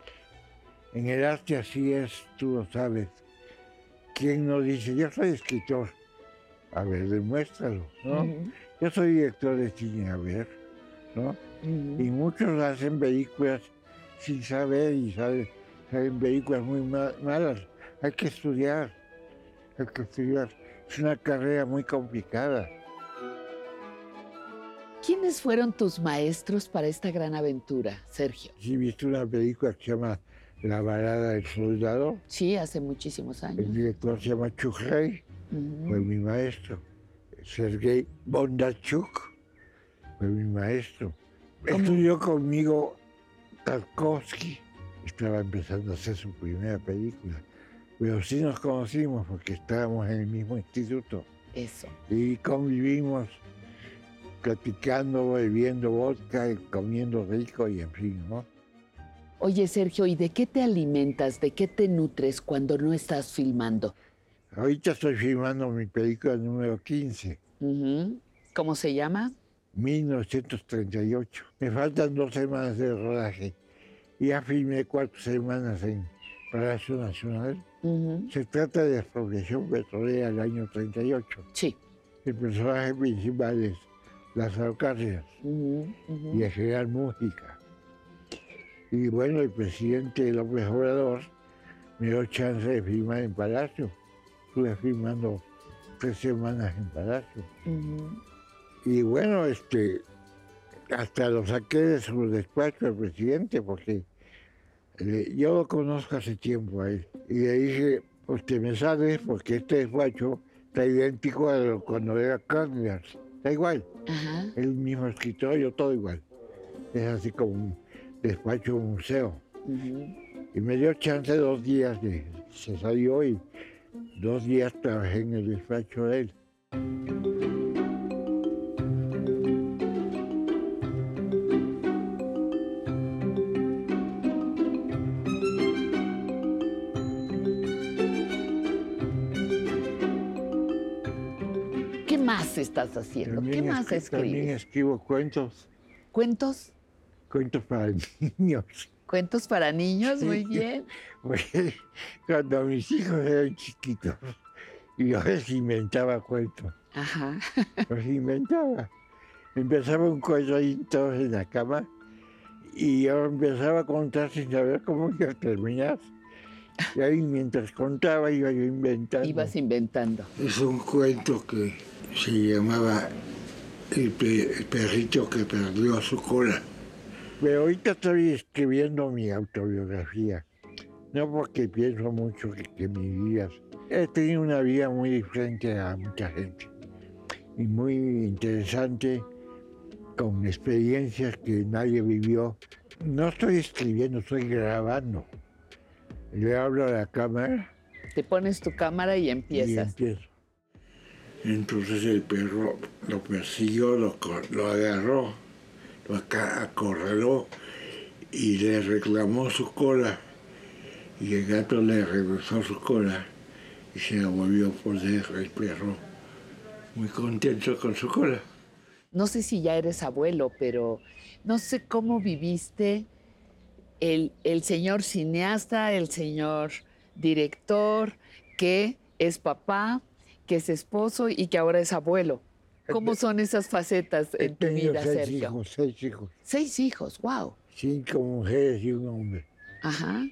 En el arte así es, tú lo sabes. ¿Quién no dice, yo soy escritor? A ver, demuéstralo, ¿no? Yo soy director de cine, a ver, ¿no? Y muchos hacen películas sin saber y salen, salen películas muy ma- malas. Hay que estudiar, hay que estudiar. Es una carrera muy complicada. ¿Quiénes fueron tus maestros para esta gran aventura, Sergio? Sí, viste una película que se llama La balada del soldado. Sí, hace muchísimos años. El director se llama Chukhey, Ujú. fue mi maestro. Sergei Bondarchuk fue mi maestro. Estudió conmigo Tarkovsky. Estaba empezando a hacer su primera película. Pero sí nos conocimos porque estábamos en el mismo instituto. Eso. Y convivimos platicando, bebiendo vodka, comiendo rico y en fin, ¿no? Oye, Sergio, ¿y de qué te alimentas? ¿De qué te nutres cuando no estás filmando? Ahorita estoy filmando mi película número 15, Ujú. ¿Cómo se llama? 1938. Me faltan dos semanas de rodaje. Ya filmé cuatro semanas en Palacio Nacional. Se trata de expropiación petrolera del año 38. Sí. El personaje principal es Lázaro Cárdenas y el general Mújica. Y bueno, el presidente López Obrador me dio chance de filmar en Palacio. Estuve filmando tres semanas en Palacio. Y bueno, este, hasta lo saqué de su despacho al presidente porque yo lo conozco hace tiempo a él. Y le dije, usted me sabe porque este despacho está idéntico a lo cuando era Cárdenas. Está igual. El mismo escritorio, todo igual. Es así como un despacho museo. Y me dio chance dos días de... Se salió y dos días trabajé en el despacho de él. Estás haciendo? ¿Qué más escri- También escribes? escribo cuentos, ¿Cuentos? cuentos para niños. ¿Cuentos para niños? Muy bien. Porque cuando mis hijos eran chiquitos, yo les inventaba cuentos. Ajá. Los inventaba. Empezaba un cuento ahí todos en la cama y yo empezaba a contar sin saber cómo iba a terminar. Y ahí mientras contaba iba yo inventando. Ibas inventando. Es un cuento que se llamaba El, pe- el perrito que perdió su cola. Pero ahorita estoy escribiendo mi autobiografía. No porque pienso mucho que, que mi vida... He tenido una vida muy diferente a mucha gente. Y muy interesante, con experiencias que nadie vivió. No estoy escribiendo, estoy grabando. Le hablo a la cámara Te pones tu cámara y y empiezas. empiezo. Entonces el perro lo persiguió, lo, lo agarró, lo acorraló y le reclamó su cola. Y el gato le regresó su cola y se la volvió a poner el perro, muy contento con su cola. No sé si ya eres abuelo, pero no sé cómo viviste el, el señor cineasta, el señor director, que es papá, que es esposo y que ahora es abuelo. ¿Cómo son esas facetas en tu vida, seis Sergio? hijos, seis hijos, Seis hijos, wow. cinco mujeres y un hombre. Ajá.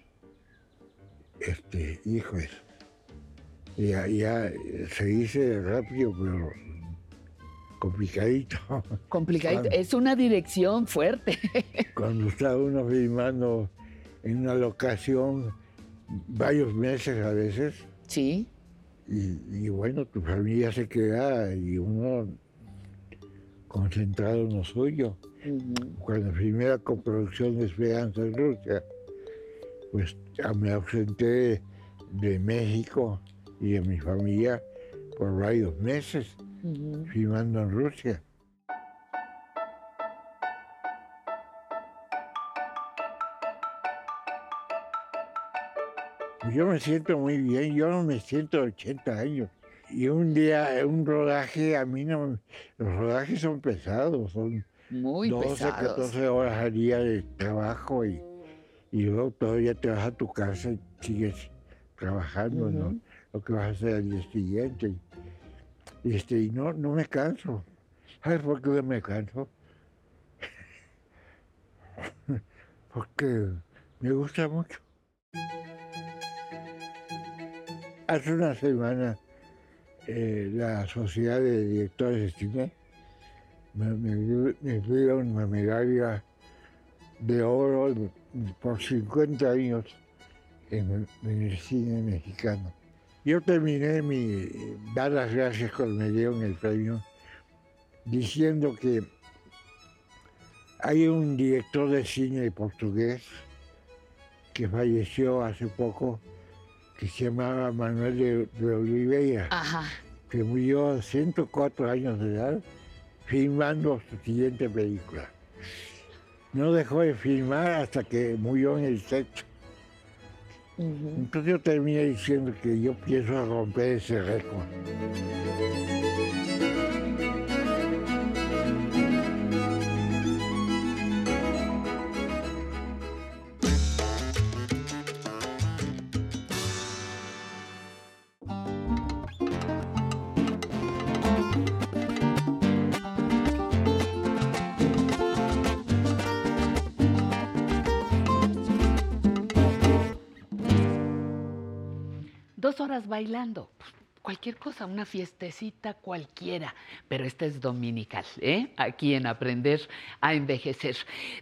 Este, hijos. Ya, ya se dice rápido, pero complicadito. Complicadito. Cuando- Es una dirección fuerte. <laughs> Cuando está uno filmando en una locación varios meses a veces. Sí. Y, y bueno, tu familia se queda y uno concentrado en lo suyo. Cuando filmé la coproducción de Esperanza en Rusia, pues me ausenté de México y de mi familia por varios meses filmando en Rusia. Yo me siento muy bien, yo no me siento de 80 años. Y un día, un rodaje, a mí no, los rodajes son pesados, son Muy 12, pesados. 14 horas al día de trabajo y, y luego todavía te vas a tu casa y sigues trabajando, ¿no? Ujú. Lo que vas a hacer al día siguiente. Este, y no, no me canso. ¿Sabes por qué me canso? <laughs> Porque me gusta mucho. Hace una semana eh, la Sociedad de Directores de Cine me, me, dio- me dieron una medalla de oro por 50 años en el cine mexicano. Yo terminé mi dar las gracias cuando me dieron el premio diciendo que hay un director de cine portugués que falleció hace poco que se llamaba Manuel de, de Oliveira, Ajá. que murió a 104 años de edad filmando su siguiente película. No dejó de filmar hasta que murió en el set. Entonces yo terminé diciendo que yo pienso romper ese récord. Horas bailando. pues, Cualquier cosa, una fiestecita cualquiera, pero esta es dominical, ¿eh? Aquí en Aprender a Envejecer.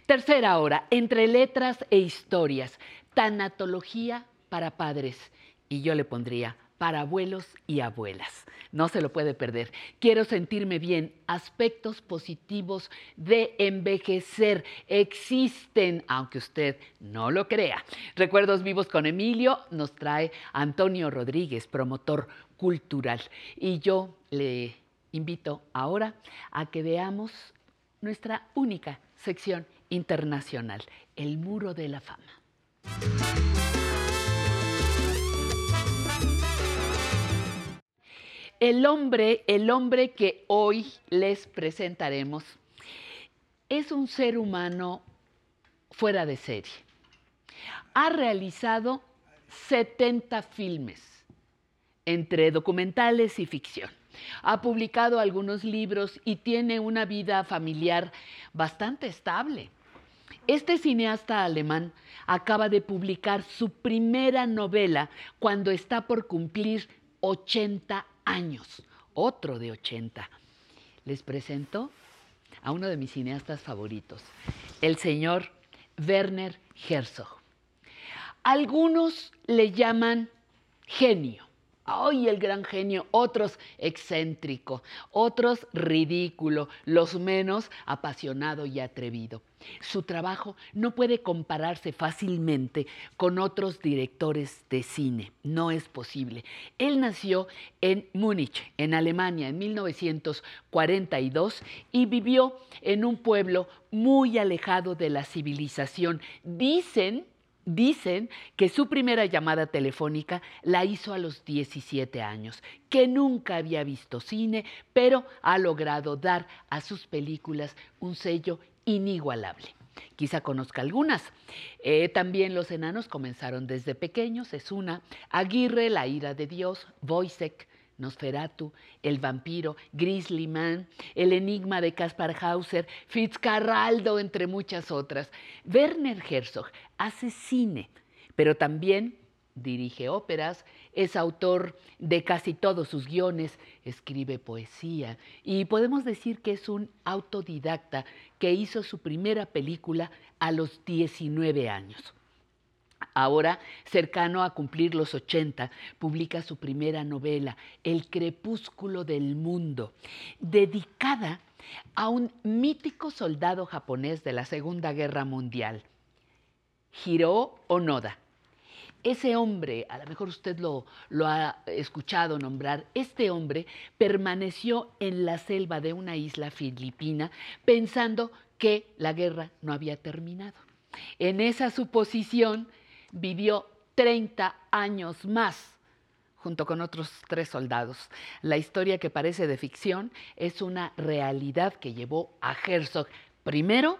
Tercera hora, entre letras e historias, tanatología para padres. Y yo le pondría para abuelos y abuelas. No se lo puede perder. Quiero sentirme bien. Aspectos positivos de envejecer existen, aunque usted no lo crea. Recuerdos vivos con Emilio nos trae Antonio Rodríguez, promotor cultural. Y yo le invito ahora a que veamos nuestra única sección internacional, el Muro de la Fama. El hombre, el hombre que hoy les presentaremos, es un ser humano fuera de serie. Ha realizado 70 filmes entre documentales y ficción. Ha publicado algunos libros y tiene una vida familiar bastante estable. Este cineasta alemán acaba de publicar su primera novela cuando está por cumplir 80 años, otro de 80. Les presento a uno de mis cineastas favoritos, el señor Werner Herzog. Algunos le llaman genio. ¡Ay, el gran genio! Otros excéntrico, otros ridículo, los menos apasionado y atrevido. Su trabajo no puede compararse fácilmente con otros directores de cine. No es posible. Él nació en Múnich, en Alemania, en 1942 y vivió en un pueblo muy alejado de la civilización. Dicen Dicen que su primera llamada telefónica la hizo a los 17 años, que nunca había visto cine, pero ha logrado dar a sus películas un sello inigualable. Quizá conozca algunas. Eh, también los enanos comenzaron desde pequeños, es una. Aguirre, La ira de Dios, Wojciech, Nosferatu, El vampiro, Grizzly Man, El enigma de Caspar Hauser, Fitzcarraldo, entre muchas otras. Werner Herzog hace cine, pero también dirige óperas, es autor de casi todos sus guiones, escribe poesía y podemos decir que es un autodidacta que hizo su primera película a los 19 años. Ahora, cercano a cumplir los 80, publica su primera novela, El crepúsculo del mundo, dedicada a un mítico soldado japonés de la Segunda Guerra Mundial, Hiro Onoda. Ese hombre, a lo mejor usted lo, lo, ha escuchado nombrar, este hombre permaneció en la selva de una isla filipina pensando que la guerra no había terminado. En esa suposición vivió 30 años más junto con otros tres soldados. La historia que parece de ficción es una realidad que llevó a Herzog primero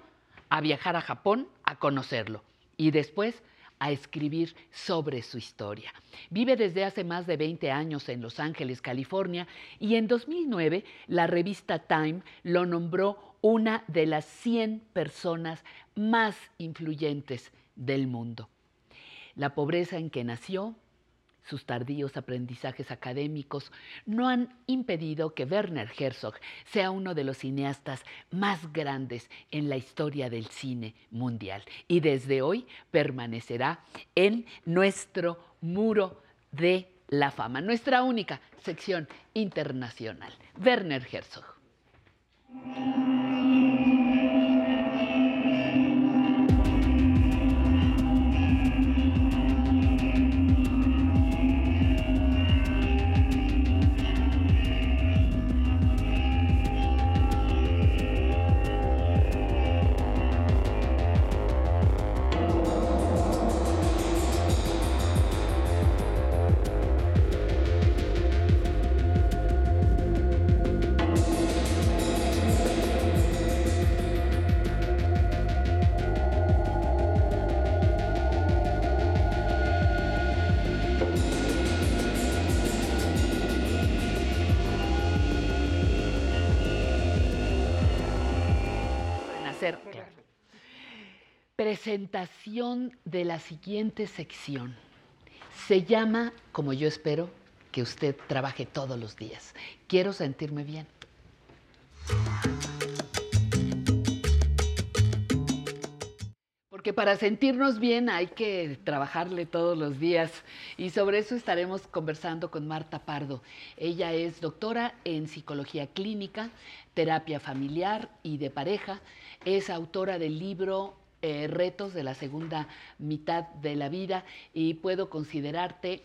a viajar a Japón a conocerlo y después a escribir sobre su historia. Vive desde hace más de 20 años en Los Ángeles, California, y en 2009 la revista Time lo nombró una de las 100 personas más influyentes del mundo. La pobreza en que nació, sus tardíos aprendizajes académicos no han impedido que Werner Herzog sea uno de los cineastas más grandes en la historia del cine mundial y desde hoy permanecerá en nuestro muro de la fama, nuestra única sección internacional. Werner Herzog. Presentación de la siguiente sección. Se llama, como yo espero, que usted trabaje todos los días. Quiero sentirme bien. Porque para sentirnos bien hay que trabajarle todos los días y sobre eso estaremos conversando con Marta Pardo. Ella es doctora en psicología clínica, terapia familiar y de pareja. Es autora del libro eh, Retos de la segunda mitad de la vida y puedo considerarte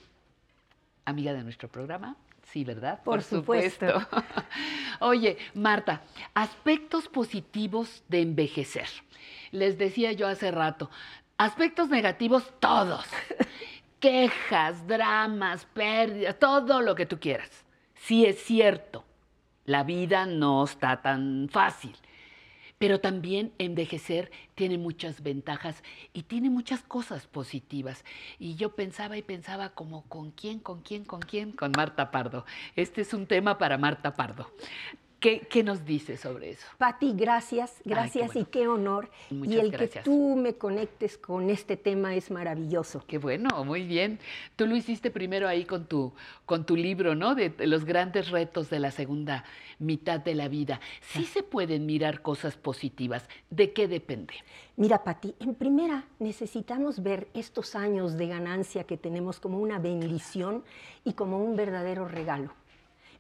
amiga de nuestro programa. Sí, ¿verdad? Por supuesto. <laughs> Oye, Marta, aspectos positivos de envejecer. Les decía yo hace rato, aspectos negativos todos. Quejas, dramas, pérdidas, todo lo que tú quieras. Sí es cierto, la vida no está tan fácil. Pero también envejecer tiene muchas ventajas y tiene muchas cosas positivas. Y yo pensaba y pensaba como, ¿con quién, con quién, con quién? Con Marta Pardo. Este es un tema para Marta Pardo. ¿Qué, qué nos dice sobre eso? Pati, gracias, gracias y qué honor. Muchas y el gracias. que tú me conectes con este tema es maravilloso. Qué bueno, muy bien. Tú lo hiciste primero ahí con tu, con tu libro, ¿no? De los grandes retos de la segunda mitad de la vida. Sí se pueden mirar cosas positivas. ¿De qué depende? Mira, Pati, en primera necesitamos ver estos años de ganancia que tenemos como una bendición y como un verdadero regalo.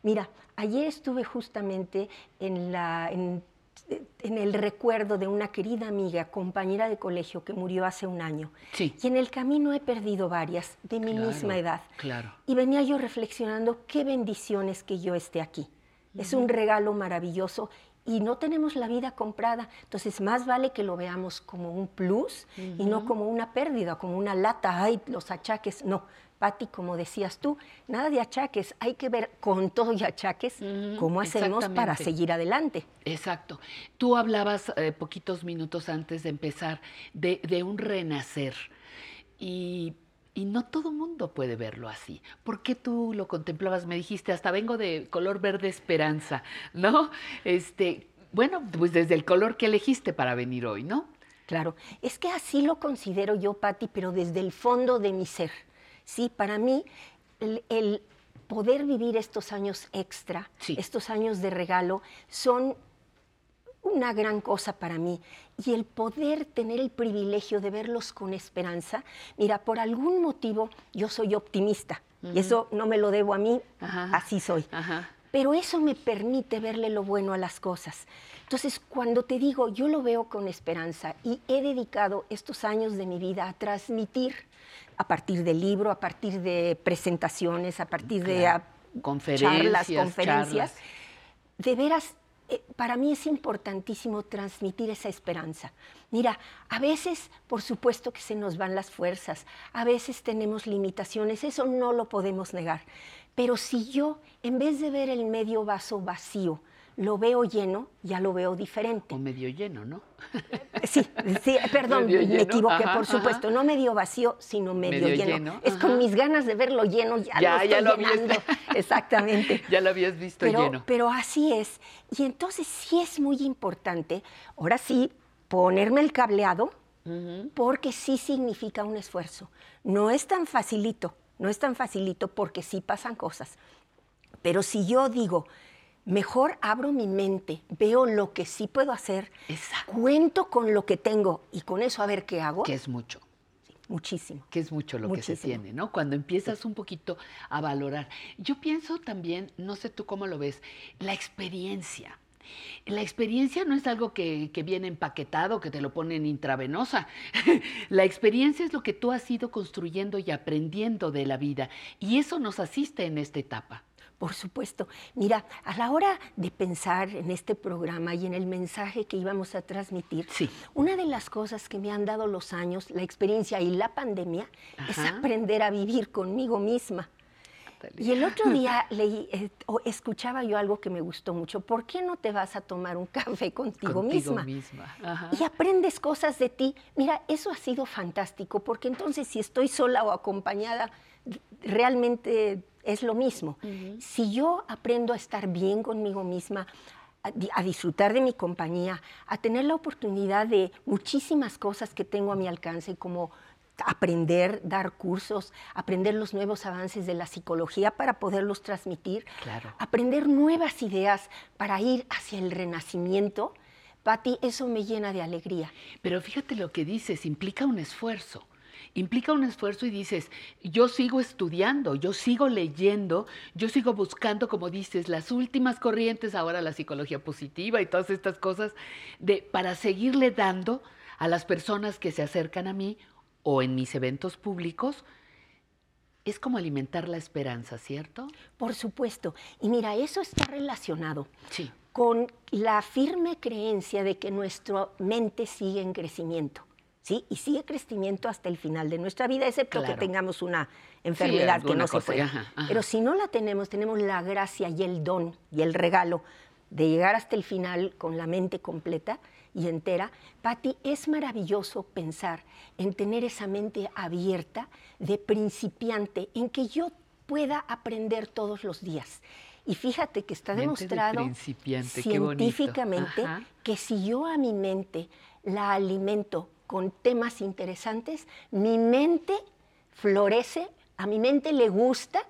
Mira, ayer estuve justamente en, la, en, en el recuerdo de una querida amiga, compañera de colegio que murió hace un año. Sí. Y en el camino he perdido varias de mi Claro, misma edad. Claro. Y venía yo reflexionando qué bendiciones que yo esté aquí. Es un regalo maravilloso y no tenemos la vida comprada. Entonces, más vale que lo veamos como un plus y no como una pérdida, como una lata, ay, los achaques. No, Pati, como decías tú, nada de achaques. Hay que ver con todo y achaques cómo hacemos para seguir adelante. Exacto. Tú hablabas eh, poquitos minutos antes de empezar de, de un renacer y, y no todo mundo puede verlo así. ¿Por qué tú lo contemplabas? Me dijiste, hasta vengo de color verde esperanza, ¿no? Este, bueno, pues desde el color que elegiste para venir hoy, ¿no? Claro, es que así lo considero yo, Patti, pero desde el fondo de mi ser. Sí, para mí, el, el poder vivir estos años extra, estos años de regalo, son una gran cosa para mí. Y el poder tener el privilegio de verlos con esperanza, mira, por algún motivo yo soy optimista. Y eso no me lo debo a mí, Ajá. así soy. Ajá. Pero eso me permite verle lo bueno a las cosas. Entonces, cuando te digo, yo lo veo con esperanza y he dedicado estos años de mi vida a transmitir a partir del libro, a partir de presentaciones, a partir de Claro. ah, Conferencias, charlas, conferencias. charlas. De veras, eh, para mí es importantísimo transmitir esa esperanza. Mira, a veces, por supuesto que se nos van las fuerzas, a veces tenemos limitaciones, eso no lo podemos negar. Pero si yo, en vez de ver el medio vaso vacío, lo veo lleno, ya lo veo diferente. O medio lleno, ¿no? Sí, sí, perdón, me equivoqué, ajá, por supuesto, no medio vacío, sino medio, Medio lleno. lleno, Es ajá. con mis ganas de verlo lleno, ya, Ya, lo ya estoy habías- llenando. <laughs> Exactamente. ya lo habías visto Pero, lleno. pero así es. Y entonces sí es muy importante, ahora sí, ponerme el cableado, porque sí significa un esfuerzo. No es tan facilito, no es tan facilito porque sí pasan cosas. Pero si yo digo, mejor abro mi mente, veo lo que sí puedo hacer, cuento con lo que tengo y con eso a ver qué hago. Que es mucho. muchísimo. Que es mucho lo que se tiene, ¿no? Cuando empiezas un poquito a valorar. Yo pienso también, no sé tú cómo lo ves, la experiencia. La experiencia no es algo que, que viene empaquetado, que te lo ponen intravenosa. <laughs> la experiencia es lo que tú has ido construyendo y aprendiendo de la vida. Y eso nos asiste en esta etapa. Por supuesto. Mira, a la hora de pensar en este programa y en el mensaje que íbamos a transmitir, una de las cosas que me han dado los años, la experiencia y la pandemia, es aprender a vivir conmigo misma. Y el otro <laughs> día leí, eh, o escuchaba yo algo que me gustó mucho. ¿Por qué no te vas a tomar un <laughs> café contigo, Contigo misma? misma. Ajá. Y aprendes cosas de ti. Mira, eso ha sido fantástico, porque entonces si estoy sola o acompañada, realmente es lo mismo. Si yo aprendo a estar bien conmigo misma, a disfrutar de mi compañía, a tener la oportunidad de muchísimas cosas que tengo a mi alcance, como aprender, dar cursos, aprender los nuevos avances de la psicología para poderlos transmitir, Claro. aprender nuevas ideas para ir hacia el renacimiento. Patti, eso me llena de alegría. Pero fíjate lo que dices, implica un esfuerzo. Implica un esfuerzo y dices, yo sigo estudiando, yo sigo leyendo, yo sigo buscando, como dices, las últimas corrientes, ahora la psicología positiva y todas estas cosas, de, para seguirle dando a las personas que se acercan a mí o en mis eventos públicos. Es como alimentar la esperanza, ¿cierto? Por supuesto. Y mira, eso está relacionado Sí. con la firme creencia de que nuestra mente sigue en crecimiento. ¿Sí? Y sigue crecimiento hasta el final de nuestra vida, excepto Claro. que tengamos una enfermedad que no se puede. ajá, ajá. Pero si no la tenemos, tenemos la gracia y el don y el regalo de llegar hasta el final con la mente completa y entera. Patti, es maravilloso pensar en tener esa mente abierta de principiante, en que yo pueda aprender todos los días. Y fíjate que está Mente demostrado científicamente que si yo a mi mente la alimento con temas interesantes, mi mente florece, a mi mente le gusta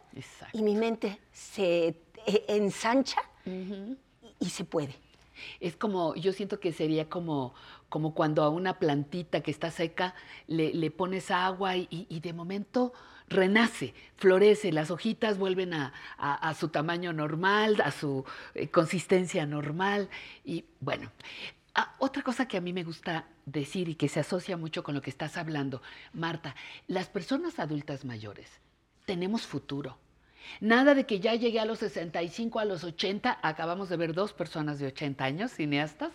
y mi mente se eh, ensancha y se puede. Es como, yo siento que sería como, como cuando a una plantita que está seca le, le pones agua y, de momento renace, florece, las hojitas vuelven a, a- a su tamaño normal, a su eh, consistencia normal. Y bueno, ah, otra cosa que a mí me gusta decir y que se asocia mucho con lo que estás hablando, Marta, las personas adultas mayores tenemos futuro. Nada de que ya llegué a los 65, a los 80, acabamos de ver dos personas de 80 años, cineastas,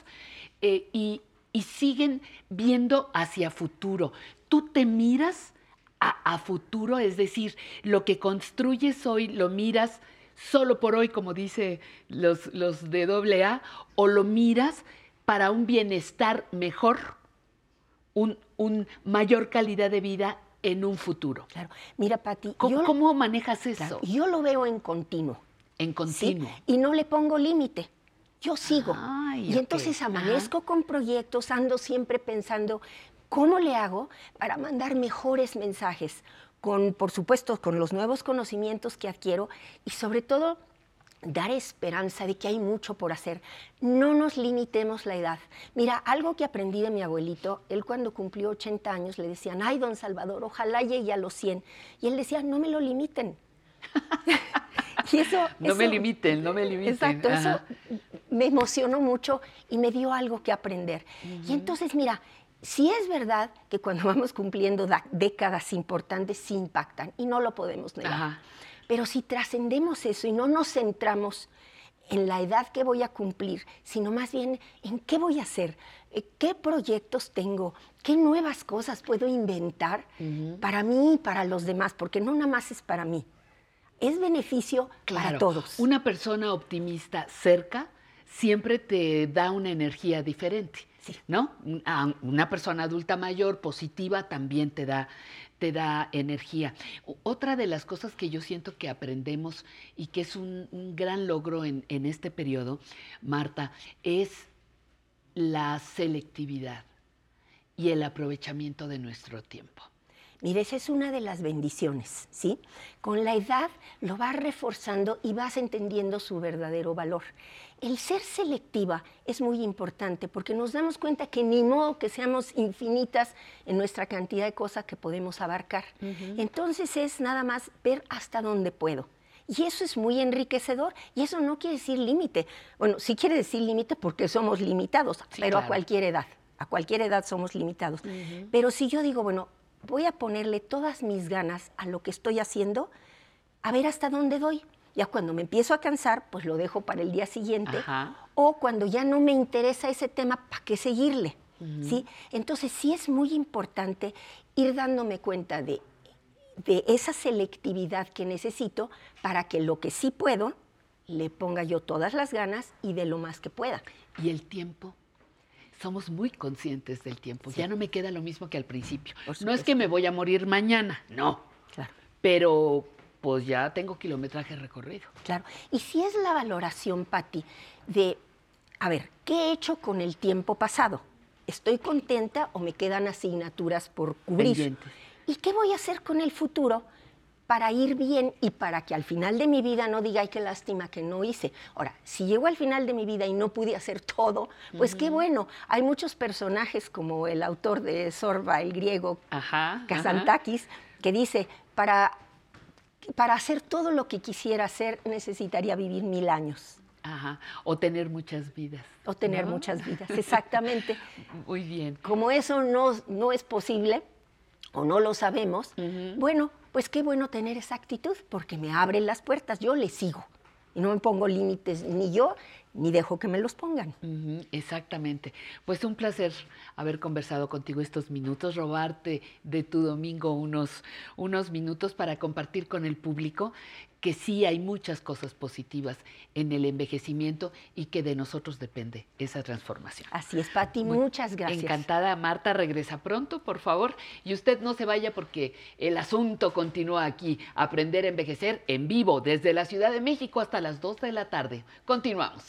eh, y, siguen viendo hacia futuro. Tú te miras a, a futuro, es decir, lo que construyes hoy lo miras solo por hoy, como dice los, los de AA, o lo miras para un bienestar mejor, un, un mayor calidad de vida en un futuro. Claro. Mira, Pati, ¿Cómo, yo- cómo manejas eso? Claro, yo lo veo en continuo. En ¿sí? continuo. Y no le pongo límite. Yo sigo. Ay, y entonces Ajá. amanezco con proyectos, ando siempre pensando cómo le hago para mandar mejores mensajes, con, por supuesto, con los nuevos conocimientos que adquiero y sobre todo dar esperanza de que hay mucho por hacer. No nos limitemos la edad. Mira, algo que aprendí de mi abuelito, él cuando cumplió 80 años le decían, ay, don Salvador, ojalá llegue a los 100. Y él decía, no me lo limiten. <laughs> y eso, No me limiten, no me limiten. Exacto, eso me emocionó mucho y me dio algo que aprender. Y entonces, mira, sí es verdad que cuando vamos cumpliendo da- décadas importantes, sí impactan y no lo podemos negar. Ajá. Pero si trascendemos eso y no nos centramos en la edad que voy a cumplir, sino más bien en qué voy a hacer, eh, qué proyectos tengo, qué nuevas cosas puedo inventar para mí y para los demás, porque no nada más es para mí, es beneficio para todos. Una persona optimista cerca siempre te da una energía diferente, ¿no? Una persona adulta mayor positiva también te da, te da energía. Otra de las cosas que yo siento que aprendemos y que es un, un gran logro en, en este periodo, Marta, es la selectividad y el aprovechamiento de nuestro tiempo. Mire, esa es una de las bendiciones, ¿sí? Con la edad lo vas reforzando y vas entendiendo su verdadero valor. El ser selectiva es muy importante porque nos damos cuenta que ni modo que seamos infinitas en nuestra cantidad de cosas que podemos abarcar. Entonces es nada más ver hasta dónde puedo. Y eso es muy enriquecedor y eso no quiere decir límite. Bueno, sí quiere decir límite porque somos limitados, pero a cualquier edad. A cualquier edad somos limitados. Pero si yo digo, bueno, voy a ponerle todas mis ganas a lo que estoy haciendo, a ver hasta dónde doy. Ya cuando me empiezo a cansar, pues lo dejo para el día siguiente. Ajá. O cuando ya no me interesa ese tema, ¿para qué seguirle? ¿Sí? Entonces sí es muy importante ir dándome cuenta de, de esa selectividad que necesito para que lo que sí puedo, le ponga yo todas las ganas y de lo más que pueda. ¿Y el tiempo? Somos muy conscientes del tiempo. Ya no me queda lo mismo que al principio. No es que me voy a morir mañana, no. Claro. Pero pues ya tengo kilometraje recorrido. Claro. Y si es la valoración, Patti, de a ver, ¿qué he hecho con el tiempo pasado? ¿Estoy contenta o me quedan asignaturas por cubrir? Pendientes. ¿Y qué voy a hacer con el futuro para ir bien y para que al final de mi vida no diga, ay, qué lástima que no hice? Ahora, si llego al final de mi vida y no pude hacer todo, pues qué bueno. Hay muchos personajes como el autor de Sorba, el griego, Kazantakis, que dice, para, para hacer todo lo que quisiera hacer necesitaría vivir mil años. Ajá. O tener muchas vidas. O tener ¿no? muchas vidas, <laughs> exactamente. Muy bien. Como eso no, no es posible o no lo sabemos, bueno, pues qué bueno tener esa actitud porque me abren las puertas, yo le sigo y no me pongo límites ni yo ni dejo que me los pongan. Exactamente. Pues un placer haber conversado contigo estos minutos, robarte de tu domingo unos, unos minutos para compartir con el público que sí hay muchas cosas positivas en el envejecimiento y que de nosotros depende esa transformación. Así es, Pati, Muy muchas gracias. Encantada, Marta, regresa pronto, por favor. Y usted no se vaya porque el asunto continúa aquí. Aprender a envejecer en vivo desde la Ciudad de México hasta las 2 de la tarde. Continuamos.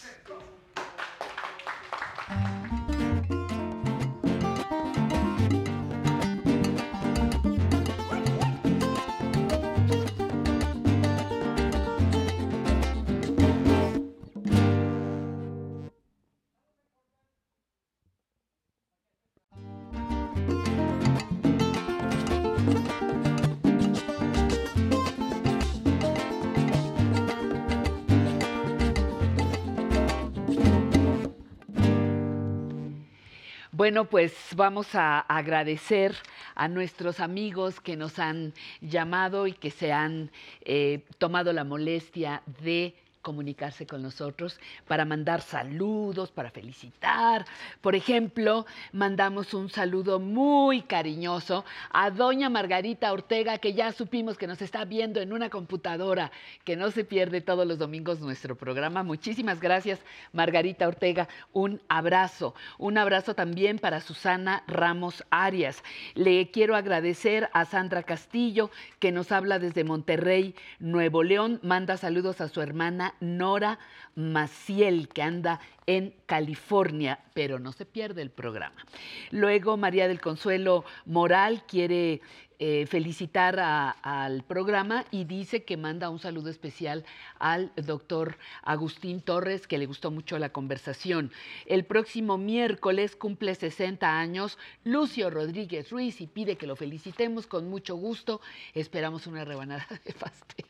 Bueno, pues vamos a agradecer a nuestros amigos que nos han llamado y que se han eh, tomado la molestia de comunicarse con nosotros para mandar saludos, para felicitar. Por ejemplo, mandamos un saludo muy cariñoso a doña Margarita Ortega, que ya supimos que nos está viendo en una computadora, que no se pierde todos los domingos nuestro programa. Muchísimas gracias, Margarita Ortega. Un abrazo. Un abrazo también para Susana Ramos Arias. Le quiero agradecer a Sandra Castillo, que nos habla desde Monterrey, Nuevo León. Manda saludos a su hermana Nora Maciel, que anda en California, pero no se pierde el programa. Luego, María del Consuelo Moral quiere eh, felicitar al programa y dice que manda un saludo especial al doctor Agustín Torres, que le gustó mucho la conversación. El próximo miércoles cumple 60 años Lucio Rodríguez Ruiz y pide que lo felicitemos con mucho gusto. Esperamos una rebanada de pastel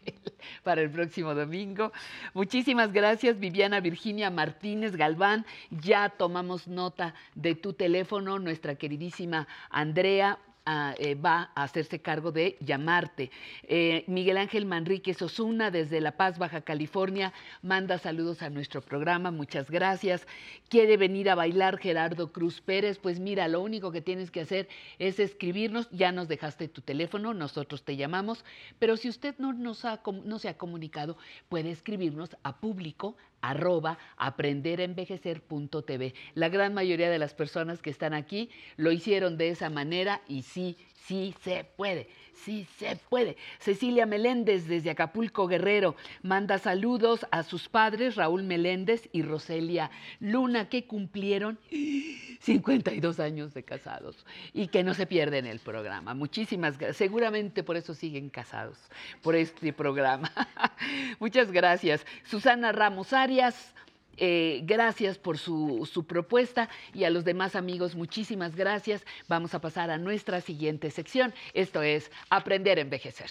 para el próximo domingo. Muchísimas gracias, Viviana Virginia Martínez Ya tomamos nota de tu teléfono, nuestra queridísima Andrea ah, eh, va a hacerse cargo de llamarte. Eh, Miguel Ángel Manríquez Osuna, desde La Paz, Baja California, manda saludos a nuestro programa, muchas gracias. Quiere venir a bailar Gerardo Cruz Pérez, pues mira, lo único que tienes que hacer es escribirnos, ya nos dejaste tu teléfono, nosotros te llamamos, pero si usted no, nos no se ha comunicado, puede escribirnos a público arroba aprenderenvejecer.tv. La gran mayoría de las personas que están aquí lo hicieron de esa manera y sí, sí se puede, sí se puede. Cecilia Meléndez desde Acapulco Guerrero manda saludos a sus padres Raúl Meléndez y Roselia Luna que cumplieron <gasps> 52 años de casados y que no se pierden el programa. Muchísimas gracias. Seguramente por eso siguen casados, por este programa. <laughs> Muchas gracias. Susana Ramos Arias. Eh, gracias por su, su propuesta y a los demás amigos muchísimas gracias. Vamos a pasar a nuestra siguiente sección. Esto es Aprender a envejecer.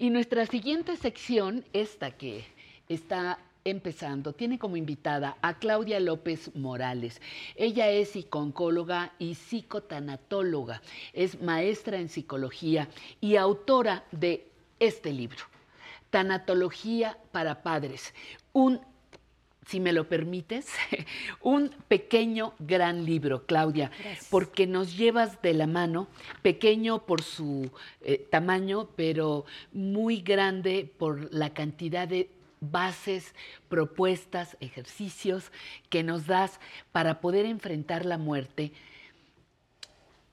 Y nuestra siguiente sección, esta que está empezando, tiene como invitada a Claudia López Morales. Ella es psicóloga y psicotanatóloga, es maestra en psicología y autora de este libro, Tanatología para Padres, un si me lo permites, <laughs> un pequeño gran libro, Claudia, porque nos llevas de la mano, pequeño por su eh, tamaño, pero muy grande por la cantidad de bases, propuestas, ejercicios que nos das para poder enfrentar la muerte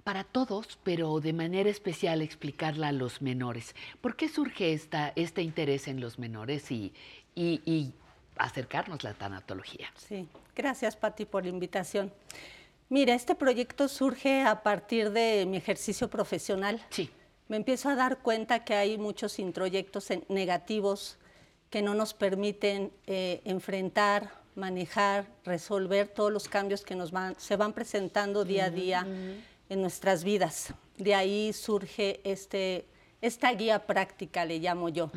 para todos, pero de manera especial explicarla a los menores. ¿Por qué surge esta, este interés en los menores y, y, y acercarnos a la tanatología? Sí, gracias Patti por la invitación. Mira, este proyecto surge a partir de mi ejercicio profesional. Sí. Me empiezo a dar cuenta que hay muchos introyectos negativos que no nos permiten eh, enfrentar, manejar, resolver todos los cambios que nos van, se van presentando día a día en nuestras vidas. De ahí surge este, esta guía práctica, le llamo yo.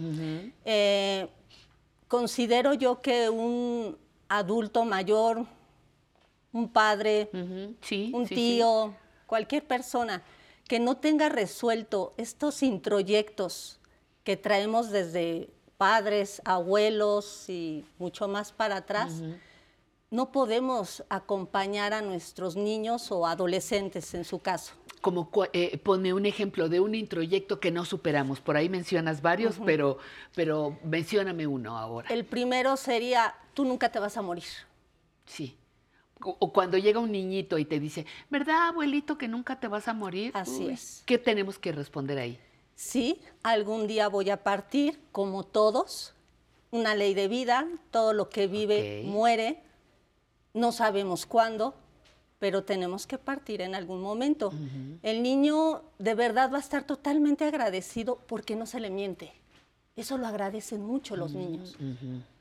Eh, considero yo que un adulto mayor, un padre, un sí, sí. tío, cualquier persona que no tenga resuelto estos introyectos que traemos desde padres, abuelos y mucho más para atrás, no podemos acompañar a nuestros niños o adolescentes en su caso. Como eh, ponme un ejemplo de un introyecto que no superamos. Por ahí mencionas varios, Ujú. pero, pero mencióname uno ahora. El primero sería, tú nunca te vas a morir. Sí. O o cuando llega un niñito y te dice, ¿verdad, abuelito, que nunca te vas a morir? Así Uy, es. ¿Qué tenemos que responder ahí? Sí, algún día voy a partir, como todos, una ley de vida, todo lo que vive Ok. muere, no sabemos cuándo, pero tenemos que partir en algún momento. El niño de verdad va a estar totalmente agradecido porque no se le miente. Eso lo agradecen mucho los niños.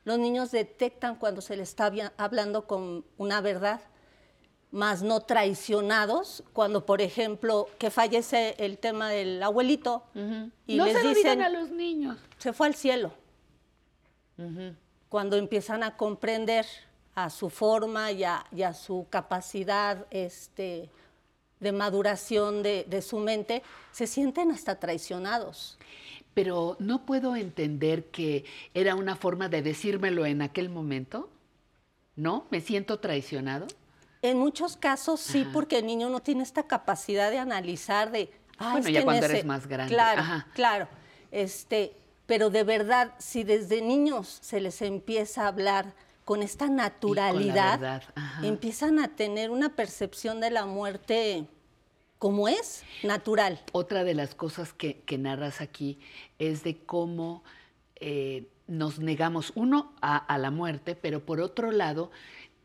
Los niños detectan cuando se les está hablando con una verdad, más no traicionados, cuando por ejemplo que fallece el tema del abuelito y no les se lo dicen a los niños. se fue al cielo. Cuando empiezan a comprender a su forma y a, y a su capacidad este, de maduración de, de su mente, se sienten hasta traicionados. Pero no puedo entender que era una forma de decírmelo en aquel momento. ¿No? ¿Me siento traicionado? En muchos casos sí, porque el niño no tiene esta capacidad de analizar de... "Ah, Bueno, es ya que cuando nece-". eres más grande, Claro, ajá. claro. Este, pero de verdad, si desde niños se les empieza a hablar con esta naturalidad, empiezan a tener una percepción de la muerte como es, natural. Otra de las cosas que, que narras aquí es de cómo eh, nos negamos, uno, a, a la muerte, pero por otro lado,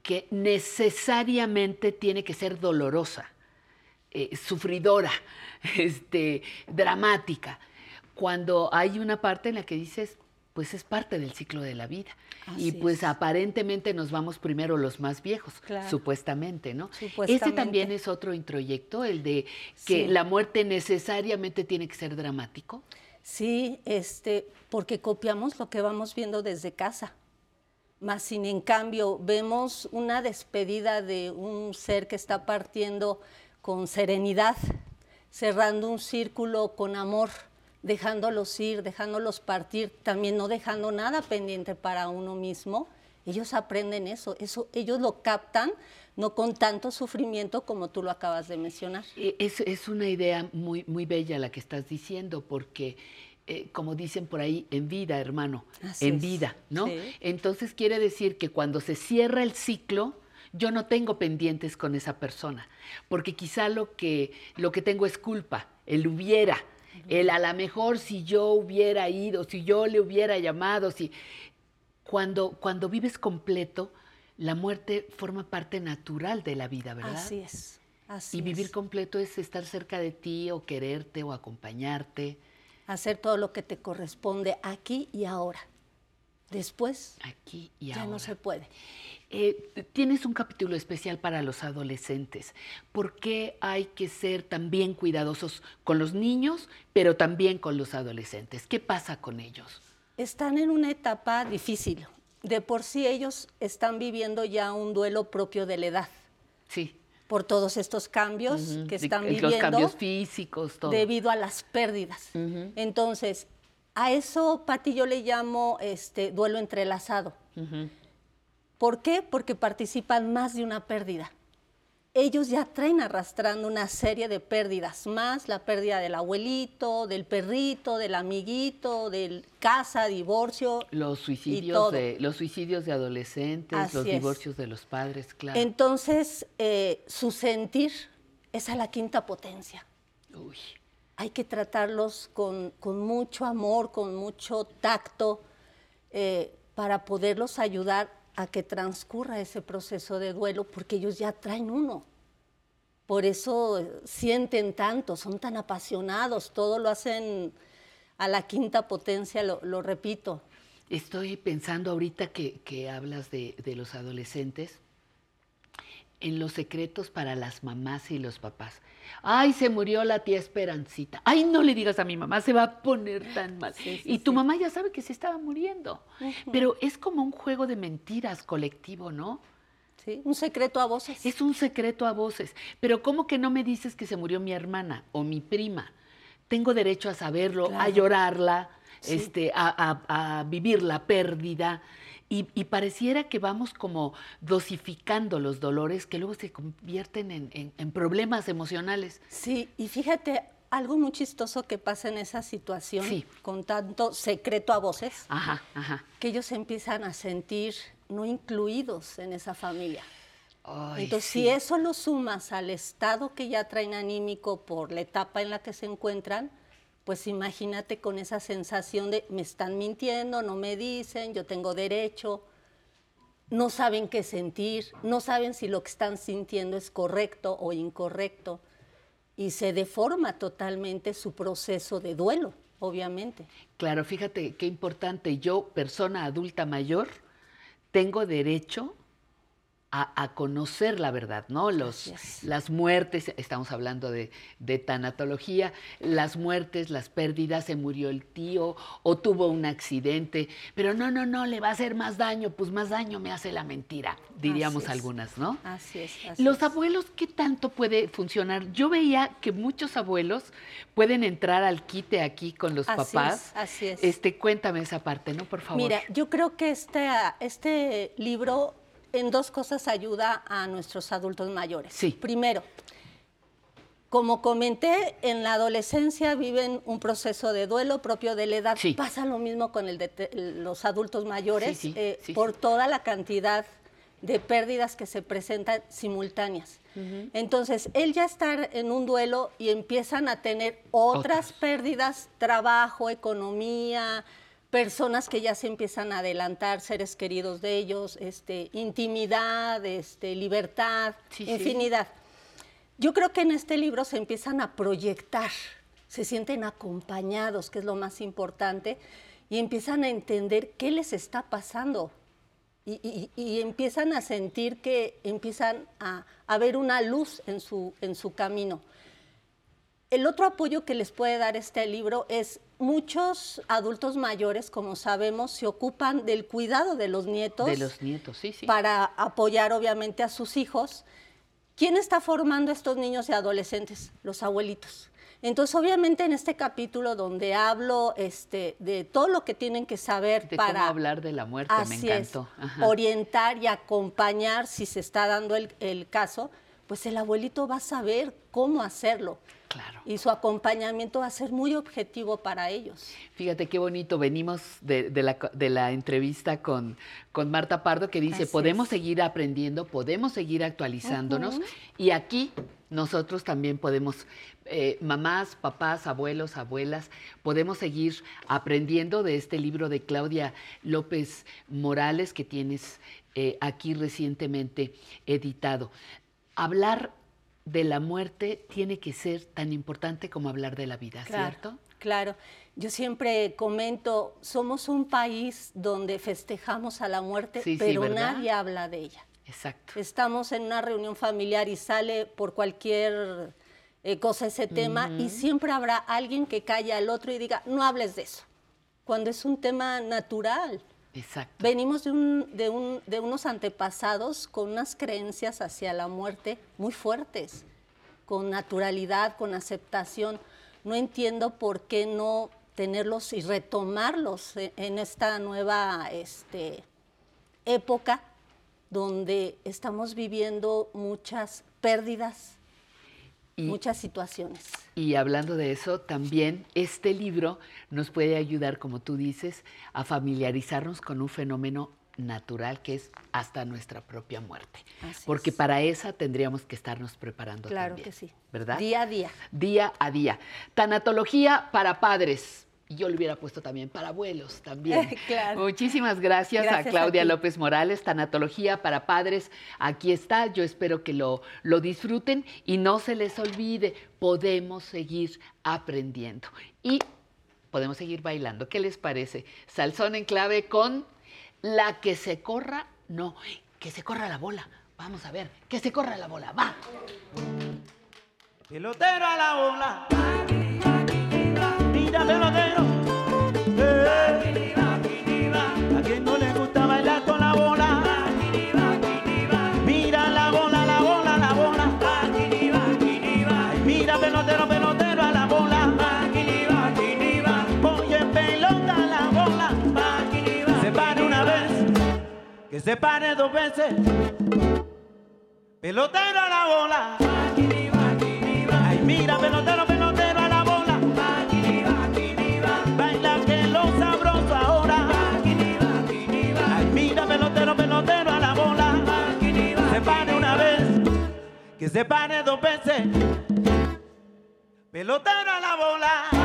que necesariamente tiene que ser dolorosa, eh, sufridora, <laughs> este, dramática, cuando hay una parte en la que dices, pues es parte del ciclo de la vida. y pues es. aparentemente nos vamos primero los más viejos, Claro. supuestamente, ¿no? Este Supuestamente. también es otro introyecto, el de que Sí. la muerte necesariamente tiene que ser dramático. Sí, este, porque copiamos lo que vamos viendo desde casa. Más sin en cambio, vemos una despedida de un ser que está partiendo con serenidad, cerrando un círculo con amor, dejándolos ir, dejándolos partir, también no dejando nada pendiente para uno mismo. Ellos aprenden eso, eso ellos lo captan, no con tanto sufrimiento como tú lo acabas de mencionar. Eh, Es, es una idea muy, muy bella la que estás diciendo, porque, eh, como dicen por ahí, en vida, hermano, Así en es, vida, ¿no? sí. Entonces quiere decir que cuando se cierra el ciclo, yo no tengo pendientes con esa persona, porque quizá lo que, lo que tengo es culpa, el hubiera, el a lo mejor si yo hubiera ido, si yo le hubiera llamado, si... Cuando, cuando vives completo, la muerte forma parte natural de la vida, ¿verdad? Así es. Así y vivir es. completo es estar cerca de ti o quererte o acompañarte. hacer todo lo que te corresponde aquí y ahora. Después Aquí y ya ahora. no se puede. Eh, tienes un capítulo especial para los adolescentes. ¿Por qué hay que ser también cuidadosos con los niños, pero también con los adolescentes? ¿Qué pasa con ellos? Están en una etapa difícil. De por sí ellos están viviendo ya un duelo propio de la edad. Sí. Por todos estos cambios que están los viviendo. cambios físicos, todo. Debido a las pérdidas. Entonces, a eso, Pati, yo le llamo este, duelo entrelazado. ¿Por qué? Porque participan más de una pérdida. Ellos ya traen arrastrando una serie de pérdidas, más la pérdida del abuelito, del perrito, del amiguito, del casa, divorcio. Los suicidios, de, los suicidios de adolescentes, los es. divorcios de los padres, claro. Entonces, eh, su sentir es a la quinta potencia. Hay que tratarlos con, con mucho amor, con mucho tacto, eh, para poderlos ayudar a que transcurra ese proceso de duelo, porque ellos ya traen uno. Por eso sienten tanto, son tan apasionados, todo lo hacen a la quinta potencia, lo, lo repito. Estoy pensando ahorita que, que hablas de, de los adolescentes en los secretos para las mamás y los papás. Ay, se murió la tía Esperancita. Ay, no le digas a mi mamá, se va a poner tan mal. y tu mamá ya sabe que se estaba muriendo. Pero es como un juego de mentiras colectivo, ¿no? Sí, un secreto a voces. Es un secreto a voces. Pero ¿cómo que no me dices que se murió mi hermana o mi prima? Tengo derecho a saberlo, a llorarla, este, a, a- a vivir la pérdida. Y, y pareciera que vamos como dosificando los dolores que luego se convierten en, en- en problemas emocionales. Sí, y fíjate, algo muy chistoso que pasa en esa situación, con tanto secreto a voces, Ajá, ajá. que ellos empiezan a sentir no incluidos en esa familia. Ay, Entonces, sí. si eso lo sumas al estado que ya traen anímico por la etapa en la que se encuentran, pues imagínate con esa sensación de me están mintiendo, no me dicen, yo tengo derecho, no saben qué sentir, no saben si lo que están sintiendo es correcto o incorrecto, y se deforma totalmente su proceso de duelo, obviamente. Claro, fíjate qué importante. Yo, persona adulta mayor, tengo derecho a, a conocer la verdad, ¿no? Los, las muertes, estamos hablando de, de tanatología, las muertes, las pérdidas, se murió el tío o tuvo un accidente, pero no, no, no, le va a hacer más daño, pues más daño me hace la mentira, diríamos algunas, ¿no? Así es. así Los abuelos, ¿qué tanto puede funcionar? Yo veía que muchos abuelos pueden entrar al quite aquí con los Así papás. es, así es. Este, cuéntame esa parte, ¿no? Por favor. Mira, yo creo que este, este libro en dos cosas ayuda a nuestros adultos mayores. Sí. Primero, como comenté, en la adolescencia viven un proceso de duelo propio de la edad. Pasa lo mismo con el de los adultos mayores, Sí, sí, eh, sí, por toda la cantidad de pérdidas que se presentan simultáneas. Entonces, él ya está en un duelo y empiezan a tener otras pérdidas, trabajo, economía, personas que ya se empiezan a adelantar, seres queridos de ellos, este, intimidad, este, libertad, Sí, sí. infinidad. Yo creo que en este libro se empiezan a proyectar, se sienten acompañados, que es lo más importante, y empiezan a entender qué les está pasando. Y, y- y empiezan a sentir que empiezan a, a ver una luz en su, en su camino. El otro apoyo que les puede dar este libro es muchos adultos mayores, como sabemos, se ocupan del cuidado de los nietos de los nietos, sí, sí. para apoyar obviamente a sus hijos. ¿Quién está formando a estos niños y adolescentes? Los abuelitos. Entonces, obviamente en este capítulo donde hablo este, de todo lo que tienen que saber de para cómo hablar de la muerte, me Así encantó. Orientar y acompañar si se está dando el, el caso, pues el abuelito va a saber cómo hacerlo. Claro. Y su acompañamiento va a ser muy objetivo para ellos. Fíjate qué bonito, venimos de, de la, co- de la entrevista con, con Marta Pardo que dice, Así podemos seguir aprendiendo, podemos seguir actualizándonos y aquí nosotros también podemos, eh, mamás, papás, abuelos, abuelas, podemos seguir aprendiendo de este libro de Claudia López Morales que tienes eh, aquí recientemente editado. Hablar de la muerte tiene que ser tan importante como hablar de la vida, Claro, ¿cierto? Claro. Yo siempre comento, somos un país donde festejamos a la muerte, Sí, pero nadie habla de ella. Exacto. Estamos en una reunión familiar y sale por cualquier eh, cosa ese tema y siempre habrá alguien que calle al otro y diga, no hables de eso, cuando es un tema natural. Exacto. Venimos de, un- de un- de unos antepasados con unas creencias hacia la muerte muy fuertes, con naturalidad, con aceptación. No entiendo por qué no tenerlos y retomarlos e- en esta nueva este, época donde estamos viviendo muchas pérdidas, muchas situaciones. Y hablando de eso, también este libro nos puede ayudar, como tú dices, a familiarizarnos con un fenómeno natural que es hasta nuestra propia muerte. Así Porque es. para esa tendríamos que estarnos preparando Claro también, que sí. ¿Verdad? Día a día. Día a día. Tanatología para padres. Y yo le hubiera puesto también para abuelos también. <laughs> Claro. Muchísimas gracias, Gracias a Claudia. López Morales, Tanatología para Padres. Aquí está, yo espero que lo, lo disfruten y no se les olvide, podemos seguir aprendiendo y podemos seguir bailando. ¿Qué les parece? Salsón en clave con la que se corra, no, que se corra la bola. Vamos a ver, que se corra la bola, va. Pelotero a la bola. Mira, pelotero. Eh. A quien no le gusta bailar con la bola. Mira la bola, la bola, la bola. Mira, pelotero, pelotero a la bola. Oye, pelota a la bola. Se pare una vez. Que se pare dos veces. Pelotero a la bola. Ay, mira, pelotero, pelotero que se pare dos veces. Pelotero a la bola.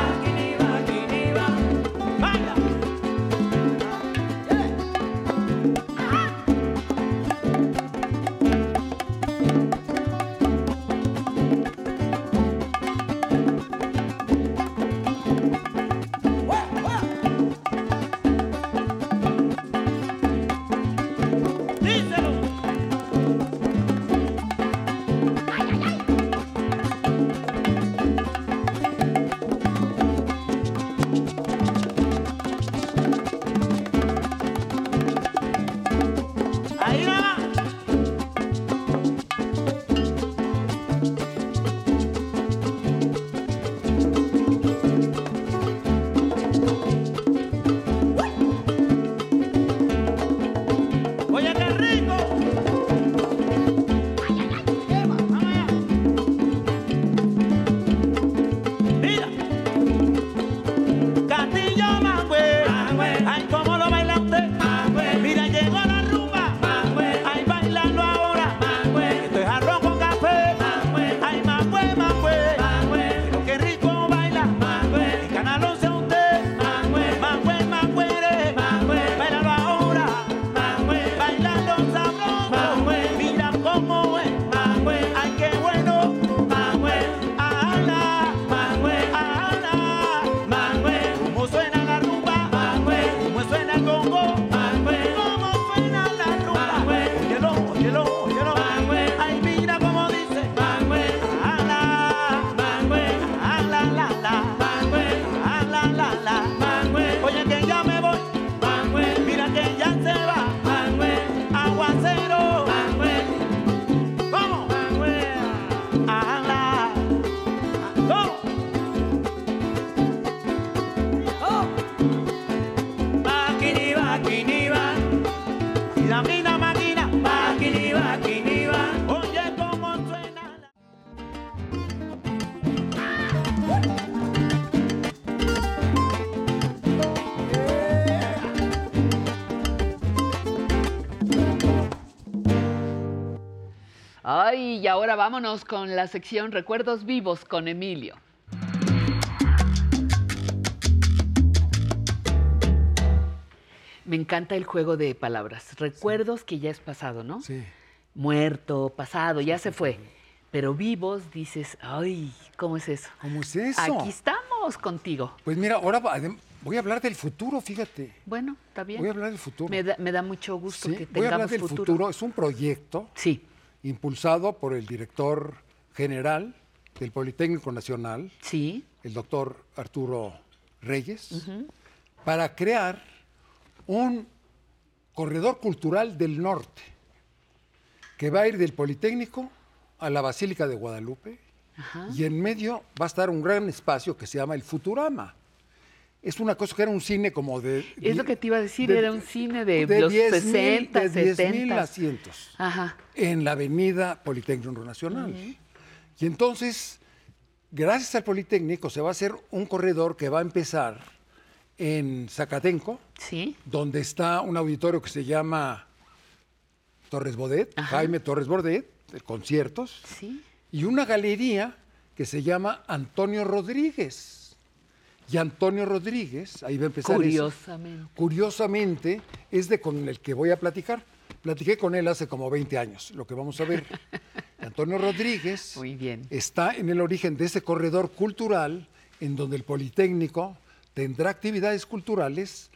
Ahora vámonos con la sección Recuerdos Vivos con Emilio. Me encanta el juego de palabras. Recuerdos que ya es pasado, ¿no? Sí. Muerto, pasado, ya se fue. Pero vivos dices, ay, ¿cómo es eso? ¿Cómo es eso? Aquí estamos contigo. Pues mira, ahora voy a hablar del futuro, fíjate. Bueno, está bien. Voy a hablar del futuro. Me da, me da mucho gusto Sí, que voy a hablar tengamos del futuro. futuro. Es un proyecto impulsado por el director general del Politécnico Nacional, sí. el doctor Arturo Reyes, para crear un corredor cultural del norte que va a ir del Politécnico a la Basílica de Guadalupe Ajá. y en medio va a estar un gran espacio que se llama el Futurama. Es una cosa que era un cine como de... Es lo que te iba a decir, de- era un cine de, de los 10,000 60, de 10,000 70. asientos Ajá. en la avenida Politécnico Nacional. Y entonces, gracias al Politécnico, se va a hacer un corredor que va a empezar en Zacatenco, donde está un auditorio que se llama Torres Bodet, Jaime Torres Bodet, de conciertos, y una galería que se llama Antonio Rodríguez. Y Antonio Rodríguez, ahí va a empezar. eso. Curiosamente. Curiosamente, es de con el que voy a platicar. Platiqué con él hace como 20 años, lo que vamos a ver. <laughs> Antonio Rodríguez Muy bien. está en el origen de ese corredor cultural en donde el Politécnico tendrá actividades culturales,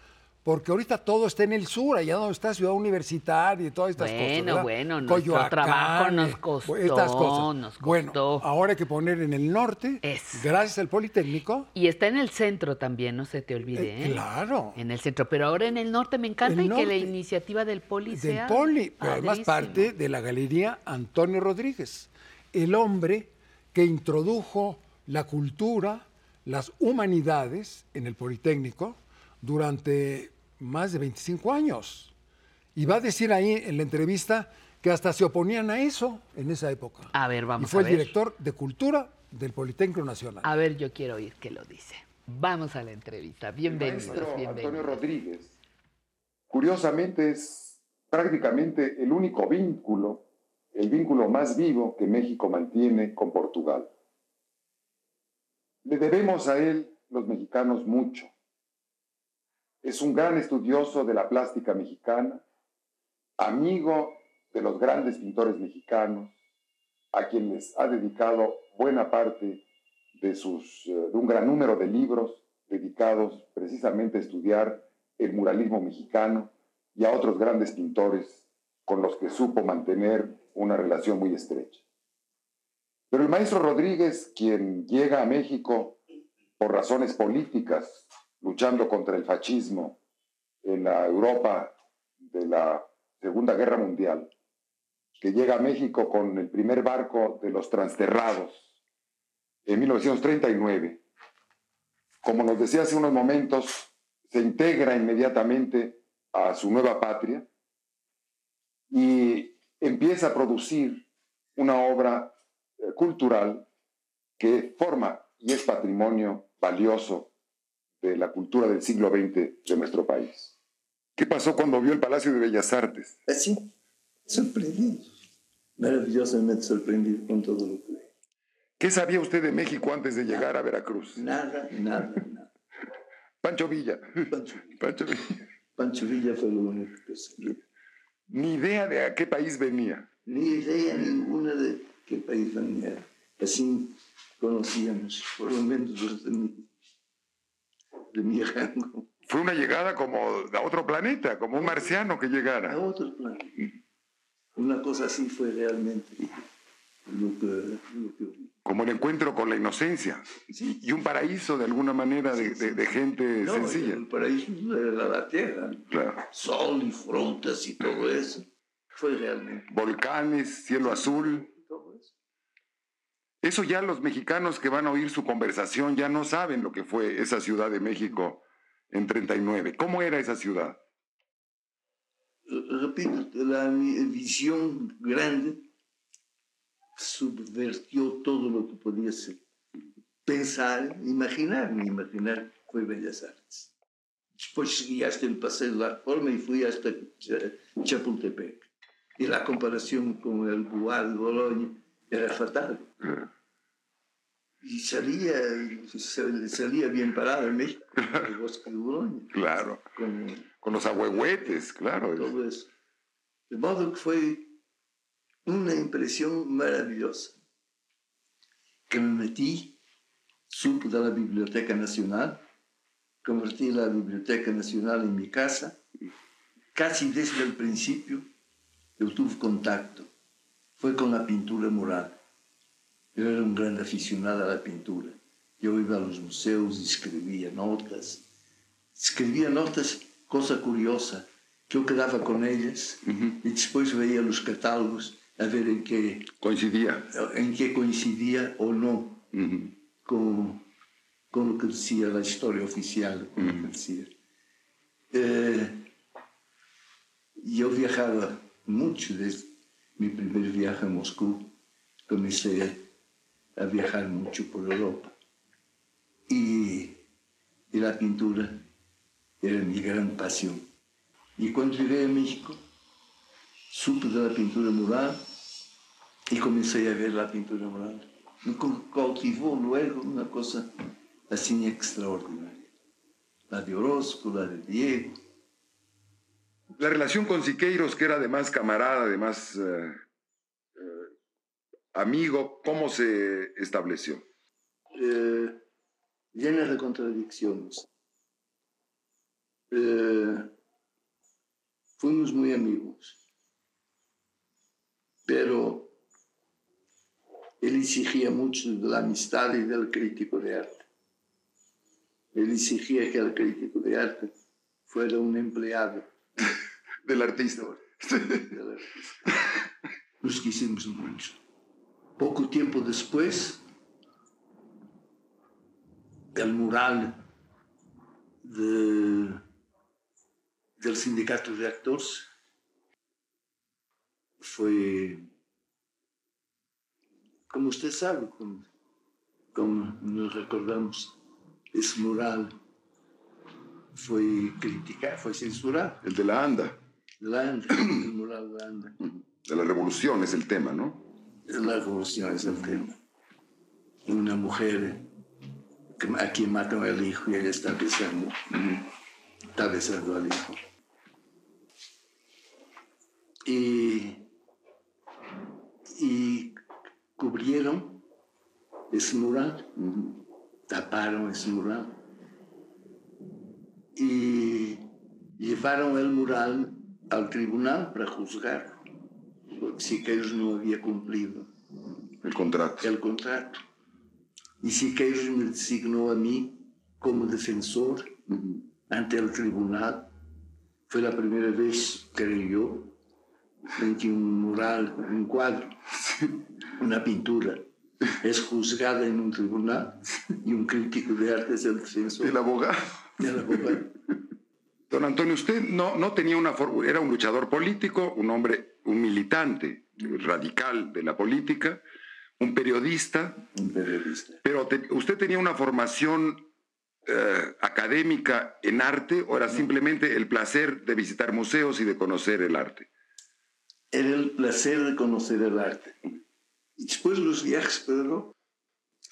porque ahorita todo está en el sur, allá donde está Ciudad Universitaria y todas estas cosas. Bueno, ¿verdad? bueno, nuestro Coyoacán, trabajo nos eh, costó, estas cosas. nos Bueno, ahora hay que poner en el norte, gracias al Politécnico, Y está en el centro también, no se te olvide. Eh, ¿eh? claro. En el centro, pero ahora en el norte me encanta El y que la iniciativa del Poli del sea Poli, pero además parte de la galería Antonio Rodríguez, el hombre que introdujo la cultura, las humanidades en el Politécnico durante más de 25 años. Y va a decir ahí en la entrevista que hasta se oponían a eso en esa época. A ver, y vamos fue a el ver. director de cultura del Politécnico Nacional. A ver, yo quiero oír qué lo dice. Vamos a la entrevista. Bienvenidos, maestro Antonio bienvenidos. Rodríguez, curiosamente es prácticamente el único vínculo, el vínculo más vivo que México mantiene con Portugal. Le debemos a él, los mexicanos, mucho. Es un gran estudioso de la plástica mexicana, amigo de los grandes pintores mexicanos, a quienes ha dedicado buena parte de, sus, eh, de un gran número de libros dedicados precisamente a estudiar el muralismo mexicano y a otros grandes pintores con los que supo mantener una relación muy estrecha. Pero el maestro Rodríguez, quien llega a México por razones políticas, luchando contra el fascismo en la Europa de la Segunda Guerra Mundial, que llega a México con el primer barco de los transterrados en 1939, como nos decía hace unos momentos, se integra inmediatamente a su nueva patria y empieza a producir una obra eh, cultural que forma y es patrimonio valioso de la cultura del siglo XX de nuestro país. ¿Qué pasó cuando vio el Palacio de Bellas Artes? Así, sorprendido, maravillosamente sorprendido con todo lo que vi. ¿Qué sabía usted de México antes de llegar a Veracruz? Nada, nada, nada. Pancho Villa. Pancho, Villa. Pancho Villa fue lo único que sabía. Ni idea de a qué país venía. Ni idea ninguna de qué país venía. Así conocíamos, por lo menos los de mi, de mi <laughs> rango. Fue una llegada como a otro planeta, como un marciano que llegara. A otro planeta. Una cosa así fue realmente lo que, lo que. Como el encuentro con la inocencia. Y un paraíso de alguna manera de, de- de gente No, sencilla. el paraíso era la tierra. Claro. Sol y frutas y todo eso. Fue realmente Volcanes, cielo azul. Eso. Ya los mexicanos que van a oír su conversación ya no saben lo que fue esa Ciudad de México en 39. ¿Cómo era esa ciudad? repito, la mi visión grande subvertió todo lo que podía ser. Pensar, imaginar, ni imaginar, fue Bellas Artes. Después seguí hasta el Paseo de la Reforma y fui hasta Cha- Chapultepec. Y la comparación con el Bois de era fatal. Y salía, sal- salía bien parado en México, el <laughs> bosque de Boloña. Claro. Con, Con los ahuehuetes, claro. todo eso. De modo que fue una impresión maravillosa. Que me metí, supe de la Biblioteca Nacional, convertí la Biblioteca Nacional en mi casa. Casi desde el principio yo tuve contacto. Fue con la pintura mural. Yo era un gran aficionado a la pintura. Yo iba a los museos y escribía notas. Escribía notas, cosa curiosa, que yo quedaba con ellas y después veía los catálogos a ver en qué coincidía, en qué coincidía o no con, con lo que decía la historia oficial. con lo que decía. Eh, yo viajaba mucho desde mi primer viaje a Moscú. Comencé a viajar mucho por Europa. Y, la pintura era mi gran pasión. Y cuando llegué a México, supe de la pintura mural y comencé a ver la pintura mural. Me cautivó luego una cosa así extraordinaria. La de Orozco, la de Diego. La relación con Siqueiros, que era además camarada, además eh, eh, amigo, ¿cómo se estableció? Eh, llena de contradicciones. Fuimos muy amigos, pero él exigía mucho de la amistad y del crítico de arte. Él exigía que el crítico de arte fuera un empleado del artista. Nos quisimos mucho. Poco tiempo después, el mural de, del sindicato de actores fue, como usted sabe, como, como nos recordamos, ese mural fue criticado, fue censurado. El de la ANDA. La el mural. De revolución es el tema, ¿no? La revolución es el tema. Una mujer que- a quien matan al hijo y ella está besando, está besando al hijo. Y, y cubrieron ese mural, taparon ese mural y llevaron el mural al tribunal para juzgar, porque Siqueiros no había cumplido el contrato. El contrato. Y Siqueiros me designó a mí como defensor ante el tribunal. Fue la primera vez, creo yo, en que un mural, un cuadro, <laughs> una pintura, es juzgada en un tribunal y un crítico de arte es el defensor. El abogado. El abogado. Don Antonio, usted no, no tenía una for- era un luchador político, un hombre, un militante radical de la política, un periodista. Un periodista. Pero te- usted tenía una formación eh, académica en arte o era simplemente el placer de visitar museos y de conocer el arte. Era el placer de conocer el arte. Y después los viajes, pero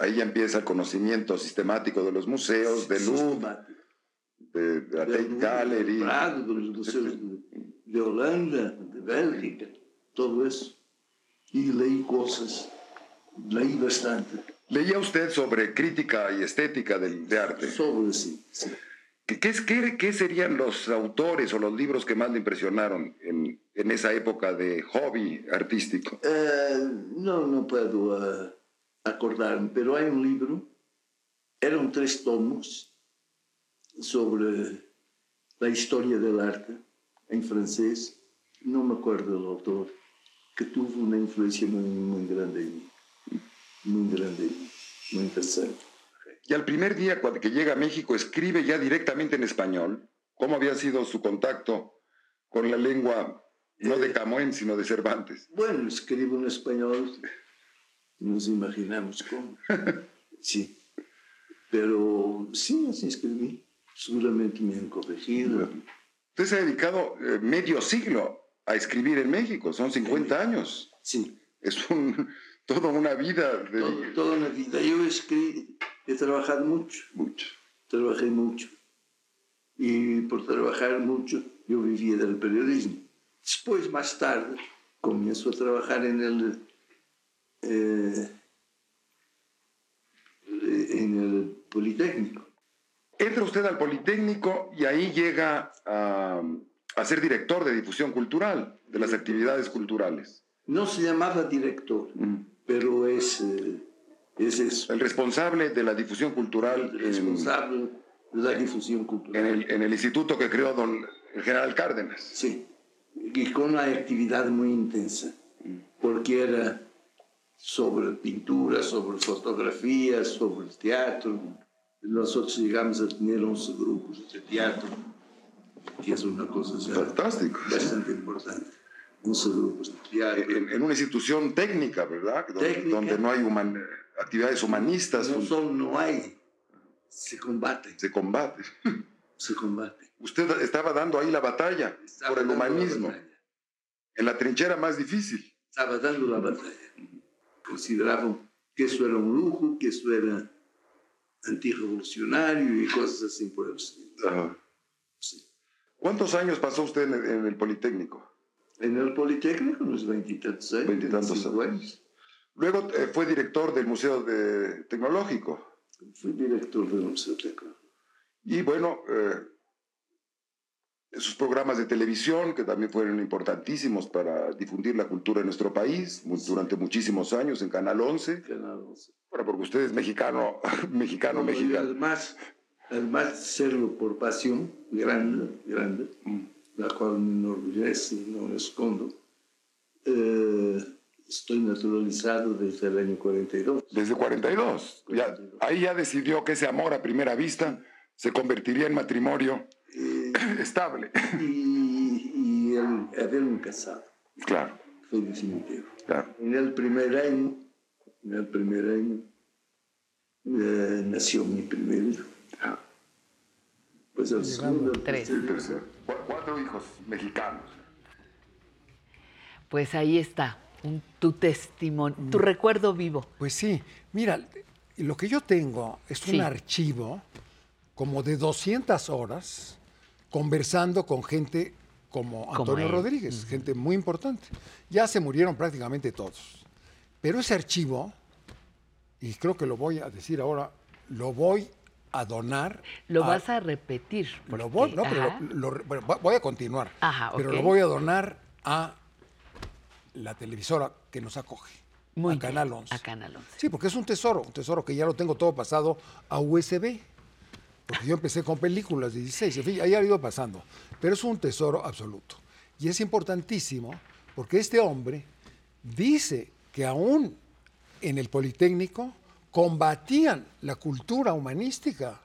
Ahí ya empieza el conocimiento sistemático de los museos, de Louvre, de, de. Prado, de museos de, de Holanda, de Bélgica, todo eso. Y leí cosas, leí bastante. ¿Leía usted sobre crítica y estética del, de arte? Sobre sí, sí. ¿Qué, qué, qué- serían los autores o los libros que más le impresionaron en, en esa época de hobby artístico? Eh, no, no puedo eh, acordarme, pero hay un libro, eran tres tomos sobre la historia del arte en francés, no me acuerdo del autor, que tuvo una influencia muy, muy grande en mí, muy grande, en mí, muy interesante. Y al primer día cuando que llega a México escribe ya directamente en español. ¿Cómo había sido su contacto con la lengua no de Camões, sino de Cervantes? Bueno, escribo en español, nos imaginamos cómo. <laughs> Sí, pero sí, así escribí. Seguramente me han corregido. Usted se ha dedicado eh, medio siglo a escribir en México, son 50 años. Sí. Es un, toda una vida. De... Todo- toda una vida. Yo escri- he trabajado mucho. Mucho. Trabajé mucho. Y por trabajar mucho, yo vivía del periodismo. Después, más tarde, comienzo a trabajar en el, eh, en el Politécnico. Entra usted al Politécnico y ahí llega a, a ser director de difusión cultural, de las actividades culturales. No se llamaba director, pero es, eh, es eso. El responsable de la difusión cultural. El responsable de la difusión cultural. En el, en el instituto que creó don, el general Cárdenas. Sí, y con una actividad muy intensa, porque era sobre pintura, sobre fotografía, sobre teatro. Nosotros llegamos a tener 11 grupos de teatro, que es una cosa Fantástico. bastante importante. 11 grupos de teatro. En, en una institución técnica, ¿verdad? Técnica. donde no hay human- actividades humanistas. No solo no hay, se combate. Se combate. <laughs> se combate. Usted estaba dando ahí la batalla Estaba por el la humanismo, batalla. en la trinchera más difícil. Estaba dando la batalla. Consideraban que eso era un lujo, que eso era antirrevolucionario y cosas así por el. Ajá. ¿Cuántos años pasó usted en el, en el Politécnico? En el Politécnico, unos veintitantos años. Veintitantos 25 años. Luego eh, fue director del Museo de- Tecnológico. Fui director del Museo Tecnológico. Y bueno, eh, sus programas de televisión, que también fueron importantísimos para difundir la cultura en nuestro país mu- durante muchísimos años en Canal 11. Canal 11. Bueno, porque usted es mexicano, <laughs> mexicano, No, mexicano. Además, además de serlo por pasión grande, grande, la cual me enorgullece y no me escondo, eh, estoy naturalizado desde el año 42. Desde 42. Ya, ahí ya decidió que ese amor a primera vista se convertiría en matrimonio <clears throat> estable. Y, y el haberme casado. Claro. Fue definitivo. Claro. En el primer año, en el primer año, eh, nació mi primer hijo. Pues el segundo, el Tres. tercero. Cu- Cuatro hijos mexicanos. Pues ahí está, un- tu testimonio, tu recuerdo vivo. Pues sí, mira, lo que yo tengo es un archivo como de 200 horas conversando con gente como Como Antonio. Rodríguez, gente muy importante. Ya se murieron prácticamente todos. Pero ese archivo, y creo que lo voy a decir ahora, lo voy a donar. Lo a- vas a repetir. lo voy, no, pero ajá. lo- lo- bueno, voy a continuar. Ajá, Pero lo voy a donar a la televisora que nos acoge, Muy a bien, Canal 11. A Canal 11. Sí, porque es un tesoro, un tesoro que ya lo tengo todo pasado a USB. Porque yo empecé con películas de 16, en fin, ahí ha ido pasando. Pero es un tesoro absoluto. Y es importantísimo porque este hombre dice que aún en el Politécnico combatían la cultura humanística.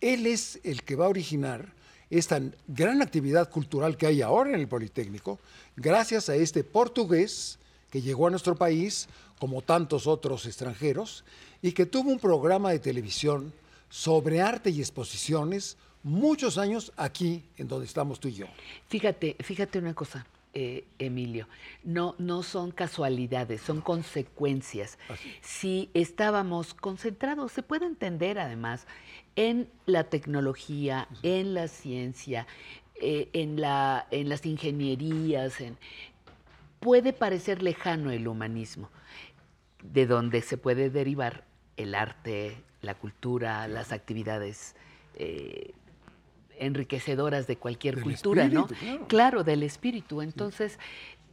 Él es el que va a originar esta gran actividad cultural que hay ahora en el Politécnico, gracias a este portugués que llegó a nuestro país, como tantos otros extranjeros, y que tuvo un programa de televisión sobre arte y exposiciones muchos años aquí, en donde estamos tú y yo. Fíjate, fíjate una cosa, eh, Emilio, no, no son casualidades, son consecuencias. Si estábamos concentrados, se puede entender además, en la tecnología, en la ciencia, eh, en, la, en las ingenierías, en, puede parecer lejano el humanismo, de donde se puede derivar el arte, la cultura, las actividades eh, enriquecedoras de cualquier Del cultura, ¿no? espíritu, claro. del espíritu. Entonces,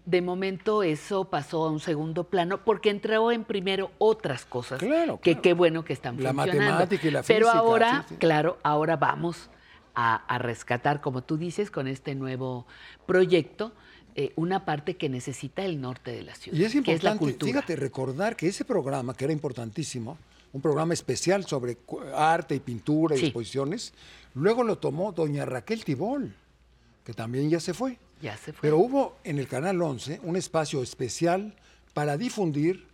de momento eso pasó a un segundo plano porque entró en primero otras cosas que qué bueno que están La funcionando. matemática y la Pero física, ahora, sí, sí. claro, ahora vamos a, a rescatar, como tú dices, con este nuevo proyecto, eh, una parte que necesita el norte de la ciudad, Y es que es la importante, cultura. fíjate, recordar que ese programa, que era importantísimo, un programa especial sobre arte y pintura y Sí. exposiciones, luego lo tomó doña Raquel Tibol, que también ya se fue. Ya se fue. Pero hubo en el Canal 11 un espacio especial para difundir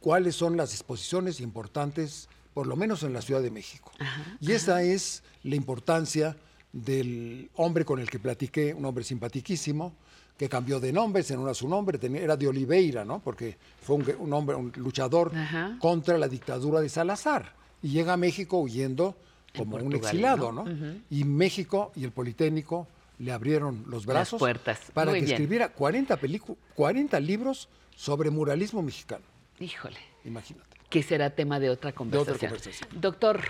cuáles son las exposiciones importantes, por lo menos en la Ciudad de México. y esa es la importancia del hombre con el que platiqué, un hombre simpaticísimo, que cambió de nombre, ese no era su nombre, tenía- era de Oliveira, ¿no? Porque fue un, un hombre, un luchador contra la dictadura de Salazar. Y llega a México huyendo como un exilado, ¿no? Y México y el Politécnico le abrieron los Las brazos puertas. para Muy que bien. escribiera 40, pelícu- 40 libros sobre muralismo mexicano. Híjole. Imagínate. que será tema de otra conversación. conversación. Doctor,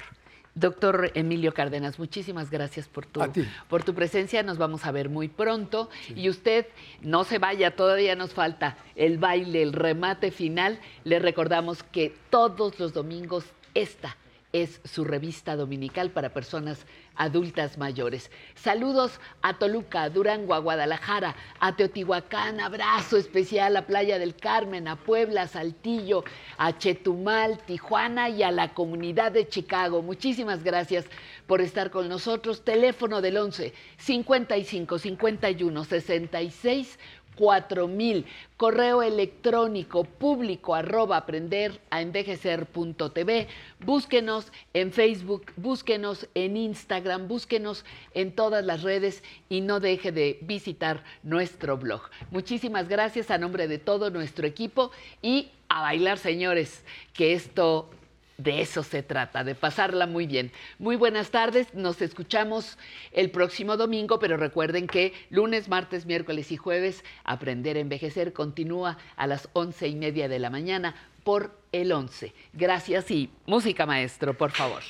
doctor Emilio Cárdenas, muchísimas gracias por tu, por tu presencia. Nos vamos a ver muy pronto. Y usted no se vaya, todavía nos falta el baile, el remate final. Le recordamos que todos los domingos esta es su revista dominical para personas adultas mayores. Saludos a Toluca, Durango, a Guadalajara, a Teotihuacán, abrazo especial a Playa del Carmen, a Puebla, Saltillo, a Chetumal, Tijuana y a la comunidad de Chicago. Muchísimas gracias por estar con nosotros. Teléfono del 11 55 51 66 4000. Correo electrónico público arroba aprender a envejecer.tv. Búsquenos en Facebook, búsquenos en Instagram, búsquenos en todas las redes y no deje de visitar nuestro blog. Muchísimas gracias a nombre de todo nuestro equipo y a bailar, señores, que esto de eso se trata, de pasarla muy bien. Muy buenas tardes, nos escuchamos el próximo domingo, pero recuerden que lunes, martes, miércoles y jueves, Aprender a Envejecer continúa a las once y media de la mañana por el 11. Gracias y música maestro, por favor.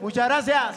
Muchas gracias.